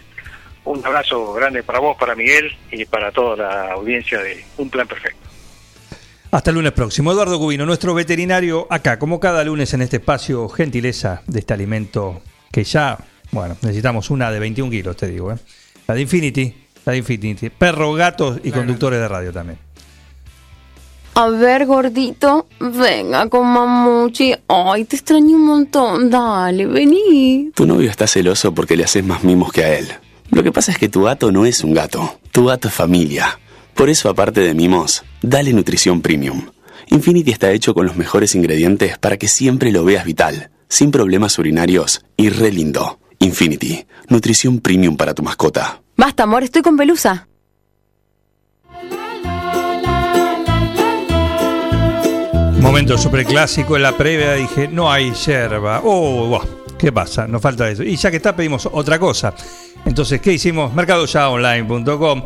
Un abrazo grande para vos, para Miguel y para toda la audiencia de Un Plan Perfecto. Hasta el lunes próximo. Eduardo Cubino, nuestro veterinario, acá, como cada lunes en este espacio, gentileza de este alimento que ya, bueno, necesitamos una de 21 kilos, te digo, ¿eh? La de Infinity, la Infinity. Perro, gatos y conductores de radio también. A ver, gordito, venga con mamuchi. Ay, te extraño un montón. Dale, vení. Tu novio está celoso porque le haces más mimos que a él. Lo que pasa es que tu gato no es un gato, tu gato es familia. Por eso, aparte de mimos, dale nutrición premium. Infinity está hecho con los mejores ingredientes para que siempre lo veas vital, sin problemas urinarios y re lindo. Infinity, nutrición premium para tu mascota. Basta, amor, estoy con pelusa. Momento super clásico en la previa dije, no hay yerba. Oh, buah, ¿qué pasa? Nos falta eso. Y ya que está, pedimos otra cosa. Entonces, ¿qué hicimos? Mercadoyaonline.com.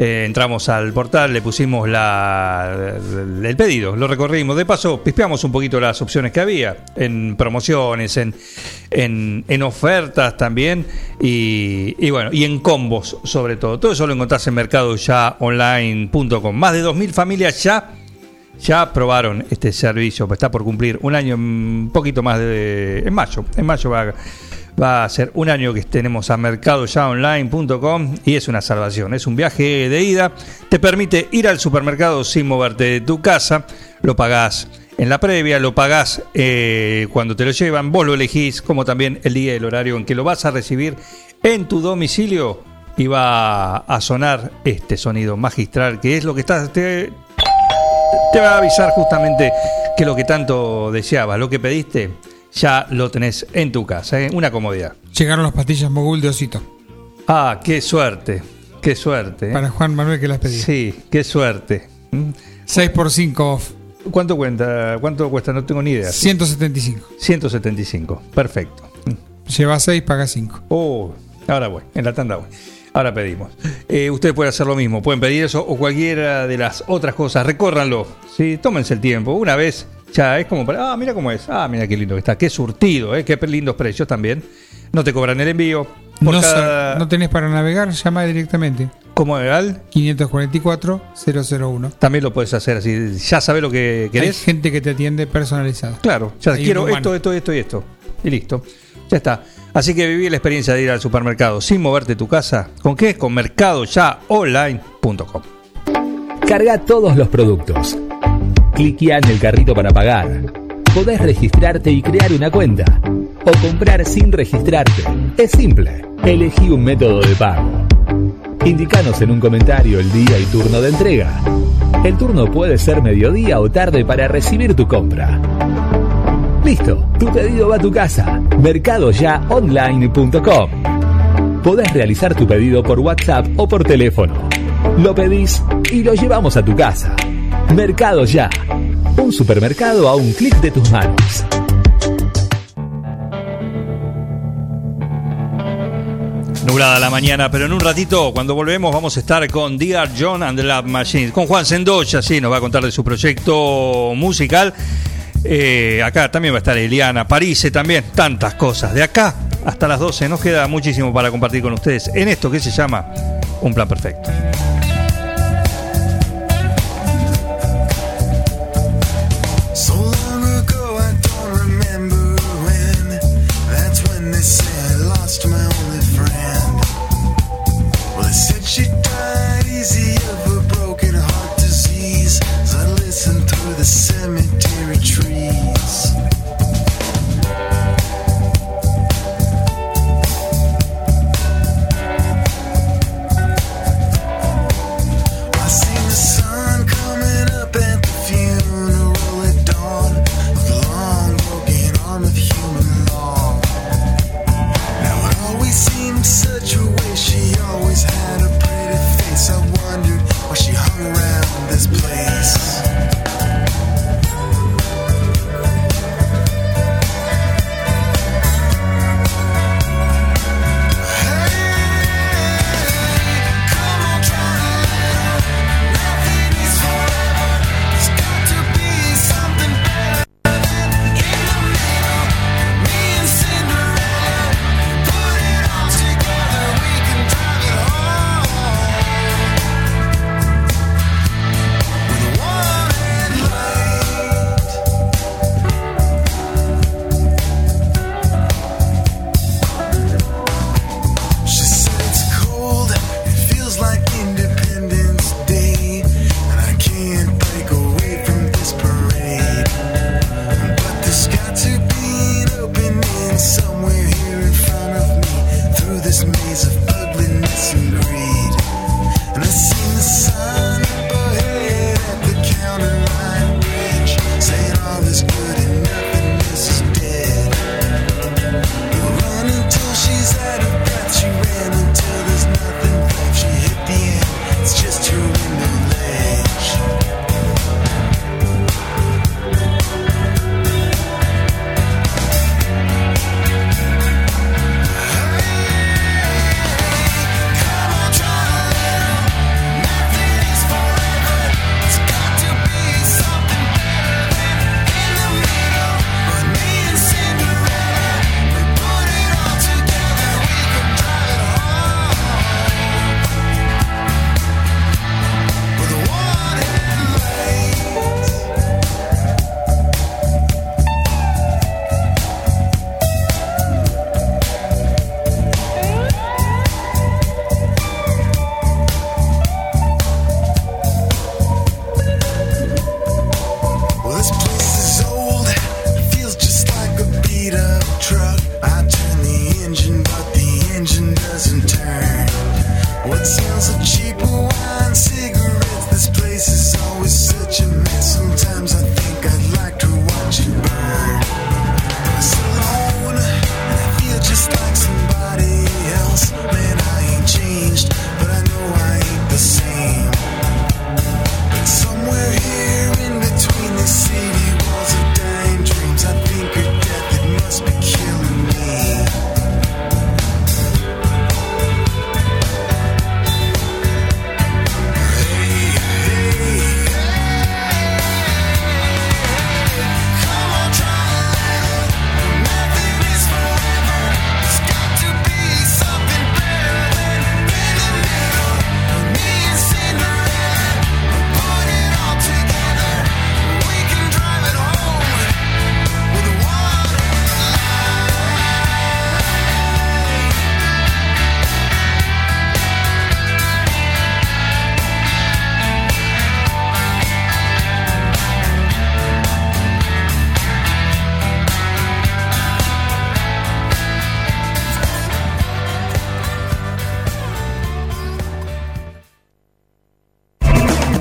Eh, entramos al portal, le pusimos la, el pedido, lo recorrimos. De paso, pispeamos un poquito las opciones que había en promociones, en, en, ofertas también y, y bueno, y en combos sobre todo. Todo eso lo encontrás en mercadoyaonline.com. Más de 2.000 familias ya ya probaron este servicio, pues está por cumplir un año, un poquito más de. En mayo. En mayo va, va a ser un año que tenemos a mercadoyaonline.com y es una salvación. Es un viaje de ida. Te permite ir al supermercado sin moverte de tu casa. Lo pagás en la previa, lo pagás eh, cuando te lo llevan. Vos lo elegís, como también el día y el horario en que lo vas a recibir en tu domicilio. Y va a sonar este sonido magistral que es lo que estás. Te, te va a avisar justamente que lo que tanto deseabas, lo que pediste, ya lo tenés en tu casa, ¿eh? una comodidad. Llegaron las pastillas Mogul de Osito. Ah, qué suerte, qué suerte. ¿eh? Para Juan Manuel que las pedía. Sí, qué suerte. ¿Mm? 6 por 5 off. ¿Cuánto cuenta? ¿Cuánto cuesta? No tengo ni idea. 175. 175, perfecto. Lleva 6, paga 5. Oh, ahora voy, en la tanda voy. Ahora pedimos. Eh, ustedes pueden hacer lo mismo, pueden pedir eso o cualquiera de las otras cosas. Recórranlo, ¿sí? tómense el tiempo. Una vez ya es como para, ah, mira cómo es. Ah, mira qué lindo que está. Qué surtido, ¿eh? qué lindos precios también. No te cobran el envío. Por No, cada- no tenés para navegar, llama directamente. ¿Cómo legal? 544-001. También lo puedes hacer así. Ya sabes lo que Hay querés. gente que te atiende personalizado. Claro, ya Hay quiero esto, esto, esto y esto. Y listo. Ya está. Así que viví la experiencia de ir al supermercado sin moverte tu casa. ¿Con qué? Con mercadoyaonline.com. Carga todos los productos. Cliquea en el carrito para pagar. Podés registrarte y crear una cuenta. O comprar sin registrarte. Es simple. Elegí un método de pago. Indicanos en un comentario el día y turno de entrega. El turno puede ser mediodía o tarde para recibir tu compra. Listo, tu pedido va a tu casa. Mercadoyaonline.com. Podés realizar tu pedido por WhatsApp o por teléfono. Lo pedís y lo llevamos a tu casa. Mercado Ya. Un supermercado a un clic de tus manos. Nublada la mañana, pero en un ratito, cuando volvemos, vamos a estar con Dear John and the Lab Machine. Con Juan Sendoya, sí, nos va a contar de su proyecto musical. Eh, acá también va a estar Eliana, Parise también, tantas cosas. De acá hasta las 12 nos queda muchísimo para compartir con ustedes en esto que se llama Un Plan Perfecto.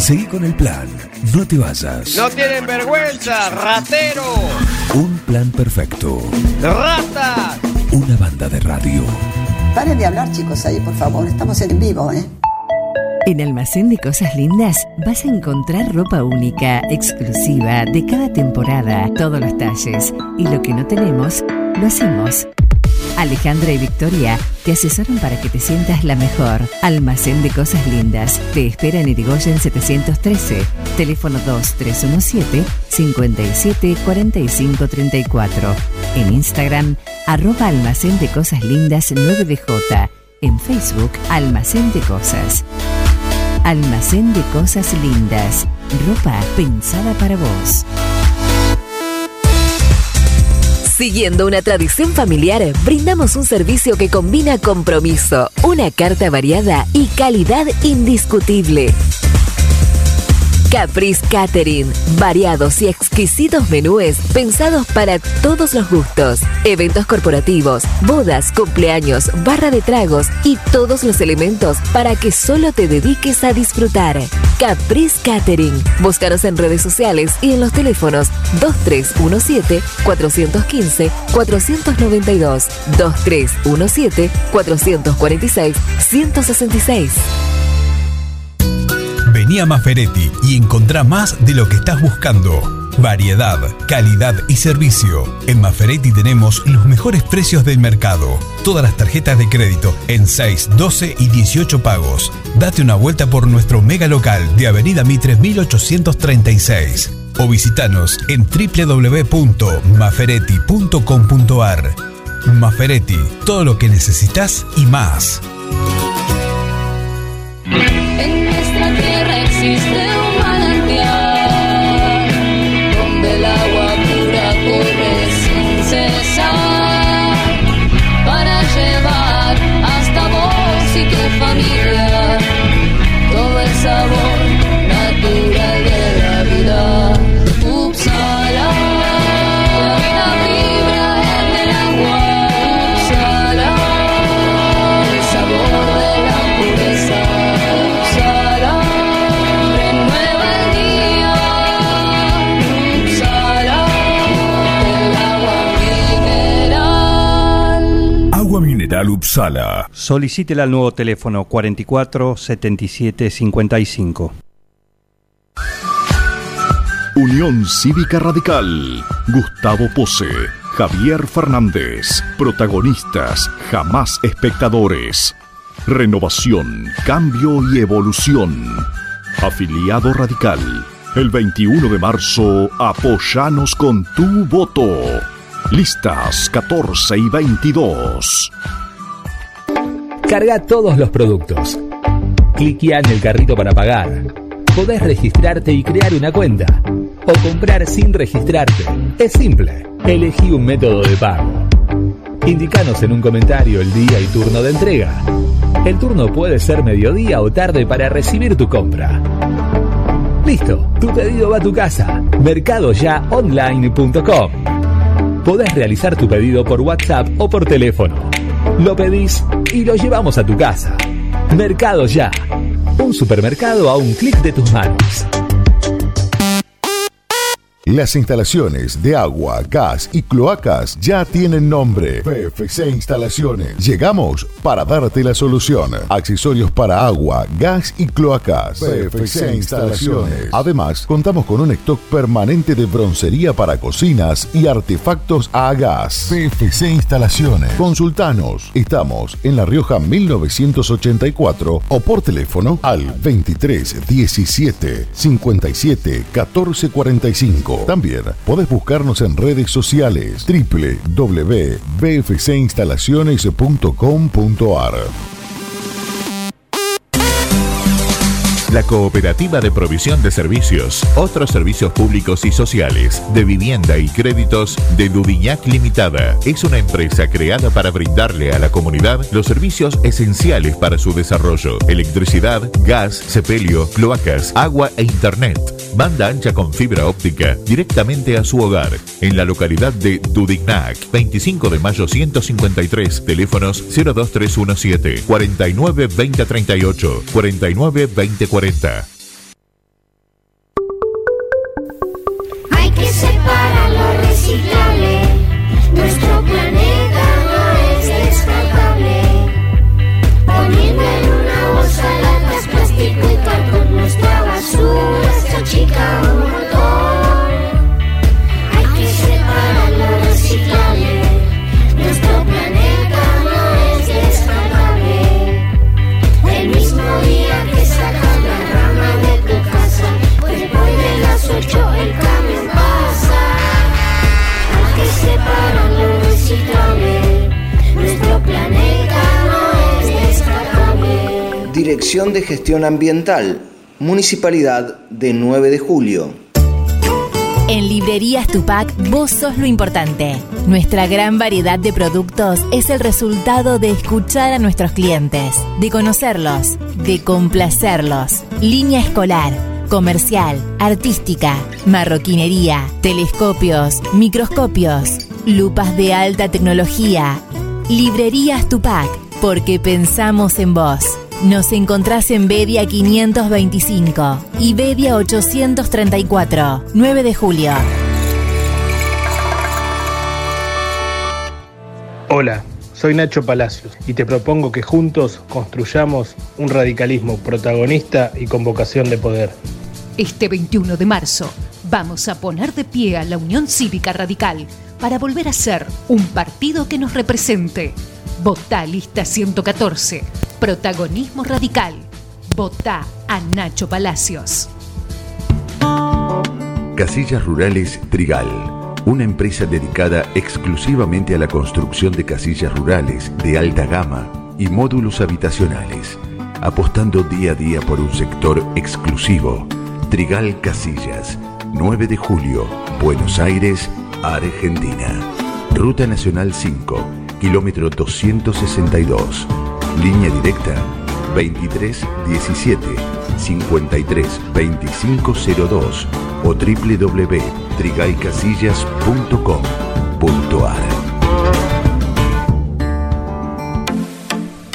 Seguí con el plan. No te vayas. No tienen vergüenza, ratero, Un plan perfecto. rata. Una banda de radio. Paren de hablar, chicos, ahí, por favor. Estamos en vivo, ¿eh? En Almacén de Cosas Lindas vas a encontrar ropa única, exclusiva, de cada temporada, todos los talles. Y lo que no tenemos, lo hacemos. Alejandra y Victoria te asesoran para que te sientas la mejor. Almacén de Cosas Lindas. Te espera en Irigoyen 713. Teléfono 2317 57 45 34. En Instagram, arroba Almacén de Cosas Lindas 9DJ. En Facebook, Almacén de Cosas. Almacén de Cosas Lindas. Ropa pensada para vos. Siguiendo una tradición familiar, brindamos un servicio que combina compromiso, una carta variada y calidad indiscutible. Caprice Catering, variados y exquisitos menúes pensados para todos los gustos. Eventos corporativos, bodas, cumpleaños, barra de tragos y todos los elementos para que solo te dediques a disfrutar. Caprice Catering. Búscanos en redes sociales y en los teléfonos 2317-415-492, 2317-446-166. Vení a Maferetti y encontrá más de lo que estás buscando. Variedad, calidad y servicio. En Maferetti tenemos los mejores precios del mercado. Todas las tarjetas de crédito en 6, 12 y 18 pagos. Date una vuelta por nuestro mega local de Avenida Mitre 1836 o visitanos en www.maferetti.com.ar. Maferetti, todo lo que necesitas y más. En nuestra tierra existe un manantial donde el agua pura corre sin cesar para llevar hasta vos y tu familia Solicítela al nuevo teléfono 44 77 55. Unión Cívica Radical. Gustavo Pose. Javier Fernández. Protagonistas, jamás espectadores. Renovación, cambio y evolución. Afiliado radical. El 21 de marzo, apoyanos con tu voto. Listas 14 y 22. Carga todos los productos. Cliquea en el carrito para pagar. Podés registrarte y crear una cuenta. O comprar sin registrarte. Es simple. Elegí un método de pago. Indicanos en un comentario el día y turno de entrega. El turno puede ser mediodía o tarde para recibir tu compra. Listo, tu pedido va a tu casa. Mercadoyaonline.com. Podés realizar tu pedido por WhatsApp o por teléfono. Lo pedís y lo llevamos a tu casa. Mercado Ya. Un supermercado a un clic de tus manos. Las instalaciones de agua, gas y cloacas ya tienen nombre. PFC Instalaciones. Llegamos para darte la solución. Accesorios para agua, gas y cloacas. PFC Instalaciones. Además, contamos con un stock permanente de broncería para cocinas y artefactos a gas. PFC Instalaciones. Consultanos. Estamos en La Rioja 1984 o por teléfono al 23 17 57 14 45. También podés buscarnos en redes sociales www.bfcinstalaciones.com.ar. La Cooperativa de Provisión de Servicios, otros servicios públicos y sociales, de vivienda y créditos de Dudiñac Limitada, es una empresa creada para brindarle a la comunidad los servicios esenciales para su desarrollo: electricidad, gas, sepelio, cloacas, agua e internet. Banda ancha con fibra óptica directamente a su hogar, en la localidad de Dudignac, 25 de mayo 153, teléfonos 02317 49 2038, 49 2040. Hay que separar lo reciclable. Nuestro planeta Dirección de Gestión Ambiental, Municipalidad de 9 de Julio. En Librerías Tupac, vos sos lo importante. Nuestra gran variedad de productos es el resultado de escuchar a nuestros clientes, de conocerlos, de complacerlos. Línea escolar, comercial, artística, marroquinería, telescopios, microscopios, lupas de alta tecnología. Librerías Tupac, porque pensamos en vos. Nos encontrás en Bedia 525 y Bedia 834, 9 de julio. Hola, soy Nacho Palacios y te propongo que juntos construyamos un radicalismo protagonista y con vocación de poder. Este 21 de marzo vamos a poner de pie a la Unión Cívica Radical para volver a ser un partido que nos represente. Votá lista 114. Protagonismo radical. Votá a Nacho Palacios. Casillas Rurales Trigal, una empresa dedicada exclusivamente a la construcción de casillas rurales de alta gama y módulos habitacionales, apostando día a día por un sector exclusivo. Trigal Casillas, 9 de julio, Buenos Aires, Argentina. Ruta Nacional 5, kilómetro 262. Línea directa 23 17 53 25 02 o www.trigaycasillas.com.ar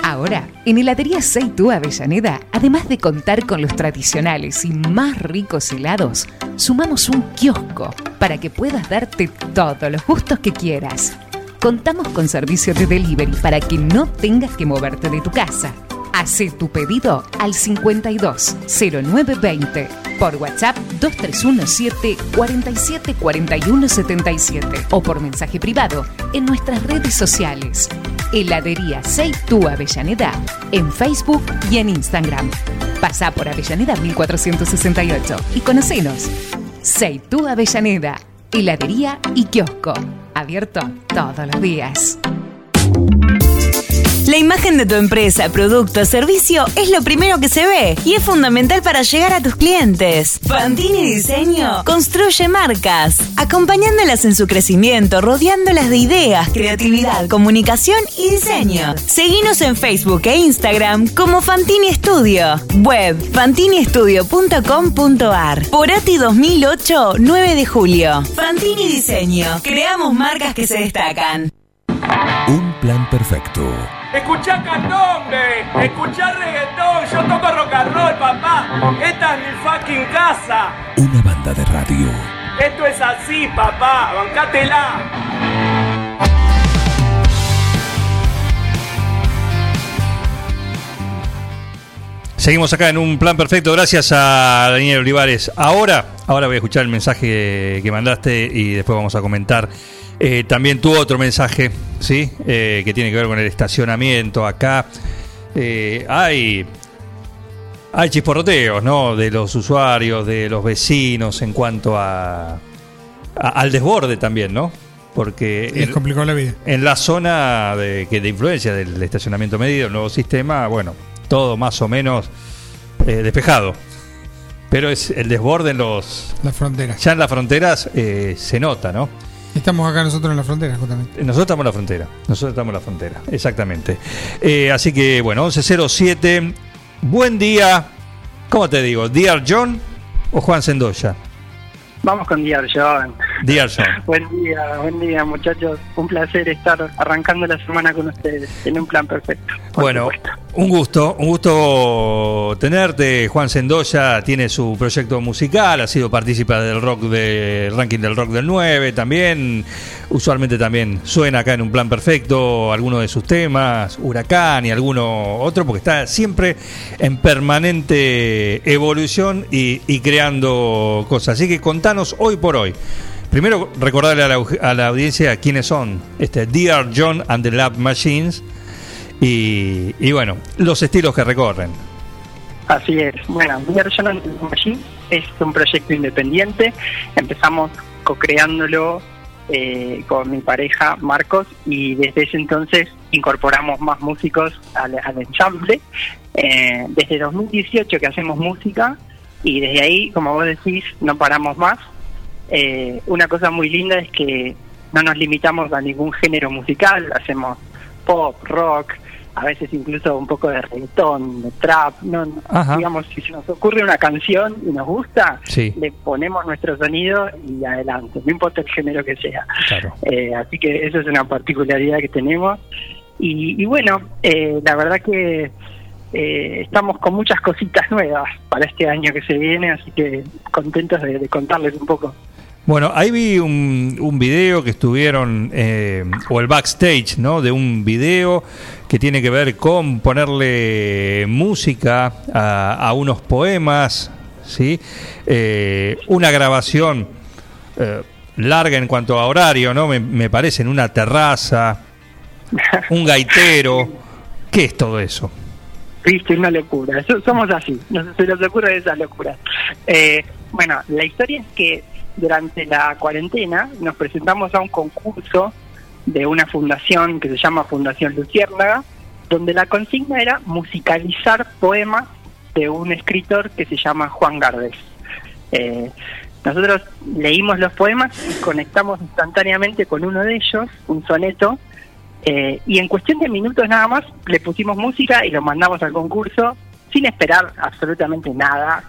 Ahora, en Heladería Seitú Avellaneda, además de contar con los tradicionales y más ricos helados, sumamos un kiosco para que puedas darte todos los gustos que quieras. Contamos con servicio de delivery para que no tengas que moverte de tu casa. Hacé tu pedido al 52 0920 por WhatsApp 2317 47 41 77 o por mensaje privado en nuestras redes sociales. Heladería Seitú Avellaneda en Facebook y en Instagram. Pasá por Avellaneda 1468 y conocenos. Seitú Avellaneda, heladería y kiosco. Abierto todos los días. La imagen de tu empresa, producto servicio es lo primero que se ve y es fundamental para llegar a tus clientes. Fantini Diseño construye marcas, acompañándolas en su crecimiento, rodeándolas de ideas, creatividad, comunicación y diseño. Seguinos en Facebook e Instagram como Fantini Studio. Web fantiniestudio.com.ar. Porati 2008, 9 de julio. Fantini Diseño. Creamos marcas que se destacan. Un plan perfecto. Escuchá candombe, escuchá reggaetón, yo toco rock and roll, papá. Esta es mi fucking casa. Una banda de radio. Esto es así, papá. Bancátela. Seguimos acá en un plan perfecto, gracias a Daniel Olivares. Ahora, ahora voy a escuchar el mensaje que mandaste y después vamos a comentar eh, también tu otro mensaje, ¿sí? Eh, que tiene que ver con el estacionamiento. Acá eh, hay, hay chisporroteos, ¿no? De los usuarios, de los vecinos en cuanto a, a- al desborde también, ¿no? Porque Les en- complicó la vida. en la zona de, que de influencia del estacionamiento medido, el nuevo sistema, bueno, todo más o menos despejado. Pero es el desborde en los. Las fronteras. Ya en las fronteras se nota, ¿no? Estamos acá nosotros en la frontera, justamente. Nosotros estamos en la frontera. Nosotros estamos en la frontera, exactamente. Eh, así que, bueno, 1107. Buen día. ¿Cómo te digo? ¿Dear John o Juan Sendoya? Vamos con Dear John. Dear John. [LAUGHS] Buen día, buen día muchachos. Un placer estar arrancando la semana con ustedes en un plan perfecto. Bueno, un gusto, un gusto tenerte. Juan Sendoya tiene su proyecto musical, ha sido partícipe del rock del ranking del rock del 9 también. Usualmente también suena acá en un plan perfecto alguno de sus temas, Huracán y alguno otro, porque está siempre en permanente evolución y, creando cosas. Así que contanos hoy por hoy. Primero, recordarle a la, a la audiencia quiénes son este Dear John and the Lab Machines y, y bueno, los estilos que recorren. Así es. Bueno, and the Machine es un proyecto independiente. Empezamos co-creándolo eh, con mi pareja Marcos y desde ese entonces incorporamos más músicos al, al ensamble. Eh, desde 2018 que hacemos música y desde ahí, como vos decís, no paramos más. Eh, una cosa muy linda es que no nos limitamos a ningún género musical, hacemos pop, rock, a veces incluso un poco de reggaetón, de trap, no, Ajá. digamos, si se nos ocurre una canción y nos gusta, Sí. le ponemos nuestro sonido y adelante, no importa el género que sea. Claro. Eh, así que eso es una particularidad que tenemos. Y, y bueno, eh, la verdad que eh, estamos con muchas cositas nuevas para este año que se viene, así que contentos de, de contarles un poco. Bueno, ahí vi un, un video que estuvieron, eh, o el backstage, ¿no? De un video que tiene que ver con ponerle música a, a unos poemas, ¿sí? Eh, una grabación eh, larga en cuanto a horario, ¿no? Me, me parece en una terraza, [LAUGHS] un gaitero. ¿Qué es todo eso? Viste, una locura. So- somos así, nos, se nos ocurre esa locura. Eh, bueno, la historia es que durante la cuarentena nos presentamos a un concurso de una fundación que se llama Fundación Luciérnaga, donde la consigna era musicalizar poemas de un escritor que se llama Juan Gardés. Eh, nosotros leímos los poemas y conectamos instantáneamente con uno de ellos, un soneto, eh, y en cuestión de minutos nada más le pusimos música y lo mandamos al concurso sin esperar absolutamente nada,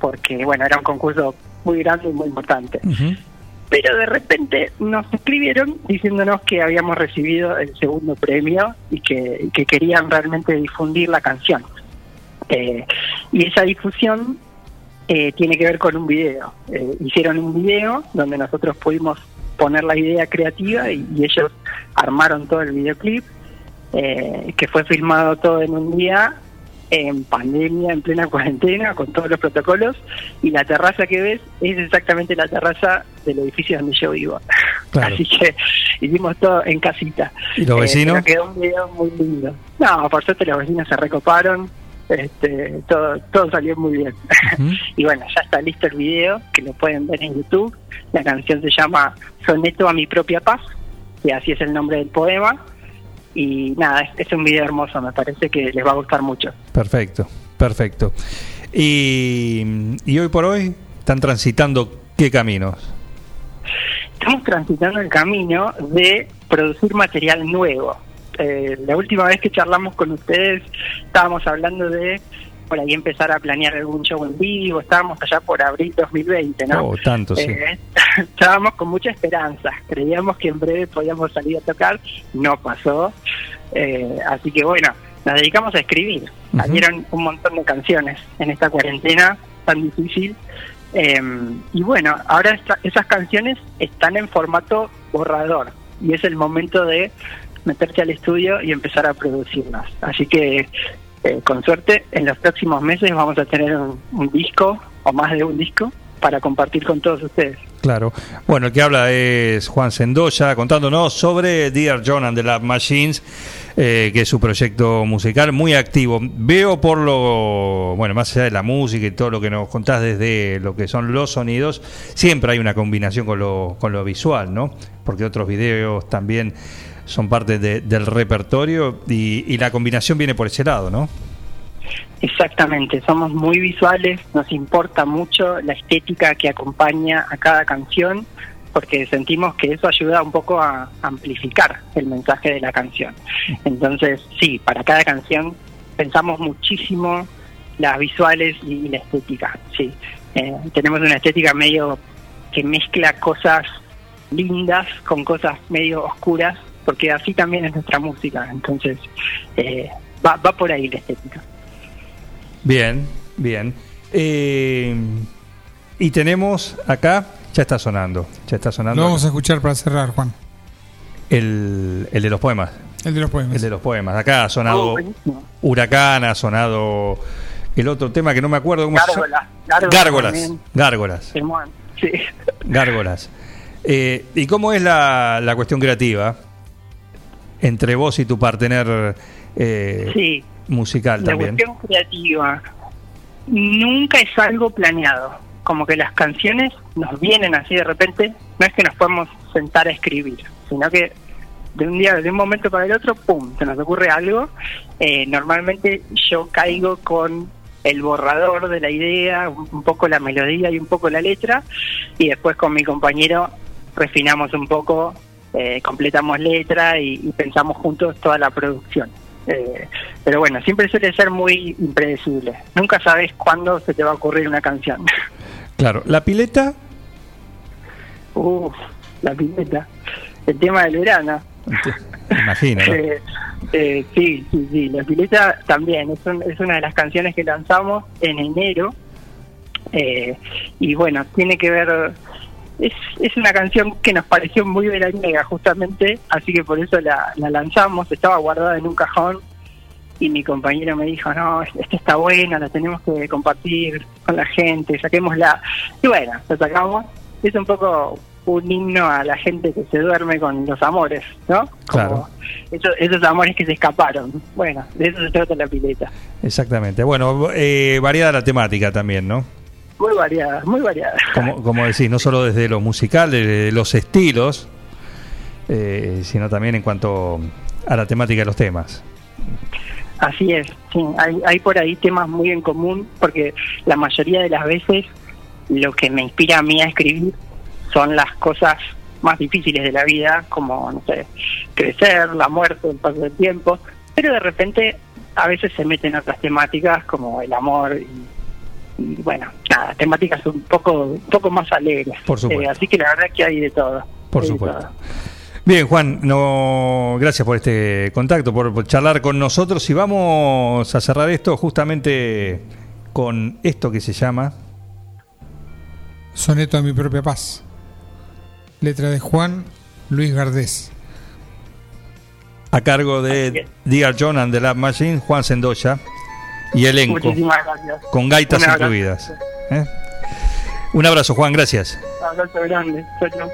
porque bueno, era un concurso muy grande y muy importante. Pero de repente nos escribieron diciéndonos que habíamos recibido el segundo premio y que, querían realmente difundir la canción. Eh, y esa difusión eh, tiene que ver con un video. Eh, hicieron un video donde nosotros pudimos poner la idea creativa y, y ellos armaron todo el videoclip, eh, que fue filmado todo en un día en pandemia, en plena cuarentena, con todos los protocolos, y la terraza que ves es exactamente la terraza del edificio donde yo vivo. Claro. [LAUGHS] Así que hicimos todo en casita. ¿Y los Eh, vecinos? pero quedó un video muy lindo. No, por suerte los vecinos se recoparon, este, todo, todo salió muy bien. [LAUGHS] y bueno, ya está listo el video, que lo pueden ver en YouTube. La canción se llama Soneto a mi propia paz, y así es el nombre del poema. Y nada, es, es un video hermoso, me parece que les va a gustar mucho. Perfecto, perfecto. Y, y hoy por hoy están transitando qué caminos. Estamos transitando el camino de producir material nuevo. Eh, la última vez que charlamos con ustedes estábamos hablando de por ahí empezar a planear algún show en vivo, estábamos allá por abril 2020, ¿no? Oh, tanto, sí. Eh, [LAUGHS] estábamos con mucha esperanza, creíamos que en breve podíamos salir a tocar, no pasó, Eh, así que bueno, nos dedicamos a escribir, salieron un montón de canciones en esta cuarentena tan difícil, Eh, y bueno, ahora esta- esas canciones están en formato borrador y es el momento de meterse al estudio y empezar a producirlas. Así que, eh, con suerte, en los próximos meses vamos a tener un, un disco o más de un disco para compartir con todos ustedes. Claro. Bueno, el que habla es Juan Sendoya contándonos sobre Dear John and the Lab Machines, eh, que es su proyecto musical muy activo. Veo por lo, bueno, más allá de la música y todo lo que nos contás desde lo que son los sonidos, siempre hay una combinación con lo, con lo visual, ¿no? Porque otros videos también son parte de- del repertorio y, y la combinación viene por ese lado, ¿no? Exactamente, somos muy visuales, nos importa mucho la estética que acompaña a cada canción, porque sentimos que eso ayuda un poco a amplificar el mensaje de la canción. Entonces, sí, para cada canción pensamos muchísimo las visuales y la estética, sí. Eh, tenemos una estética medio que mezcla cosas lindas con cosas medio oscuras, porque así también es nuestra música, entonces eh, va, va por ahí la estética. Bien, bien. Eh, y tenemos acá, ya está sonando, ya está sonando. Lo vamos a escuchar para cerrar, Juan. El, el de los poemas. El de los poemas. El de los poemas. Acá ha sonado Oh. Huracán, ha sonado el otro tema que no me acuerdo cómo se llama. Gárgolas, gárgolas Gárgolas. Gárgolas. Sí. Gárgolas. Eh, ¿Y cómo es la, la cuestión creativa entre vos y tu partener eh, Sí. musical La también? cuestión creativa nunca es algo planeado. Como que las canciones nos vienen así de repente. No es que nos podemos sentar a escribir, sino que de un día, de un momento para el otro, pum, se nos ocurre algo. Eh, normalmente yo caigo con el borrador de la idea, un, un poco la melodía y un poco la letra, y después con mi compañero refinamos un poco, eh, completamos letra y, y pensamos juntos toda la producción. Eh, pero bueno, siempre suele ser muy impredecible. Nunca sabes cuándo se te va a ocurrir una canción. [LAUGHS] Claro, la pileta, Uf, la pileta. El tema del verano. imagino. ¿no? [LAUGHS] Eh, eh, sí, sí, sí. La pileta también es, un- es una de las canciones que lanzamos en enero. Eh, y bueno, tiene que ver. Es, es una canción que nos pareció muy veraniega, justamente, así que por eso la, la lanzamos. Estaba guardada en un cajón y mi compañero me dijo: No, esta está buena, la tenemos que compartir con la gente, saquémosla. Y bueno, la sacamos. Es un poco un himno a la gente que se duerme con los amores, ¿no? Claro, Esos, esos amores que se escaparon. Bueno, de eso se trata la pileta. exactamente. Bueno, eh, variada la temática también, ¿no? Muy variada, muy variada. Como, [LAUGHS] como decís, no solo desde lo musical, de los estilos, eh, sino también en cuanto a la temática de los temas. Así es, sí, hay, hay por ahí temas muy en común, porque la mayoría de las veces lo que me inspira a mí a escribir son las cosas más difíciles de la vida, como, no sé, crecer, la muerte, el paso del tiempo, pero de repente a veces se meten otras temáticas como el amor y, y, bueno, nada, temáticas un poco, un poco más alegres. Por supuesto. Eh, así que la verdad que hay de todo. Por hay supuesto. todo. Bien, Juan, no, gracias por este contacto, por, por charlar con nosotros y vamos a cerrar esto justamente con esto que se llama Soneto a mi propia paz. Letra de Juan Luis Gardés. a cargo de Dear John and the Lab Machine, Juan Sendoya y elenco, Muchísimas gracias. con gaitas Un incluidas. ¿eh? Un abrazo, Juan, gracias. Abrazo grande. Chau, chau.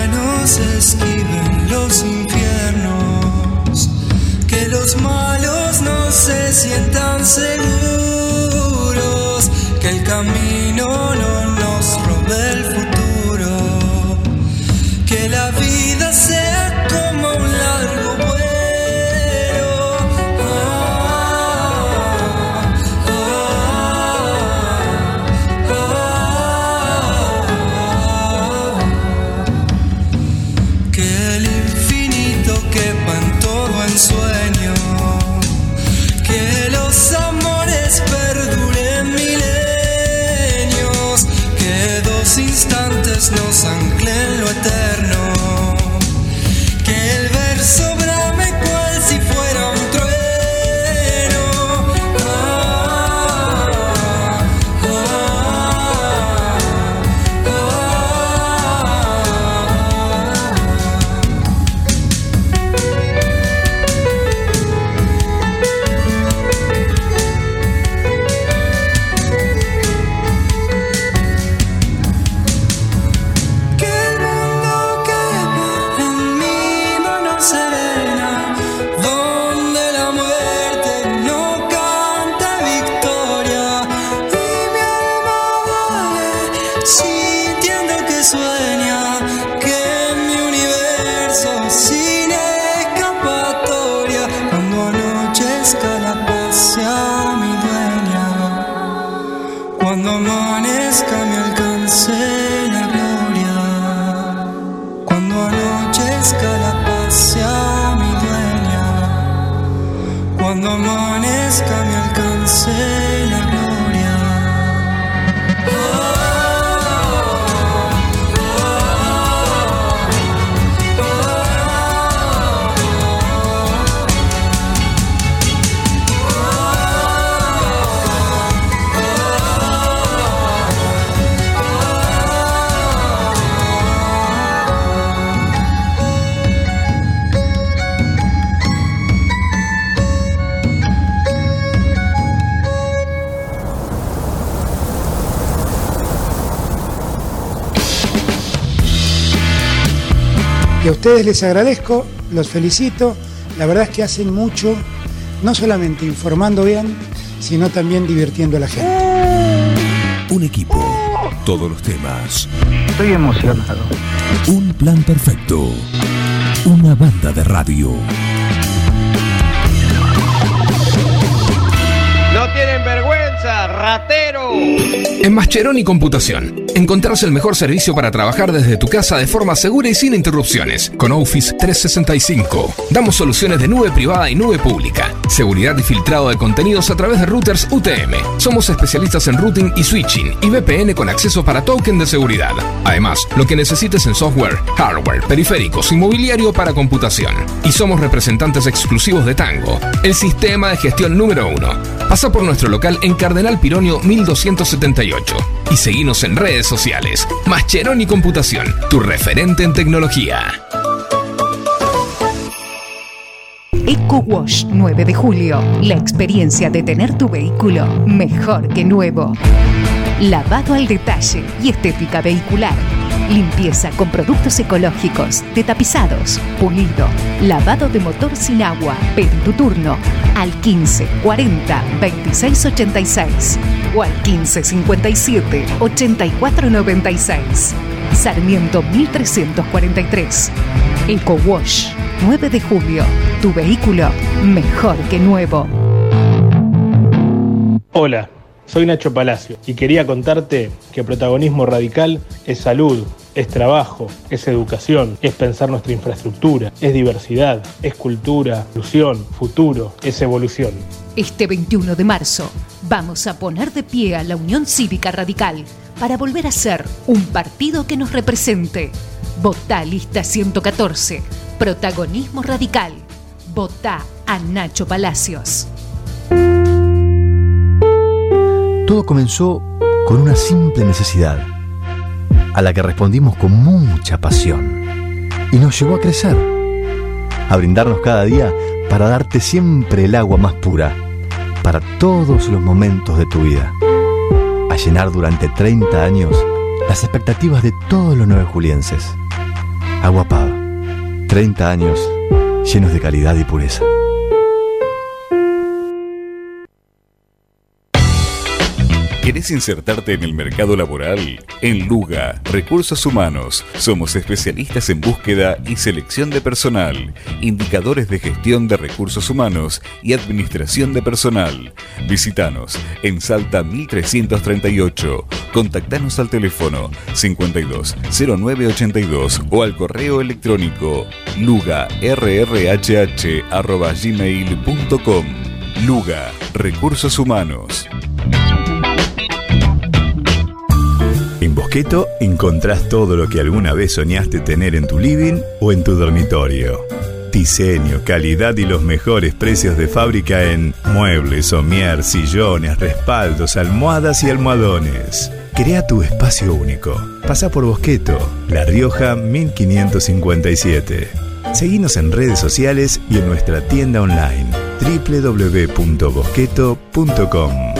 Buenos esquiven los infiernos, que los malos no se sientan seguros, que el camino no nos robe el ustedes les agradezco, los felicito. La verdad es que hacen mucho, no solamente informando bien, sino también divirtiendo a la gente. Un equipo, todos los temas. Estoy emocionado. Un plan perfecto. Una banda de radio. No tienen vergüenza, ratero. En Mascheroni Computación, encontrás el mejor servicio para trabajar desde tu casa de forma segura y sin interrupciones. Con Office 365, damos soluciones de nube privada y nube pública, seguridad y filtrado de contenidos a través de routers UTM. Somos especialistas en routing y switching y VPN con acceso para token de seguridad. Además, lo que necesites en software, hardware, periféricos y mobiliario para computación. Y somos representantes exclusivos de Tango, el sistema de gestión número uno. Pasa por nuestro local en Cardenal Pironio 1278 y seguinos en redes sociales. Mascheroni Computación, tu referente en tecnología. Eco Wash 9 de julio. La experiencia de tener tu vehículo mejor que nuevo. Lavado al detalle y estética vehicular. Limpieza con productos ecológicos, de tapizados, pulido, lavado de motor sin agua. Pedí tu turno al 15 40 26 86 o al 15 57 84 96. Sarmiento 1343. Eco Wash 9 de julio. Tu vehículo mejor que nuevo. Hola, soy Nacho Palacio y quería contarte que protagonismo radical es salud, es trabajo, es educación, es pensar nuestra infraestructura, es diversidad, es cultura, inclusión, futuro, es evolución. Este 21 de marzo vamos a poner de pie a la Unión Cívica Radical para volver a ser un partido que nos represente. Votá lista 114, protagonismo radical. Votá a Nacho Palacios. Todo comenzó con una simple necesidad, a la que respondimos con mucha pasión, y nos llevó a crecer, a brindarnos cada día para darte siempre el agua más pura, para todos los momentos de tu vida, a llenar durante 30 años las expectativas de todos los nueve julienses. Agua Pava, 30 años llenos de calidad y pureza. ¿Querés insertarte en el mercado laboral? En Luga, Recursos Humanos, somos especialistas en búsqueda y selección de personal, indicadores de gestión de recursos humanos y administración de personal. Visítanos en Salta 1338. Contactanos al teléfono 52 0982 o al correo electrónico lugarrhh@gmail.com. Luga, Recursos Humanos. Bosqueto encontrás todo lo que alguna vez soñaste tener en tu living o en tu dormitorio. Diseño, calidad y los mejores precios de fábrica en muebles, somier, sillones, respaldos, almohadas y almohadones. Crea tu espacio único. Pasa por Bosqueto, La Rioja 1557. Seguinos en redes sociales y en nuestra tienda online www.bosqueto.com.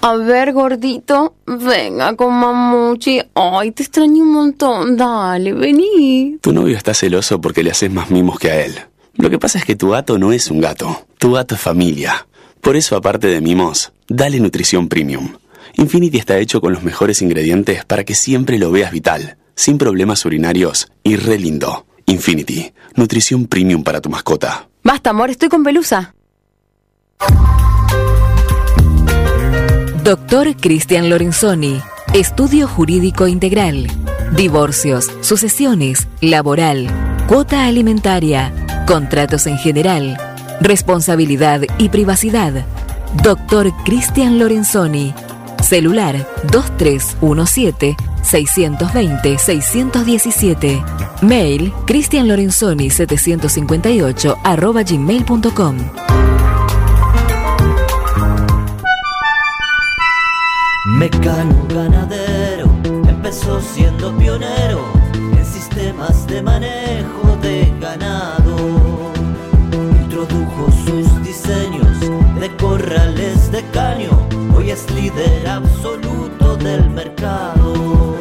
A ver, gordito, venga con mamuchi. Ay, te extraño un montón. Dale, vení. Tu novio está celoso porque le haces más mimos que a él. Lo que pasa es que tu gato no es un gato. Tu gato es familia. Por eso, aparte de mimos, dale nutrición premium. Infinity está hecho con los mejores ingredientes para que siempre lo veas vital, sin problemas urinarios y re lindo. Infinity, nutrición premium para tu mascota. Basta, amor, estoy con pelusa. Doctor Cristian Lorenzoni, Estudio Jurídico Integral, Divorcios, Sucesiones, Laboral, Cuota Alimentaria, Contratos en General, Responsabilidad y Privacidad. Doctor Cristian Lorenzoni, celular 2317-620-617, mail cristianlorenzoni758 arroba gmail.com. Mecano ganadero empezó siendo pionero en sistemas de manejo de ganado. Introdujo sus diseños de corrales de caño, hoy es líder absoluto del mercado.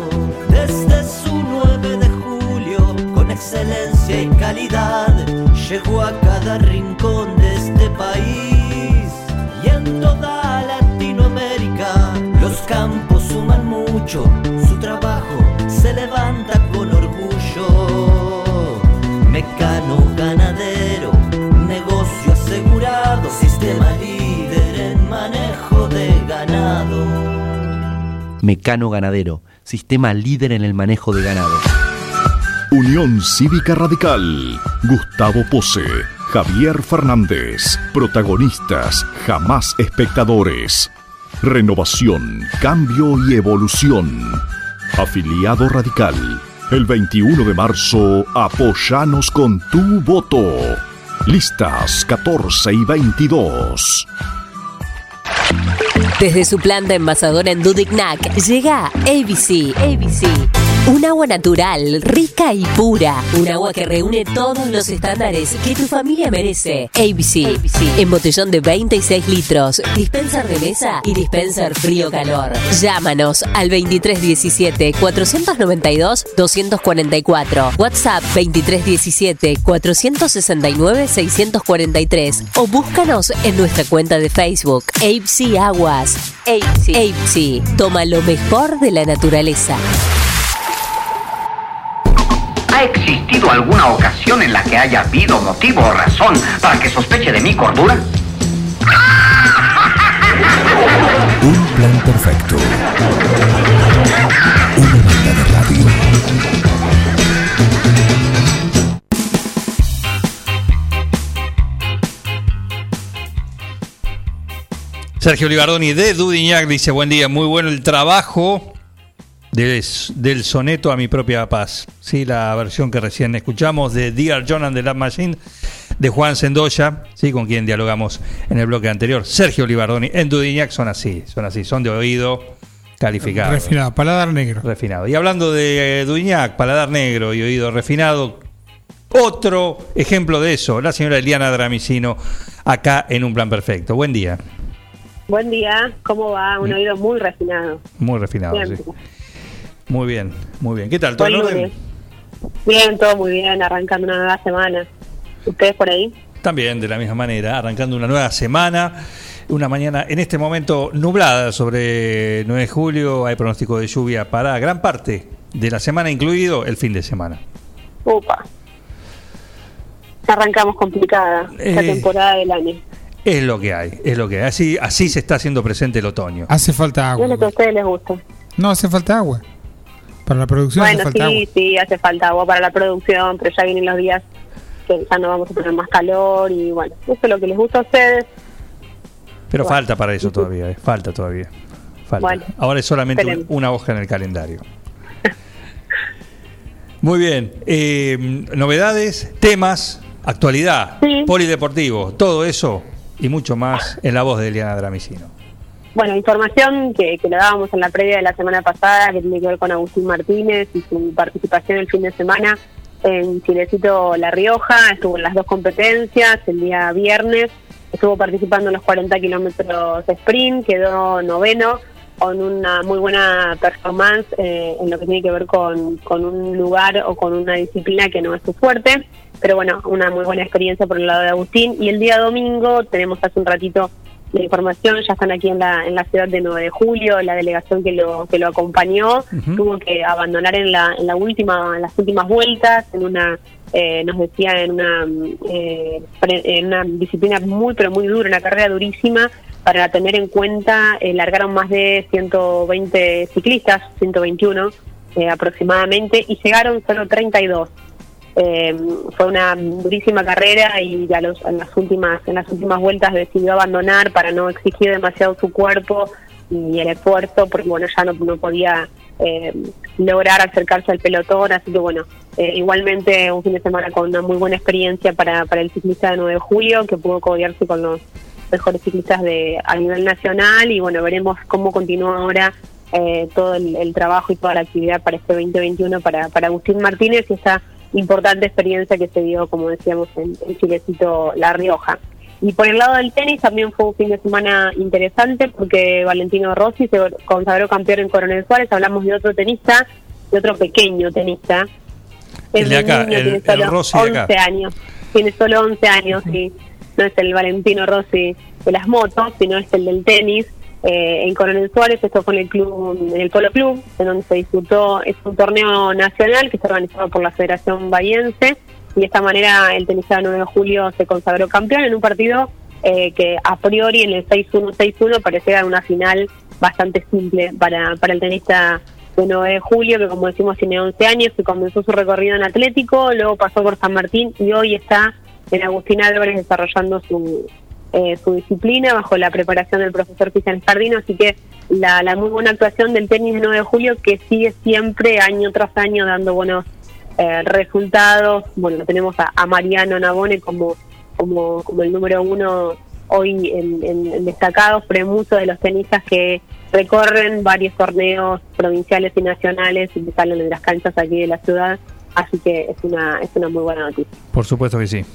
Desde su 9 de julio, con excelencia y calidad, llegó a cada rincón de este país y en toda Latinoamérica. Los campos suman mucho, su trabajo se levanta con orgullo. Mecano ganadero, negocio asegurado, sistema líder en manejo de ganado. Mecano Ganadero, sistema líder en el manejo de ganado. Unión Cívica Radical. Gustavo Pose. Javier Fernández. Protagonistas, jamás espectadores. Renovación, cambio y evolución. Afiliado Radical. El 21 de marzo, apoyanos con tu voto. Listas 14 y 22. Desde su planta envasadora en Dudignac llega ABC. ABC. Un agua natural, rica y pura. Un agua que reúne todos los estándares que tu familia merece. ABC. En botellón de 26 litros. Dispenser de mesa y dispenser frío-calor. Llámanos al 2317-492-244. WhatsApp 2317-469-643. O búscanos en nuestra cuenta de Facebook. ABC Aguas. ABC. Toma lo mejor de la naturaleza. ¿Ha existido alguna ocasión en la que haya habido motivo o razón para que sospeche de mi cordura? Un plan perfecto. Una banda de radio. Sergio Libardoni de Dudignac dice, buen día, muy bueno el trabajo del, del soneto a mi propia paz. Sí, la versión que recién escuchamos de Dear John and the Love Machine de Juan Sendoya, sí, con quien dialogamos en el bloque anterior. Sergio Libardoni en Dudignac son así, son así, son de oído calificado. Refinado, paladar negro. Refinado. Y hablando de eh, Dudignac, paladar negro y oído refinado, otro ejemplo de eso, la señora Eliana Dramicino, acá en Un Plan Perfecto. Buen día. Buen día, ¿cómo va? Un oído muy refinado. Muy refinado, sí. Muy bien, muy bien. ¿Qué tal? ¿Todo en orden? Bien, todo muy bien, arrancando una nueva semana. ¿Ustedes por ahí? También de la misma manera, arrancando una nueva semana. Una mañana en este momento nublada sobre 9 de julio. Hay pronóstico de lluvia para gran parte de la semana, incluido el fin de semana. Upa. Arrancamos complicada esta Eh. temporada del año. Es lo que hay, es lo que hay. Así, así se está haciendo presente el otoño. Hace falta No agua. es lo que a ustedes les gusta. No, hace falta agua. Para la producción Bueno, hace falta sí, agua. sí, hace falta agua para la producción, pero ya vienen los días que ya no vamos a tener más calor y bueno, eso es lo que les gusta a ustedes. Pero Bueno. falta para eso todavía, eh, falta todavía. Falta. Bueno, Ahora es solamente un- una hoja en el calendario. Muy bien. eh, novedades, temas, actualidad, polideportivo, todo eso y mucho más en la voz de Eliana Dramicino. Bueno, información que, que le dábamos en la previa de la semana pasada, que tiene que ver con Agustín Martínez y su participación el fin de semana en Chilecito La Rioja, estuvo en las dos competencias, el día viernes, estuvo participando en los 40 kilómetros sprint, quedó noveno, con una muy buena performance eh, en lo que tiene que ver con un lugar o con una disciplina que no es su fuerte, pero bueno, una muy buena experiencia por el lado de Agustín. Y el día domingo tenemos hace un ratito la información, ya están aquí en la, en la ciudad de 9 de julio, la delegación que lo, que lo acompañó tuvo que abandonar en la, en la última, en las últimas vueltas, en una, eh, nos decía, en una, eh, en una disciplina muy, pero muy dura, una carrera durísima, para tener en cuenta, eh, largaron más de 120 ciclistas, 121 eh, aproximadamente, y llegaron solo 32. Eh, fue una durísima carrera y a los, en las últimas en las últimas vueltas decidió abandonar para no exigir demasiado su cuerpo y el esfuerzo porque bueno ya no, no podía eh, lograr acercarse al pelotón. Así que bueno eh, igualmente un fin de semana con una muy buena experiencia para, para el ciclista de 9 de julio que pudo codearse con los mejores ciclistas de a nivel nacional. Y bueno veremos cómo continúa ahora eh, todo el, el trabajo y toda la actividad para este 2021 para, para Agustín Martínez y esta importante experiencia que se dio, como decíamos, en, en Chilecito La Rioja. Y por el lado del tenis también fue un fin de semana interesante porque Valentino Rossi se consagró campeón en Coronel Suárez. Hablamos de otro tenista, de otro pequeño tenista. El de acá, niño, el- tiene el solo Rossi de acá. 11 años. Tiene solo 11 años, sí. No es el Valentino Rossi de las motos, sino es el del tenis. Eh, en Coronel Suárez, esto fue en el club, en el Polo Club, en donde se disputó, es un torneo nacional que está organizado por la Federación Bahiense, y de esta manera el tenista de 9 de julio se consagró campeón en un partido eh, que a priori en el 6-1-6-1 parecía una final bastante simple para, para el tenista de 9 de julio, que como decimos tiene 11 años, que comenzó su recorrido en Atlético, luego pasó por San Martín y hoy está en Agustín Álvarez desarrollando su, eh, su disciplina bajo la preparación del profesor Cristian Escardino, así que la, muy buena actuación del tenis de 9 de julio que sigue siempre año tras año dando buenos eh, resultados. Bueno, tenemos a, Mariano Navone como, como, como el número uno hoy en, en- en destacados, pero muchos de los tenistas que recorren varios torneos provinciales y nacionales y salen de las canchas aquí de la ciudad, así que es una, es una muy buena noticia. Por supuesto que sí,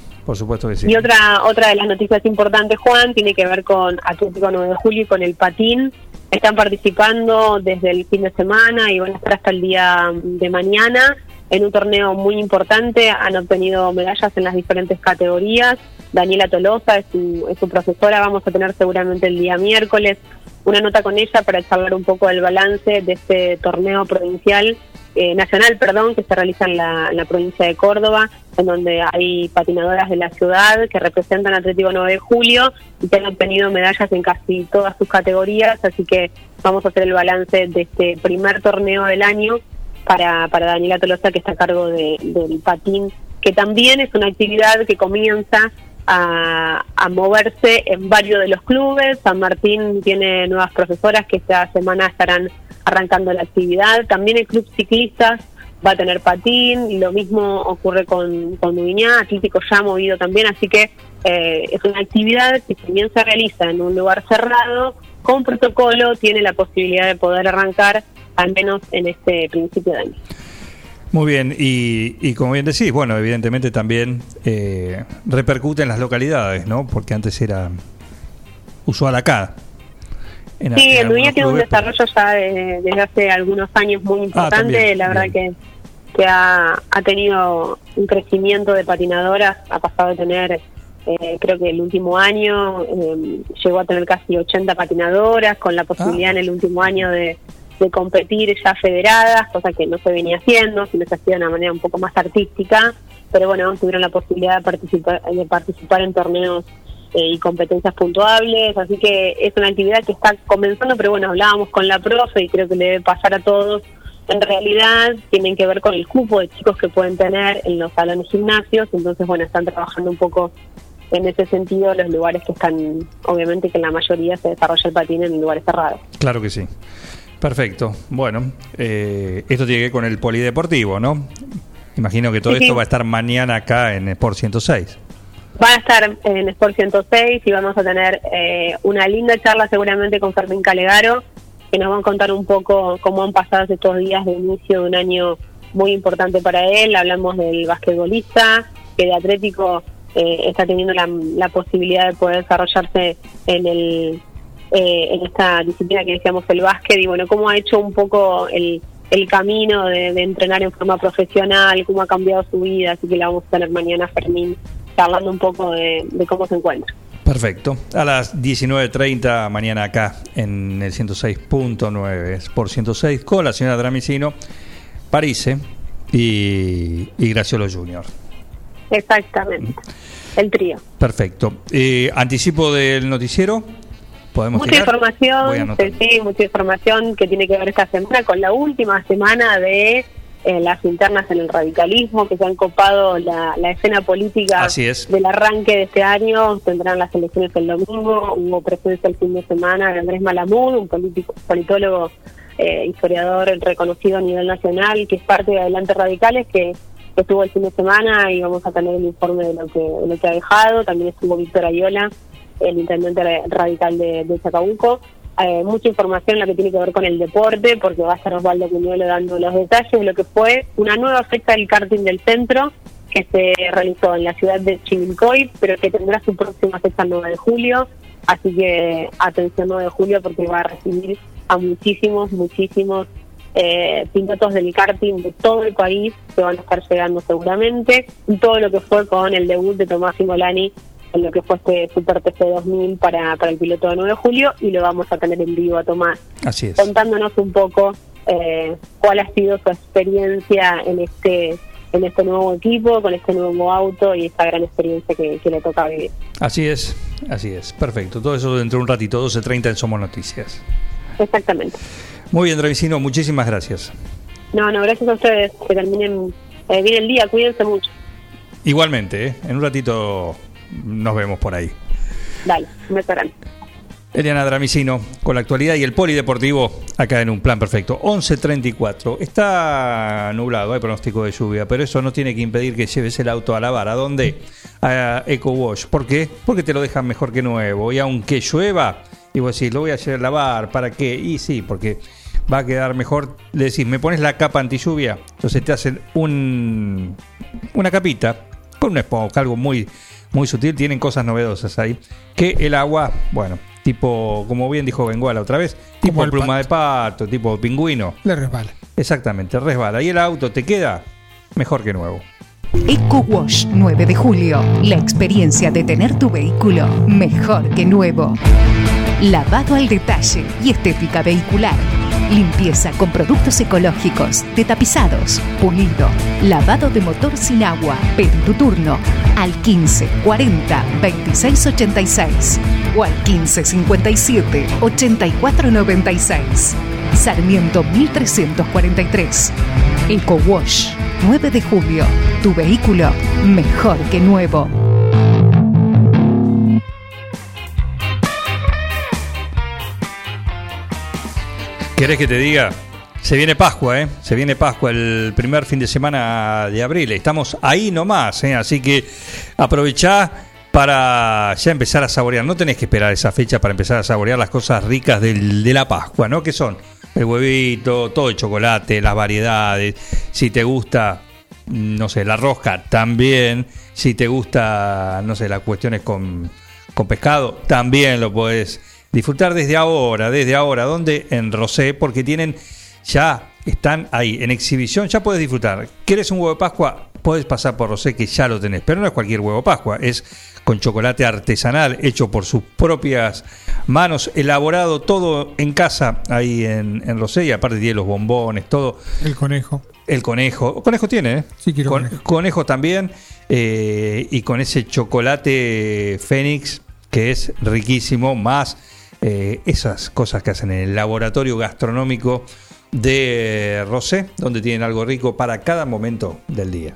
Y otra otra de las noticias importantes, Juan, tiene que ver con Atlético 9 de Julio y con el patín. Están participando desde el fin de semana y van a estar hasta el día de mañana en un torneo muy importante. Han obtenido medallas en las diferentes categorías. Daniela Tolosa es su, es su profesora. Vamos a tener seguramente el día miércoles una nota con ella para charlar un poco del balance de este torneo provincial eh, nacional, perdón, que se realiza en la, provincia de Córdoba, en donde hay patinadoras de la ciudad que representan Atlético 9 de Julio y que han obtenido medallas en casi todas sus categorías, así que vamos a hacer el balance de este primer torneo del año para, para Daniela Tolosa, que está a cargo de- del patín, que también es una actividad que comienza a moverse en varios de los clubes. San Martín tiene nuevas profesoras que esta semana estarán arrancando la actividad. También el Club Ciclistas va a tener patín lo mismo ocurre con, con Dubiñá, Atlético ya ha movido también, así que eh, es una actividad que si bien se realiza en un lugar cerrado, con protocolo tiene la posibilidad de poder arrancar al menos en este principio de año. Muy bien, y, y como bien decís, bueno, evidentemente también eh, repercute en las localidades, ¿no? Porque antes era usual acá. En- Sí, en el algunos tiene un pero- desarrollo ya de- desde hace algunos años muy importante, también, la verdad que, que ha, ha tenido un crecimiento de patinadoras, ha pasado de tener eh, creo que el último año eh, llegó a tener casi 80 patinadoras, con la posibilidad en el último año de, de competir ya federadas, cosa que no se venía haciendo, sino se hacía de una manera un poco más artística, pero bueno, tuvieron la posibilidad de participar, de participar en torneos y competencias puntuables, así que es una actividad que está comenzando, pero bueno, hablábamos con la profe y creo que le debe pasar a todos. En realidad tienen que ver con el cupo de chicos que pueden tener en los salones gimnasios, entonces bueno, están trabajando un poco en ese sentido los lugares que están, obviamente que en la mayoría se desarrolla el patín en lugares cerrados. Claro que sí. Perfecto. Bueno, eh, esto tiene que ver con el polideportivo, ¿no? Imagino que todo Sí, esto sí. va a estar mañana acá en Sport 106. Van a estar en Sport 106 y vamos a tener eh, una linda charla seguramente con Fermín Calegaro, que nos van a contar un poco cómo han pasado estos días de inicio de un año muy importante para él. Hablamos del basquetbolista, que de Atlético eh, está teniendo la, la posibilidad de poder desarrollarse en el eh, en esta disciplina que decíamos el básquet y bueno, cómo ha hecho un poco el, el camino de, de entrenar en forma profesional, cómo ha cambiado su vida, así que la vamos a tener mañana Fermín charlando un poco de, de cómo se encuentra. Perfecto. A las 19.30 mañana acá en el 106.9 Sport 106 con la señora Dramicino, Parise y, y Graciolo Junior. Exactamente, el trío. Perfecto. Eh, anticipo del noticiero. ¿Podemos Mucha tirar? Información, sí, mucha información que tiene que ver esta semana con la última semana de eh, las internas en el radicalismo que se han copado la, la escena política Así es. del arranque de este año. Tendrán las elecciones el domingo, hubo presencia el fin de semana de Andrés Malamud, un político, politólogo, eh, historiador reconocido a nivel nacional, que es parte de Adelante Radicales, que estuvo el fin de semana y vamos a tener el informe de lo que, de lo que ha dejado. También estuvo Víctor Ayola, el intendente ra- radical de, de Chacabuco. Eh, mucha información en lo que tiene que ver con el deporte, porque va a estar Osvaldo Cuñuelo dando los detalles de lo que fue una nueva fecha del karting del centro que se realizó en la ciudad de Chivilcoy, pero que tendrá su próxima fecha el 9 de julio. Así que atención 9 de julio porque va a recibir a muchísimos, muchísimos eh, pilotos del karting de todo el país que van a estar llegando seguramente. Y todo lo que fue con el debut de Tomás Simolani lo que fue este Super TC 2000 para, para el piloto de 9 de julio y lo vamos a tener en vivo a Tomás Así es. contándonos un poco eh, cuál ha sido su experiencia en este en este nuevo equipo, con este nuevo auto y esta gran experiencia que, que le toca vivir. Así es, así es. Perfecto. Todo eso dentro de un ratito, 12.30 en Somos Noticias. Exactamente. Muy bien, Dravicino, muchísimas gracias. No, no, gracias a ustedes. Que terminen eh, bien el día, cuídense mucho. Igualmente, ¿eh? en un ratito nos vemos por ahí. Dale, beso grande. Eliana Dramicino, con la actualidad y el polideportivo acá en un plan perfecto. 11.34. Está nublado, hay pronóstico de lluvia, pero eso no tiene que impedir que lleves el auto a lavar. ¿A dónde? A Eco Wash. ¿Por qué? Porque te lo dejan mejor que nuevo. Y aunque llueva, y vos decís, lo voy a hacer lavar, ¿para qué? Y sí, porque va a quedar mejor. Le decís, me pones la capa anti lluvia, entonces te hacen un, una capita con una esponja, algo muy, muy sutil. Tienen cosas novedosas ahí. Que el agua, bueno, tipo, como bien dijo Benguala otra vez, tipo el pluma de pato, tipo pingüino. Le resbala. Exactamente, resbala. Y el auto te queda mejor que nuevo. Eco Wash 9 de julio. La experiencia de tener tu vehículo mejor que nuevo. Lavado al detalle y estética vehicular. Limpieza con productos ecológicos, de tapizados, pulido, lavado de motor sin agua. Pedí tu turno al 15 40 26 86 o al 15 57 84 96. Sarmiento 1343. Eco Wash 9 de julio. Tu vehículo mejor que nuevo. ¿Querés que te diga? Se viene Pascua, ¿eh? Se viene Pascua el primer fin de semana de abril. Estamos ahí nomás, ¿eh? Así que aprovechá para ya empezar a saborear. No tenés que esperar esa fecha para empezar a saborear las cosas ricas del- de la Pascua, ¿no? Que son el huevito, todo el chocolate, las variedades. Si te gusta, no sé, la rosca, también. Si te gusta, no sé, las cuestiones con, con pescado, también lo podés disfrutar desde ahora, desde ahora, donde en Rosé, porque tienen ya están ahí en exhibición, ya puedes disfrutar. ¿Quieres un huevo de Pascua? podés pasar por Rosé que ya lo tenés, pero no es cualquier huevo Pascua, es con chocolate artesanal hecho por sus propias manos, elaborado todo en casa ahí en, en Rosé y aparte tiene los bombones, todo. El conejo. El conejo. Conejo tiene, ¿eh? Sí, quiero Con- conejo. conejo también. eh, y con ese chocolate Fénix, que es riquísimo, más eh, esas cosas que hacen en el laboratorio gastronómico de Rosé, donde tienen algo rico para cada momento del día.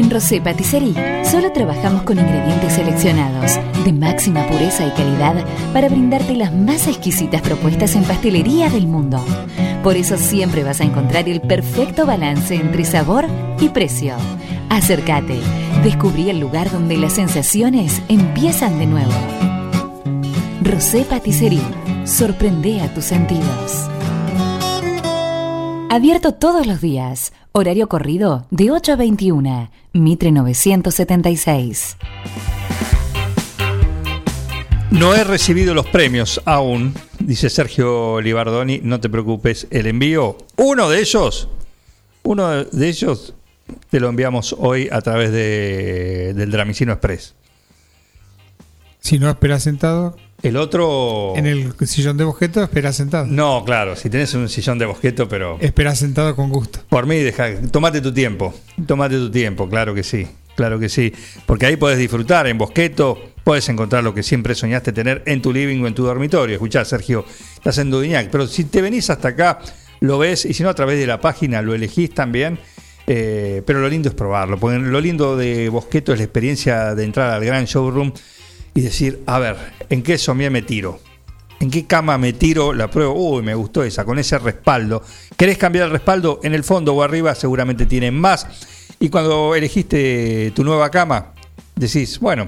En Rosé Patisserie solo trabajamos con ingredientes seleccionados de máxima pureza y calidad para brindarte las más exquisitas propuestas en pastelería del mundo. Por eso siempre vas a encontrar el perfecto balance entre sabor y precio. Acércate, descubrí el lugar donde las sensaciones empiezan de nuevo. Rosé Patisserie, sorprende a tus sentidos. Abierto todos los días. Horario corrido de 8 a 21. Mitre 976. No he recibido los premios aún, dice Sergio Libardoni. No te preocupes, el envío, uno de ellos, uno de ellos te lo enviamos hoy a través de, del Dramicino Express. Si no esperas sentado, El otro. en el sillón de bosqueto, esperas sentado. No, claro, si tenés un sillón de bosqueto, pero. Esperas sentado con gusto. Por mí, deja, tomate tu tiempo. Tomate tu tiempo, claro que sí. Claro que sí. Porque ahí podés disfrutar en Bosqueto, puedes encontrar lo que siempre soñaste tener en tu living o en tu dormitorio. Escuchá, Sergio, estás en Dudignac. Pero si te venís hasta acá, lo ves, y si no, a través de la página lo elegís también. Eh, pero lo lindo es probarlo. Porque lo lindo de Bosqueto es la experiencia de entrar al gran showroom y decir, a ver, ¿en qué somier me tiro? ¿En qué cama me tiro? La pruebo. Uy, me gustó esa, con ese respaldo. ¿Querés cambiar el respaldo? En el fondo o arriba seguramente tienen más. Y cuando elegiste tu nueva cama, decís, bueno,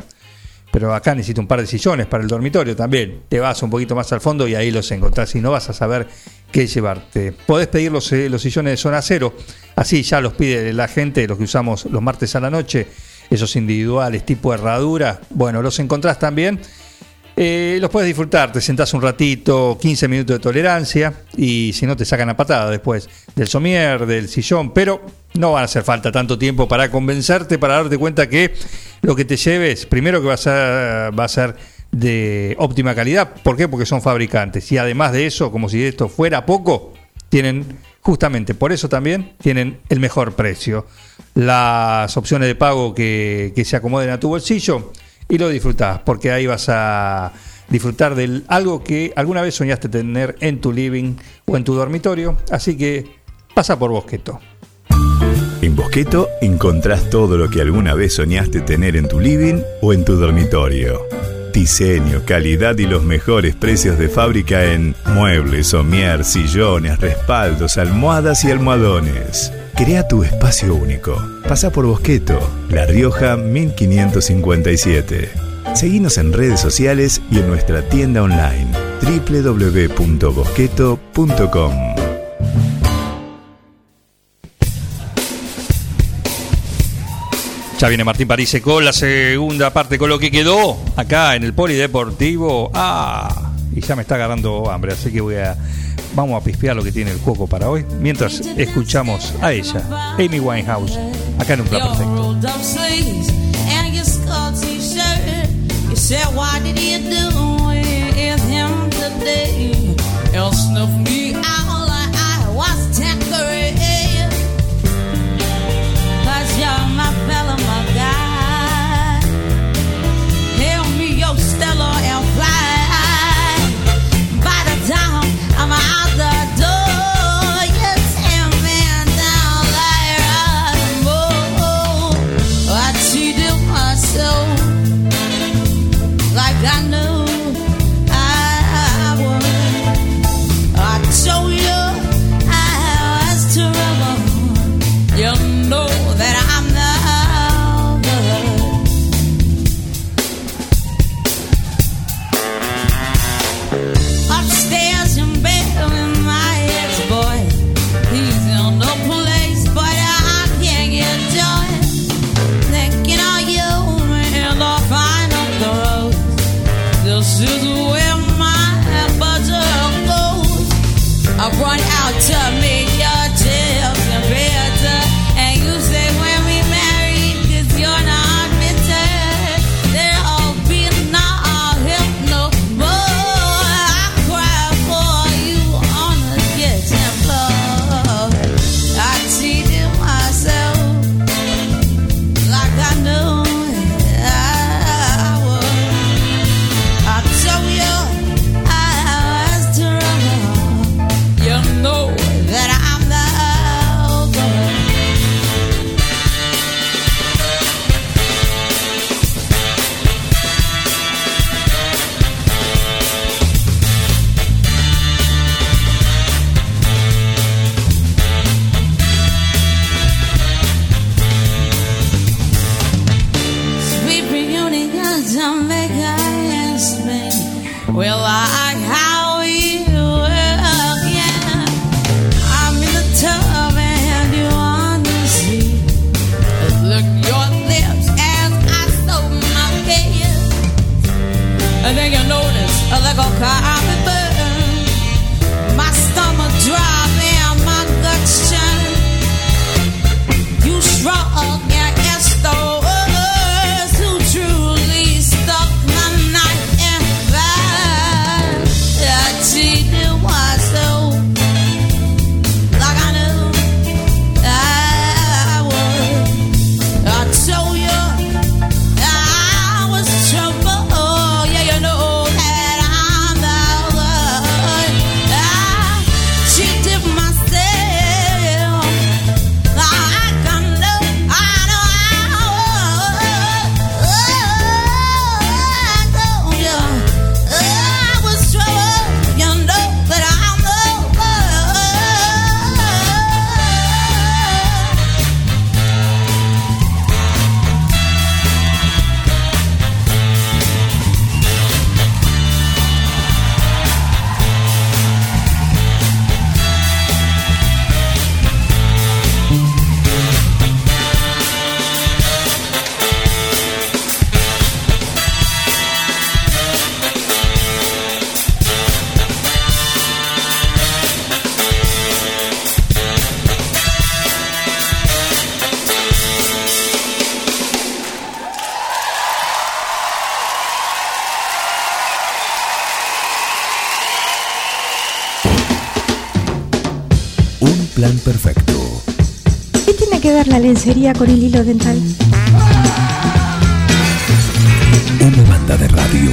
pero acá necesito un par de sillones para el dormitorio también. Te vas un poquito más al fondo y ahí los encontrás y no vas a saber qué llevarte. Podés pedir los, eh, los sillones de zona cero, así ya los pide la gente, los que usamos los martes a la noche, esos individuales tipo herradura. Bueno, los encontrás también. Eh, los puedes disfrutar, te sentás un ratito, 15 minutos de tolerancia y si no te sacan a patada después del somier, del sillón, pero no van a hacer falta tanto tiempo para convencerte, para darte cuenta que lo que te lleves, primero que va a ser, va a ser de óptima calidad, ¿por qué? Porque son fabricantes y además de eso, como si esto fuera poco, tienen justamente por eso también tienen el mejor precio. Las opciones de pago que, que se acomoden a tu bolsillo y lo disfrutás, porque ahí vas a disfrutar de algo que alguna vez soñaste tener en tu living o en tu dormitorio. Así que pasa por Bosqueto. En Bosqueto encontrás todo lo que alguna vez soñaste tener en tu living o en tu dormitorio. Diseño, calidad y los mejores precios de fábrica en muebles, somier, sillones, respaldos, almohadas y almohadones. Crea tu espacio único. Pasa por Bosqueto, La Rioja 1557. Seguinos en redes sociales y en nuestra tienda online www.bosqueto.com. Ya viene Martín París con la segunda parte, con lo que quedó acá en el Polideportivo. Ah, y ya me está agarrando hambre, así que voy a. Vamos a pispear lo que tiene el coco para hoy. Mientras escuchamos a ella, Amy Winehouse, acá en un plan perfecto. Plan perfecto. ¿Qué tiene que ver la lencería con el hilo dental? Una banda de radio.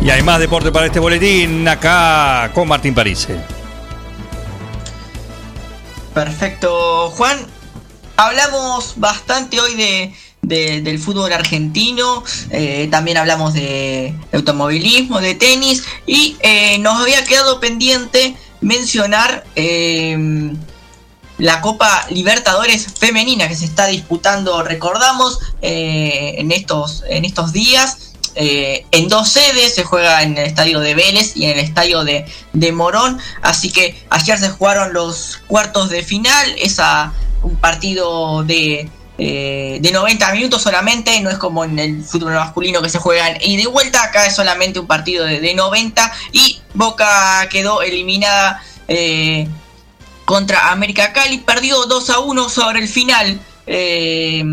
Y hay más deporte para este boletín acá con Martín Parise. Perfecto, Juan. Hablamos bastante hoy de, de- del fútbol argentino, eh, también hablamos de, automovilismo, de tenis y eh, nos había quedado pendiente mencionar eh, la Copa Libertadores femenina que se está disputando, recordamos, eh, en, estos, en estos días. en dos sedes, se juega en el estadio de Vélez y en el estadio de, de Morón. Así que ayer se jugaron los cuartos de final, esa, un partido de, eh, de 90 minutos solamente, no es como en el fútbol masculino que se juegan y de vuelta, acá es solamente un partido de, de 90 y Boca quedó eliminada eh, contra América Cali, perdió 2 a 1 sobre el final. eh,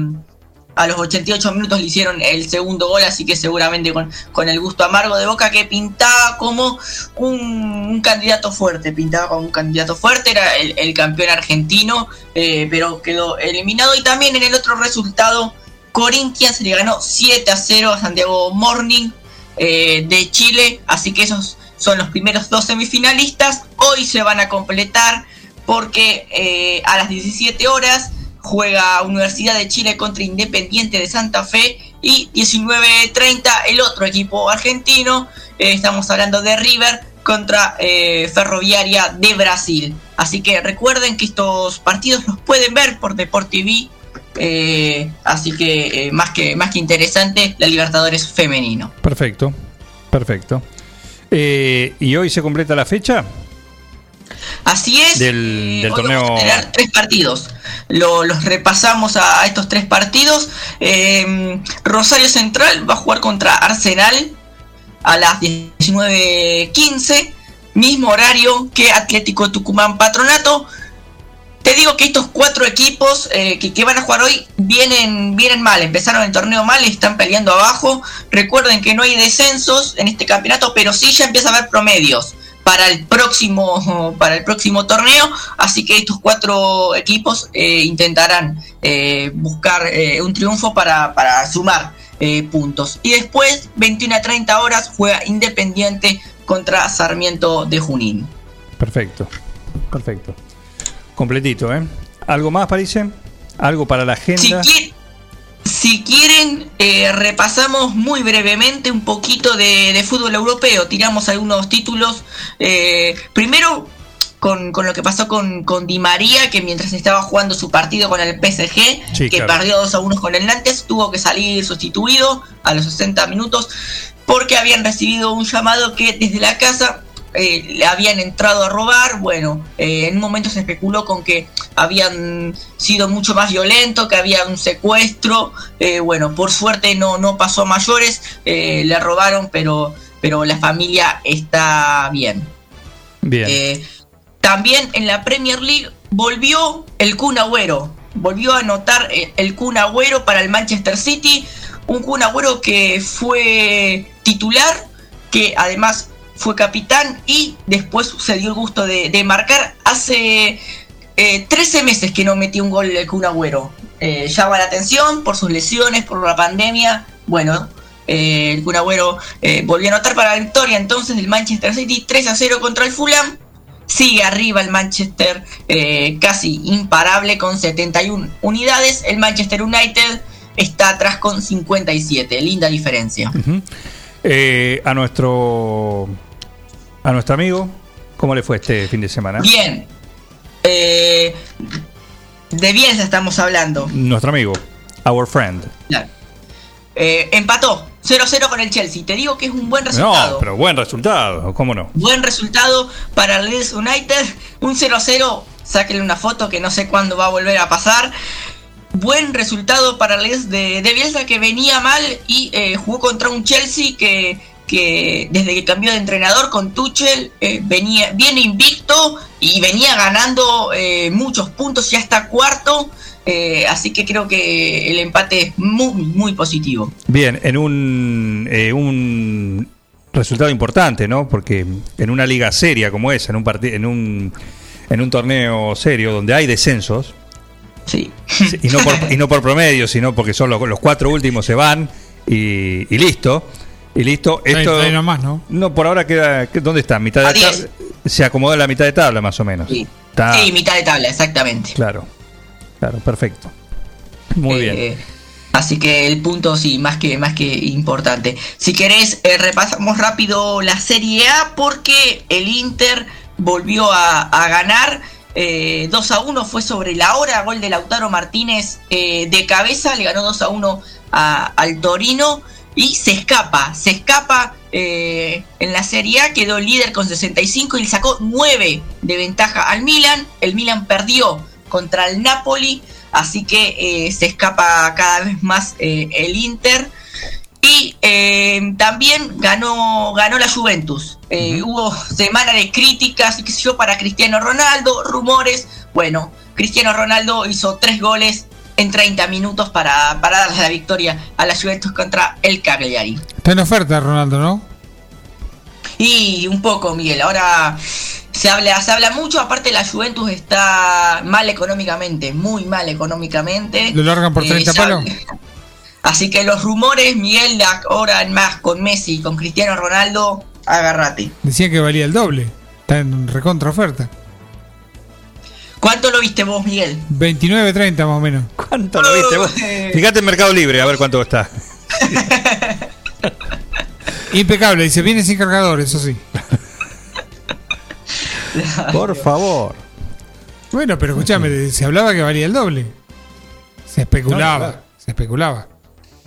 a los 88 minutos le hicieron el segundo gol, así que seguramente con, con el gusto amargo de Boca que pintaba como un, candidato fuerte, pintaba como un candidato fuerte, era el, el campeón argentino, eh, pero quedó eliminado. Y también en el otro resultado, Corinthians le ganó 7 a 0 a Santiago Morning eh, de Chile, así que esos son los primeros dos semifinalistas. Hoy se van a completar porque eh, a las 17 horas juega Universidad de Chile contra Independiente de Santa Fe y 19.30 el otro equipo argentino, eh, estamos hablando de River contra eh, Ferroviaria de Brasil. Así que recuerden que estos partidos los pueden ver por Deport TV. eh, así que eh, más que más que interesante la Libertadores femenino. Perfecto, perfecto. ¿Y hoy se completa la fecha? Así es. Del, torneo. vamos a tener tres partidos. Lo- los repasamos a, a estos tres partidos. Eh, Rosario Central va a jugar contra Arsenal a las 19.15. Mismo horario que Atlético Tucumán Patronato. Te digo que estos cuatro equipos eh, que, que van a jugar hoy vienen, vienen mal. Empezaron el torneo mal y están peleando abajo. Recuerden que no hay descensos en este campeonato, pero sí ya empieza a haber promedios para el próximo [LAUGHS] para el próximo torneo así que estos cuatro equipos eh, intentarán eh, buscar eh, un triunfo para, para sumar puntos y después 21 a 30 horas juega Independiente contra Sarmiento de Junín Perfecto, perfecto. Completito, ¿eh? ¿Algo más, Parise? ¿Algo para la agenda? Si quieren eh, repasamos muy brevemente un poquito de, de fútbol europeo tiramos algunos títulos eh, primero con, con lo que pasó con, con Di María, que mientras estaba jugando su partido con el PSG, Sí, que claro. perdió 2 a 1 con el Nantes, tuvo que salir sustituido a los 60 minutos porque habían recibido un llamado que desde la casa eh, habían entrado a robar. Bueno, eh, en un momento se especuló con que habían sido mucho más violentos, que había un secuestro. Eh, bueno, por suerte no, no pasó a mayores, eh, le robaron, pero, pero la familia está bien. Bien. También en la Premier League volvió el Kun Agüero. Volvió a anotar el Kun Agüero para el Manchester City. Un Kun Agüero que fue titular, que además fue capitán y después se dio el gusto de, marcar. Hace eh, 13 meses que no metió un gol el Kun Agüero. Eh, llama la atención por sus lesiones, por la pandemia. Bueno, eh, el Kun Agüero eh, volvió a anotar para la victoria entonces del Manchester City 3 a 0 contra el Fulham. Sigue arriba el Manchester casi imparable con 71 unidades. El Manchester United está atrás con 57. Linda diferencia. A nuestro a nuestro amigo, ¿cómo le fue este fin de semana? Bien. Eh, de Bielsa estamos hablando. Nuestro amigo, our friend. Claro. Eh, empató 0-0 con el Chelsea. Te digo que es un buen resultado. No, pero buen resultado, ¿cómo no? Buen resultado para el Leeds United. Un 0-0. Sáquenle una foto que no sé cuándo va a volver a pasar. Buen resultado para el Leeds de, de Bielsa que venía mal y eh, jugó contra un Chelsea que, que desde que cambió de entrenador con Tuchel eh, venía, viene invicto y venía ganando eh, muchos puntos, ya está cuarto. eh, así que creo que el empate es muy, muy positivo. Bien, en un, un resultado importante, ¿no? Porque en una liga seria como esa, en un parti- en un en un torneo serio donde hay descensos, Sí. y no por, y no por promedio, sino porque son los, los cuatro últimos se van y, y listo. Y listo. Esto, ahí nomás, ¿no? No, por ahora queda. ¿Dónde está? Mitad de tabla. Se acomodó en la mitad de tabla, más o menos. Sí. Está, Sí, mitad de tabla, exactamente. Claro. Claro, perfecto. Muy bien. Eh, Así que el punto sí, más que, más que importante. Si querés, eh, repasamos rápido la Serie A porque el Inter volvió a, a ganar. eh, 2 a 1 fue sobre la hora, gol de Lautaro Martínez eh, de cabeza, le ganó 2 a 1 a- al Torino y se escapa, se escapa eh, en la Serie A, quedó líder con 65 y le sacó 9 de ventaja al Milan. El Milan perdió contra el Napoli, así que eh, se escapa cada vez más eh, el Inter. Y eh, también ganó, ganó la Juventus. Eh, Hubo semana de críticas y qué sé yo para Cristiano Ronaldo, rumores. Bueno, Cristiano Ronaldo hizo tres goles en 30 minutos para, para darle la victoria a la Juventus contra el Cagliari. Está en oferta, Ronaldo, ¿no? Y un poco, Miguel. Ahora se habla, se habla mucho. Aparte, la Juventus está mal económicamente, muy mal económicamente. ¿Lo largan por Eh, 30 se palos? [LAUGHS] Así que los rumores, Miguel, ahora en más con Messi y con Cristiano Ronaldo, agárrate. Decían que valía el doble. Está en recontra oferta. ¿Cuánto lo viste vos, Miguel? 29.30 más o menos. ¿Cuánto lo viste vos? [LAUGHS] Fíjate en Mercado Libre, a ver cuánto está. [LAUGHS] Impecable, dice, viene sin cargador, eso sí. [LAUGHS] Por favor. Bueno, pero escúchame, se hablaba que valía el doble. Se especulaba, No, se especulaba.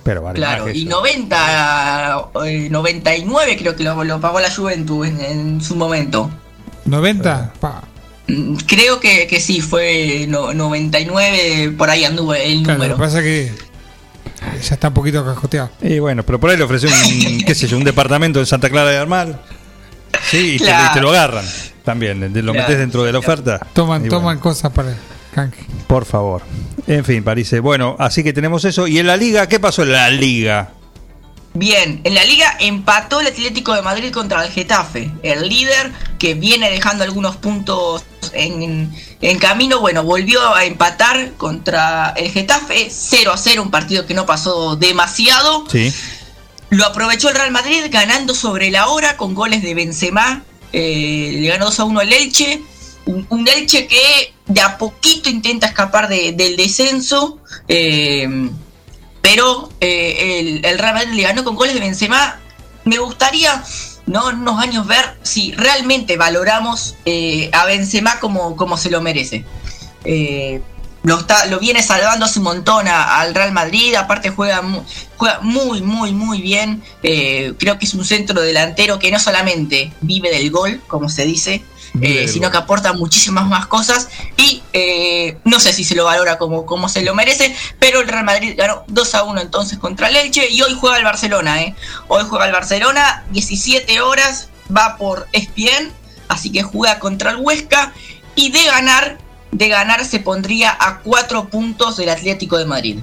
Pero vale Claro, y eso. 90, eh, 99 creo que lo, lo pagó la Juventus en, en su momento. 90, pa. Creo que, que sí, fue no- 99, por ahí anduvo el Claro, lo número. que pasa es que ya está un poquito cascoteado. Y bueno, pero por ahí le ofreció un, [LAUGHS] qué sé yo, un departamento en Santa Clara de Armal. Sí, y, te, Claro. y te lo agarran también. Lo Claro. metes dentro de la oferta. Toman, bueno, toman cosas para canje. por favor. En fin, parece. Bueno, así que tenemos eso. ¿Y en la liga? ¿Qué pasó en la liga? Bien, en la liga empató el Atlético de Madrid contra el Getafe. El líder que viene dejando algunos puntos en, en camino, bueno, volvió a empatar contra el Getafe 0 a 0, un partido que no pasó demasiado. Sí. Lo aprovechó el Real Madrid ganando sobre la hora con goles de Benzema. Eh, le ganó 2 a 1 el Elche. Un, un Elche que de a poquito intenta escapar de- del descenso. eh, pero eh, el, Real Madrid le ganó con goles de Benzema. Me gustaría, ¿no? Unos años ver si realmente valoramos eh, a Benzema como, como se lo merece. Eh, lo, está, lo viene salvando hace un montón a- al Real Madrid, aparte juega, juega muy, muy, muy bien. Eh, creo que es un centro delantero que no solamente vive del gol, como se dice, eh, sino que aporta muchísimas más cosas y eh, no sé si se lo valora como, como se lo merece, pero el Real Madrid ganó 2 a 1 entonces contra el Elche y hoy juega el Barcelona, ¿eh? Hoy juega el Barcelona, 17 horas, va por ESPN, así que juega contra el Huesca y de ganar, de ganar se pondría a cuatro puntos del Atlético de Madrid.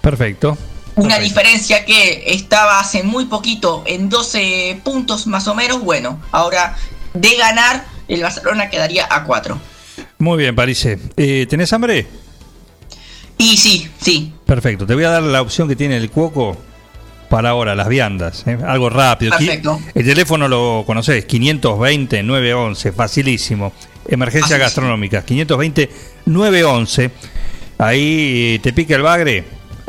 Perfecto. Una diferencia que estaba hace muy poquito en 12 puntos más o menos. Bueno, ahora de ganar, el Barcelona quedaría a 4. Muy bien, Parise. Eh, ¿Tenés hambre? Y sí, sí. Perfecto. Te voy a dar la opción que tiene el Cuoco para ahora, las viandas. ¿eh? Algo rápido. Perfecto. El teléfono lo conocés, 520-911, facilísimo. Emergencia Así gastronómica, 520-911. Ahí eh, te pica el bagre,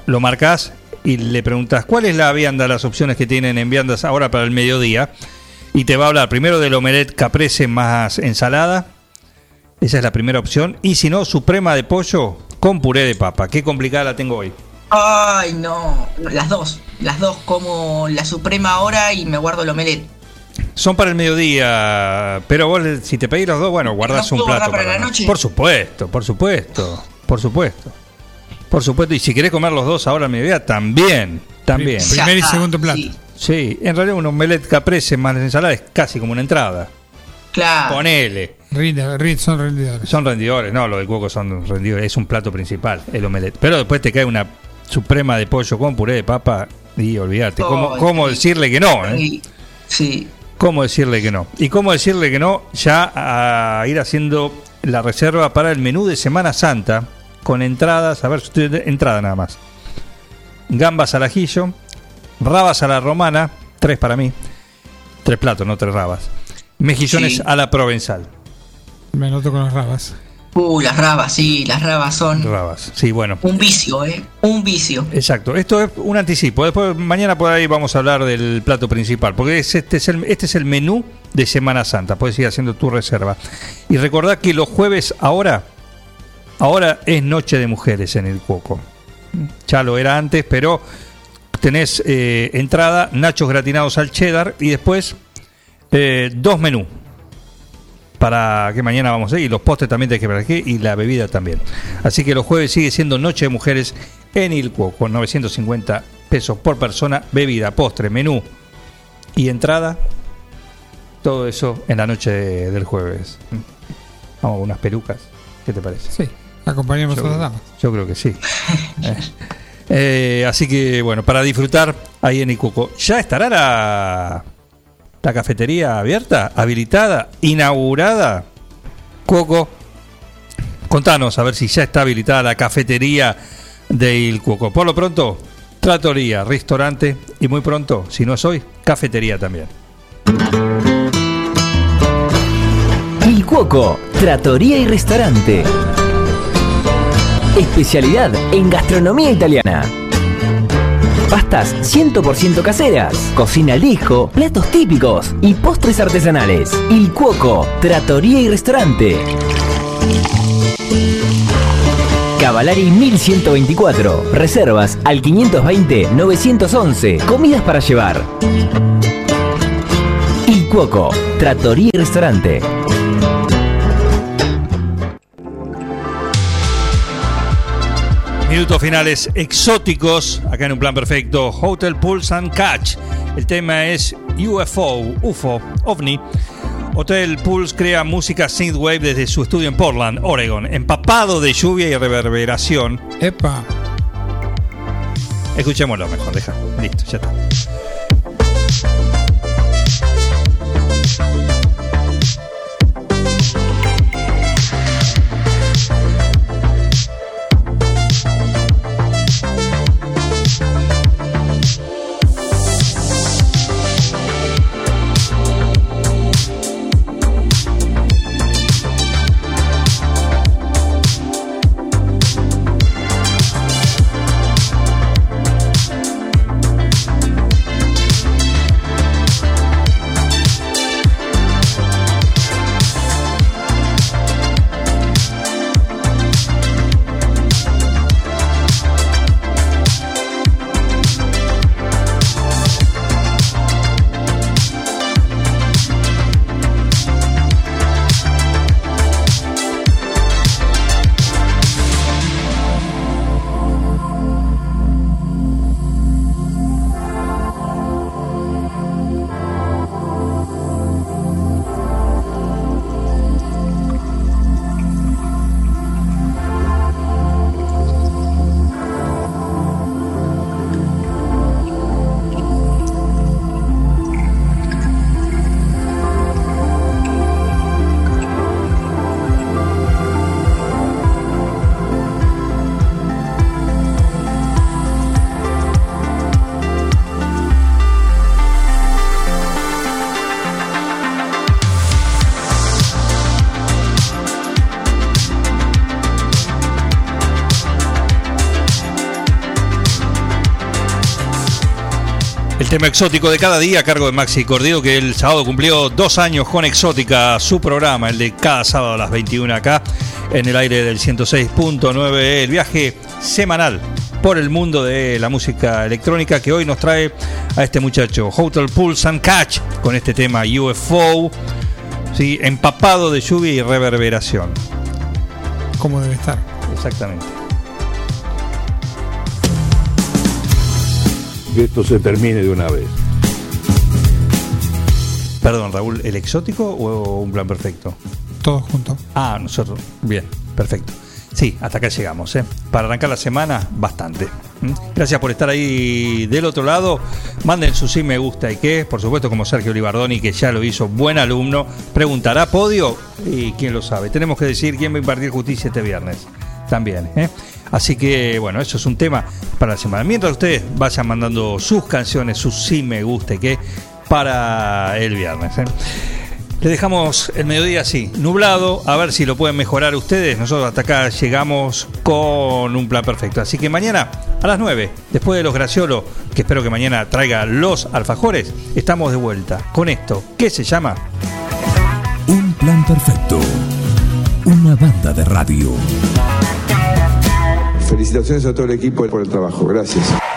lo marcas y le preguntas cuál es la vianda, las opciones que tienen en viandas ahora para el mediodía. Y te va a hablar primero del omelette caprese más ensalada. Esa es la primera opción. Y si no, suprema de pollo con puré de papa. Qué complicada la tengo hoy. Ay, no. Las dos. Las dos como la suprema ahora y me guardo el omelette. Son para el mediodía, pero vos si te pedís los dos, bueno, guardás ¿No un plato guardar para la noche? Por supuesto, por supuesto, por supuesto. Por supuesto, y si querés comer los dos ahora al mediodía, también, también. Pri- primer y segundo plato. sí. Sí, en realidad un omelette caprese más la ensalada es casi como una entrada. Claro. Ponele. Rinde, rinde, son rendidores. Son rendidores, no, lo del cuoco son rendidores, es un plato principal, el omelette. Pero después te cae una suprema de pollo con puré de papa y olvídate. ¿Cómo, Ay, cómo decirle que no? eh? Sí. Sí. ¿Cómo decirle que no? Y cómo decirle que no ya a ir haciendo la reserva para el menú de Semana Santa con entradas, a ver, usted- entrada nada más. Gambas al ajillo, rabas a la romana, tres para mí, tres platos, no tres rabas. Mejillones Sí. a la provenzal. Me anoto con las rabas. Uh, las rabas, sí, las rabas son Rabas, sí, bueno. un vicio, ¿eh? Un vicio. Exacto, esto es un anticipo. Después, mañana por ahí vamos a hablar del plato principal, porque es- este, es el, este es el menú de Semana Santa. Puedes ir haciendo tu reserva. Y recordad que los jueves, ahora, ahora es Noche de Mujeres en el Cuoco. Ya lo era antes, pero tenés eh, entrada, nachos gratinados al cheddar y después eh, dos menús para que mañana vamos a ir. Y los postres también tenés que ver aquí y la bebida también. Así que los jueves sigue siendo Noche de Mujeres en Ilcuo con 950 pesos por persona, bebida, postre, menú y entrada. Todo eso en la noche de- del jueves. Vamos unas pelucas. ¿Qué te parece? Sí, acompañamos Yo a las damas. Yo creo que sí. [LAUGHS] Eh, así que bueno, para disfrutar ahí en Icuco. ¿Ya estará la, cafetería abierta, habilitada, inaugurada? Cuoco, contanos a ver si ya está habilitada la cafetería de Il Cuoco. Por lo pronto, tratoría, restaurante y muy pronto, si no es hoy, cafetería también. Il Cuoco, Trattoria y Restaurante. Especialidad en gastronomía italiana. Pastas 100% caseras, cocina al disco, platos típicos y postres artesanales. Il Cuoco, Trattoria y Restaurante. Cavalari 1124. Reservas al 520-911. Comidas para llevar. Il Cuoco, Trattoria y Restaurante. Minutos finales exóticos, acá en un plan perfecto, Hotel Pulse and Catch. El tema es UFO, UFO, OVNI. Hotel Pulse crea música synthwave desde su estudio en Portland, Oregon, empapado de lluvia y reverberación. Epa. Escuchémoslo mejor, deja. Listo, ya está. Exótico de cada día a cargo de Maxi Cordido, que el sábado cumplió dos años con Exótica, su programa, el de cada sábado a las 21 acá, en el aire del 106.9, el viaje semanal por el mundo de la música electrónica que hoy nos trae a este muchacho, Hotel Pulse and Catch, con este tema UFO, ¿sí? empapado de lluvia y reverberación. Como debe estar. Exactamente. Que esto se termine de una vez. Perdón, Raúl, ¿el exótico o un plan perfecto? Todos juntos. Ah, nosotros. Bien, perfecto. Sí, hasta acá llegamos. ¿eh? Para arrancar la semana, bastante. ¿Mm? Gracias por estar ahí del otro lado. Manden su sí me gusta y qué. Por supuesto, como Sergio Olivardoni, que ya lo hizo, buen alumno. Preguntará podio y quién lo sabe. Tenemos que decir quién va a impartir justicia este viernes. También. ¿eh? Así que, bueno, eso es un tema para la semana. Mientras ustedes vayan mandando sus canciones, sus sí me gusta y qué, para el viernes. ¿eh? Le dejamos el mediodía así, nublado, a ver si lo pueden mejorar ustedes. Nosotros hasta acá llegamos con un plan perfecto. Así que mañana a las 9, después de los Graciolo, que espero que mañana traiga los alfajores, estamos de vuelta con esto, ¿qué se llama? Un plan perfecto. Una banda de radio. Felicitaciones a todo el equipo por el trabajo. Gracias.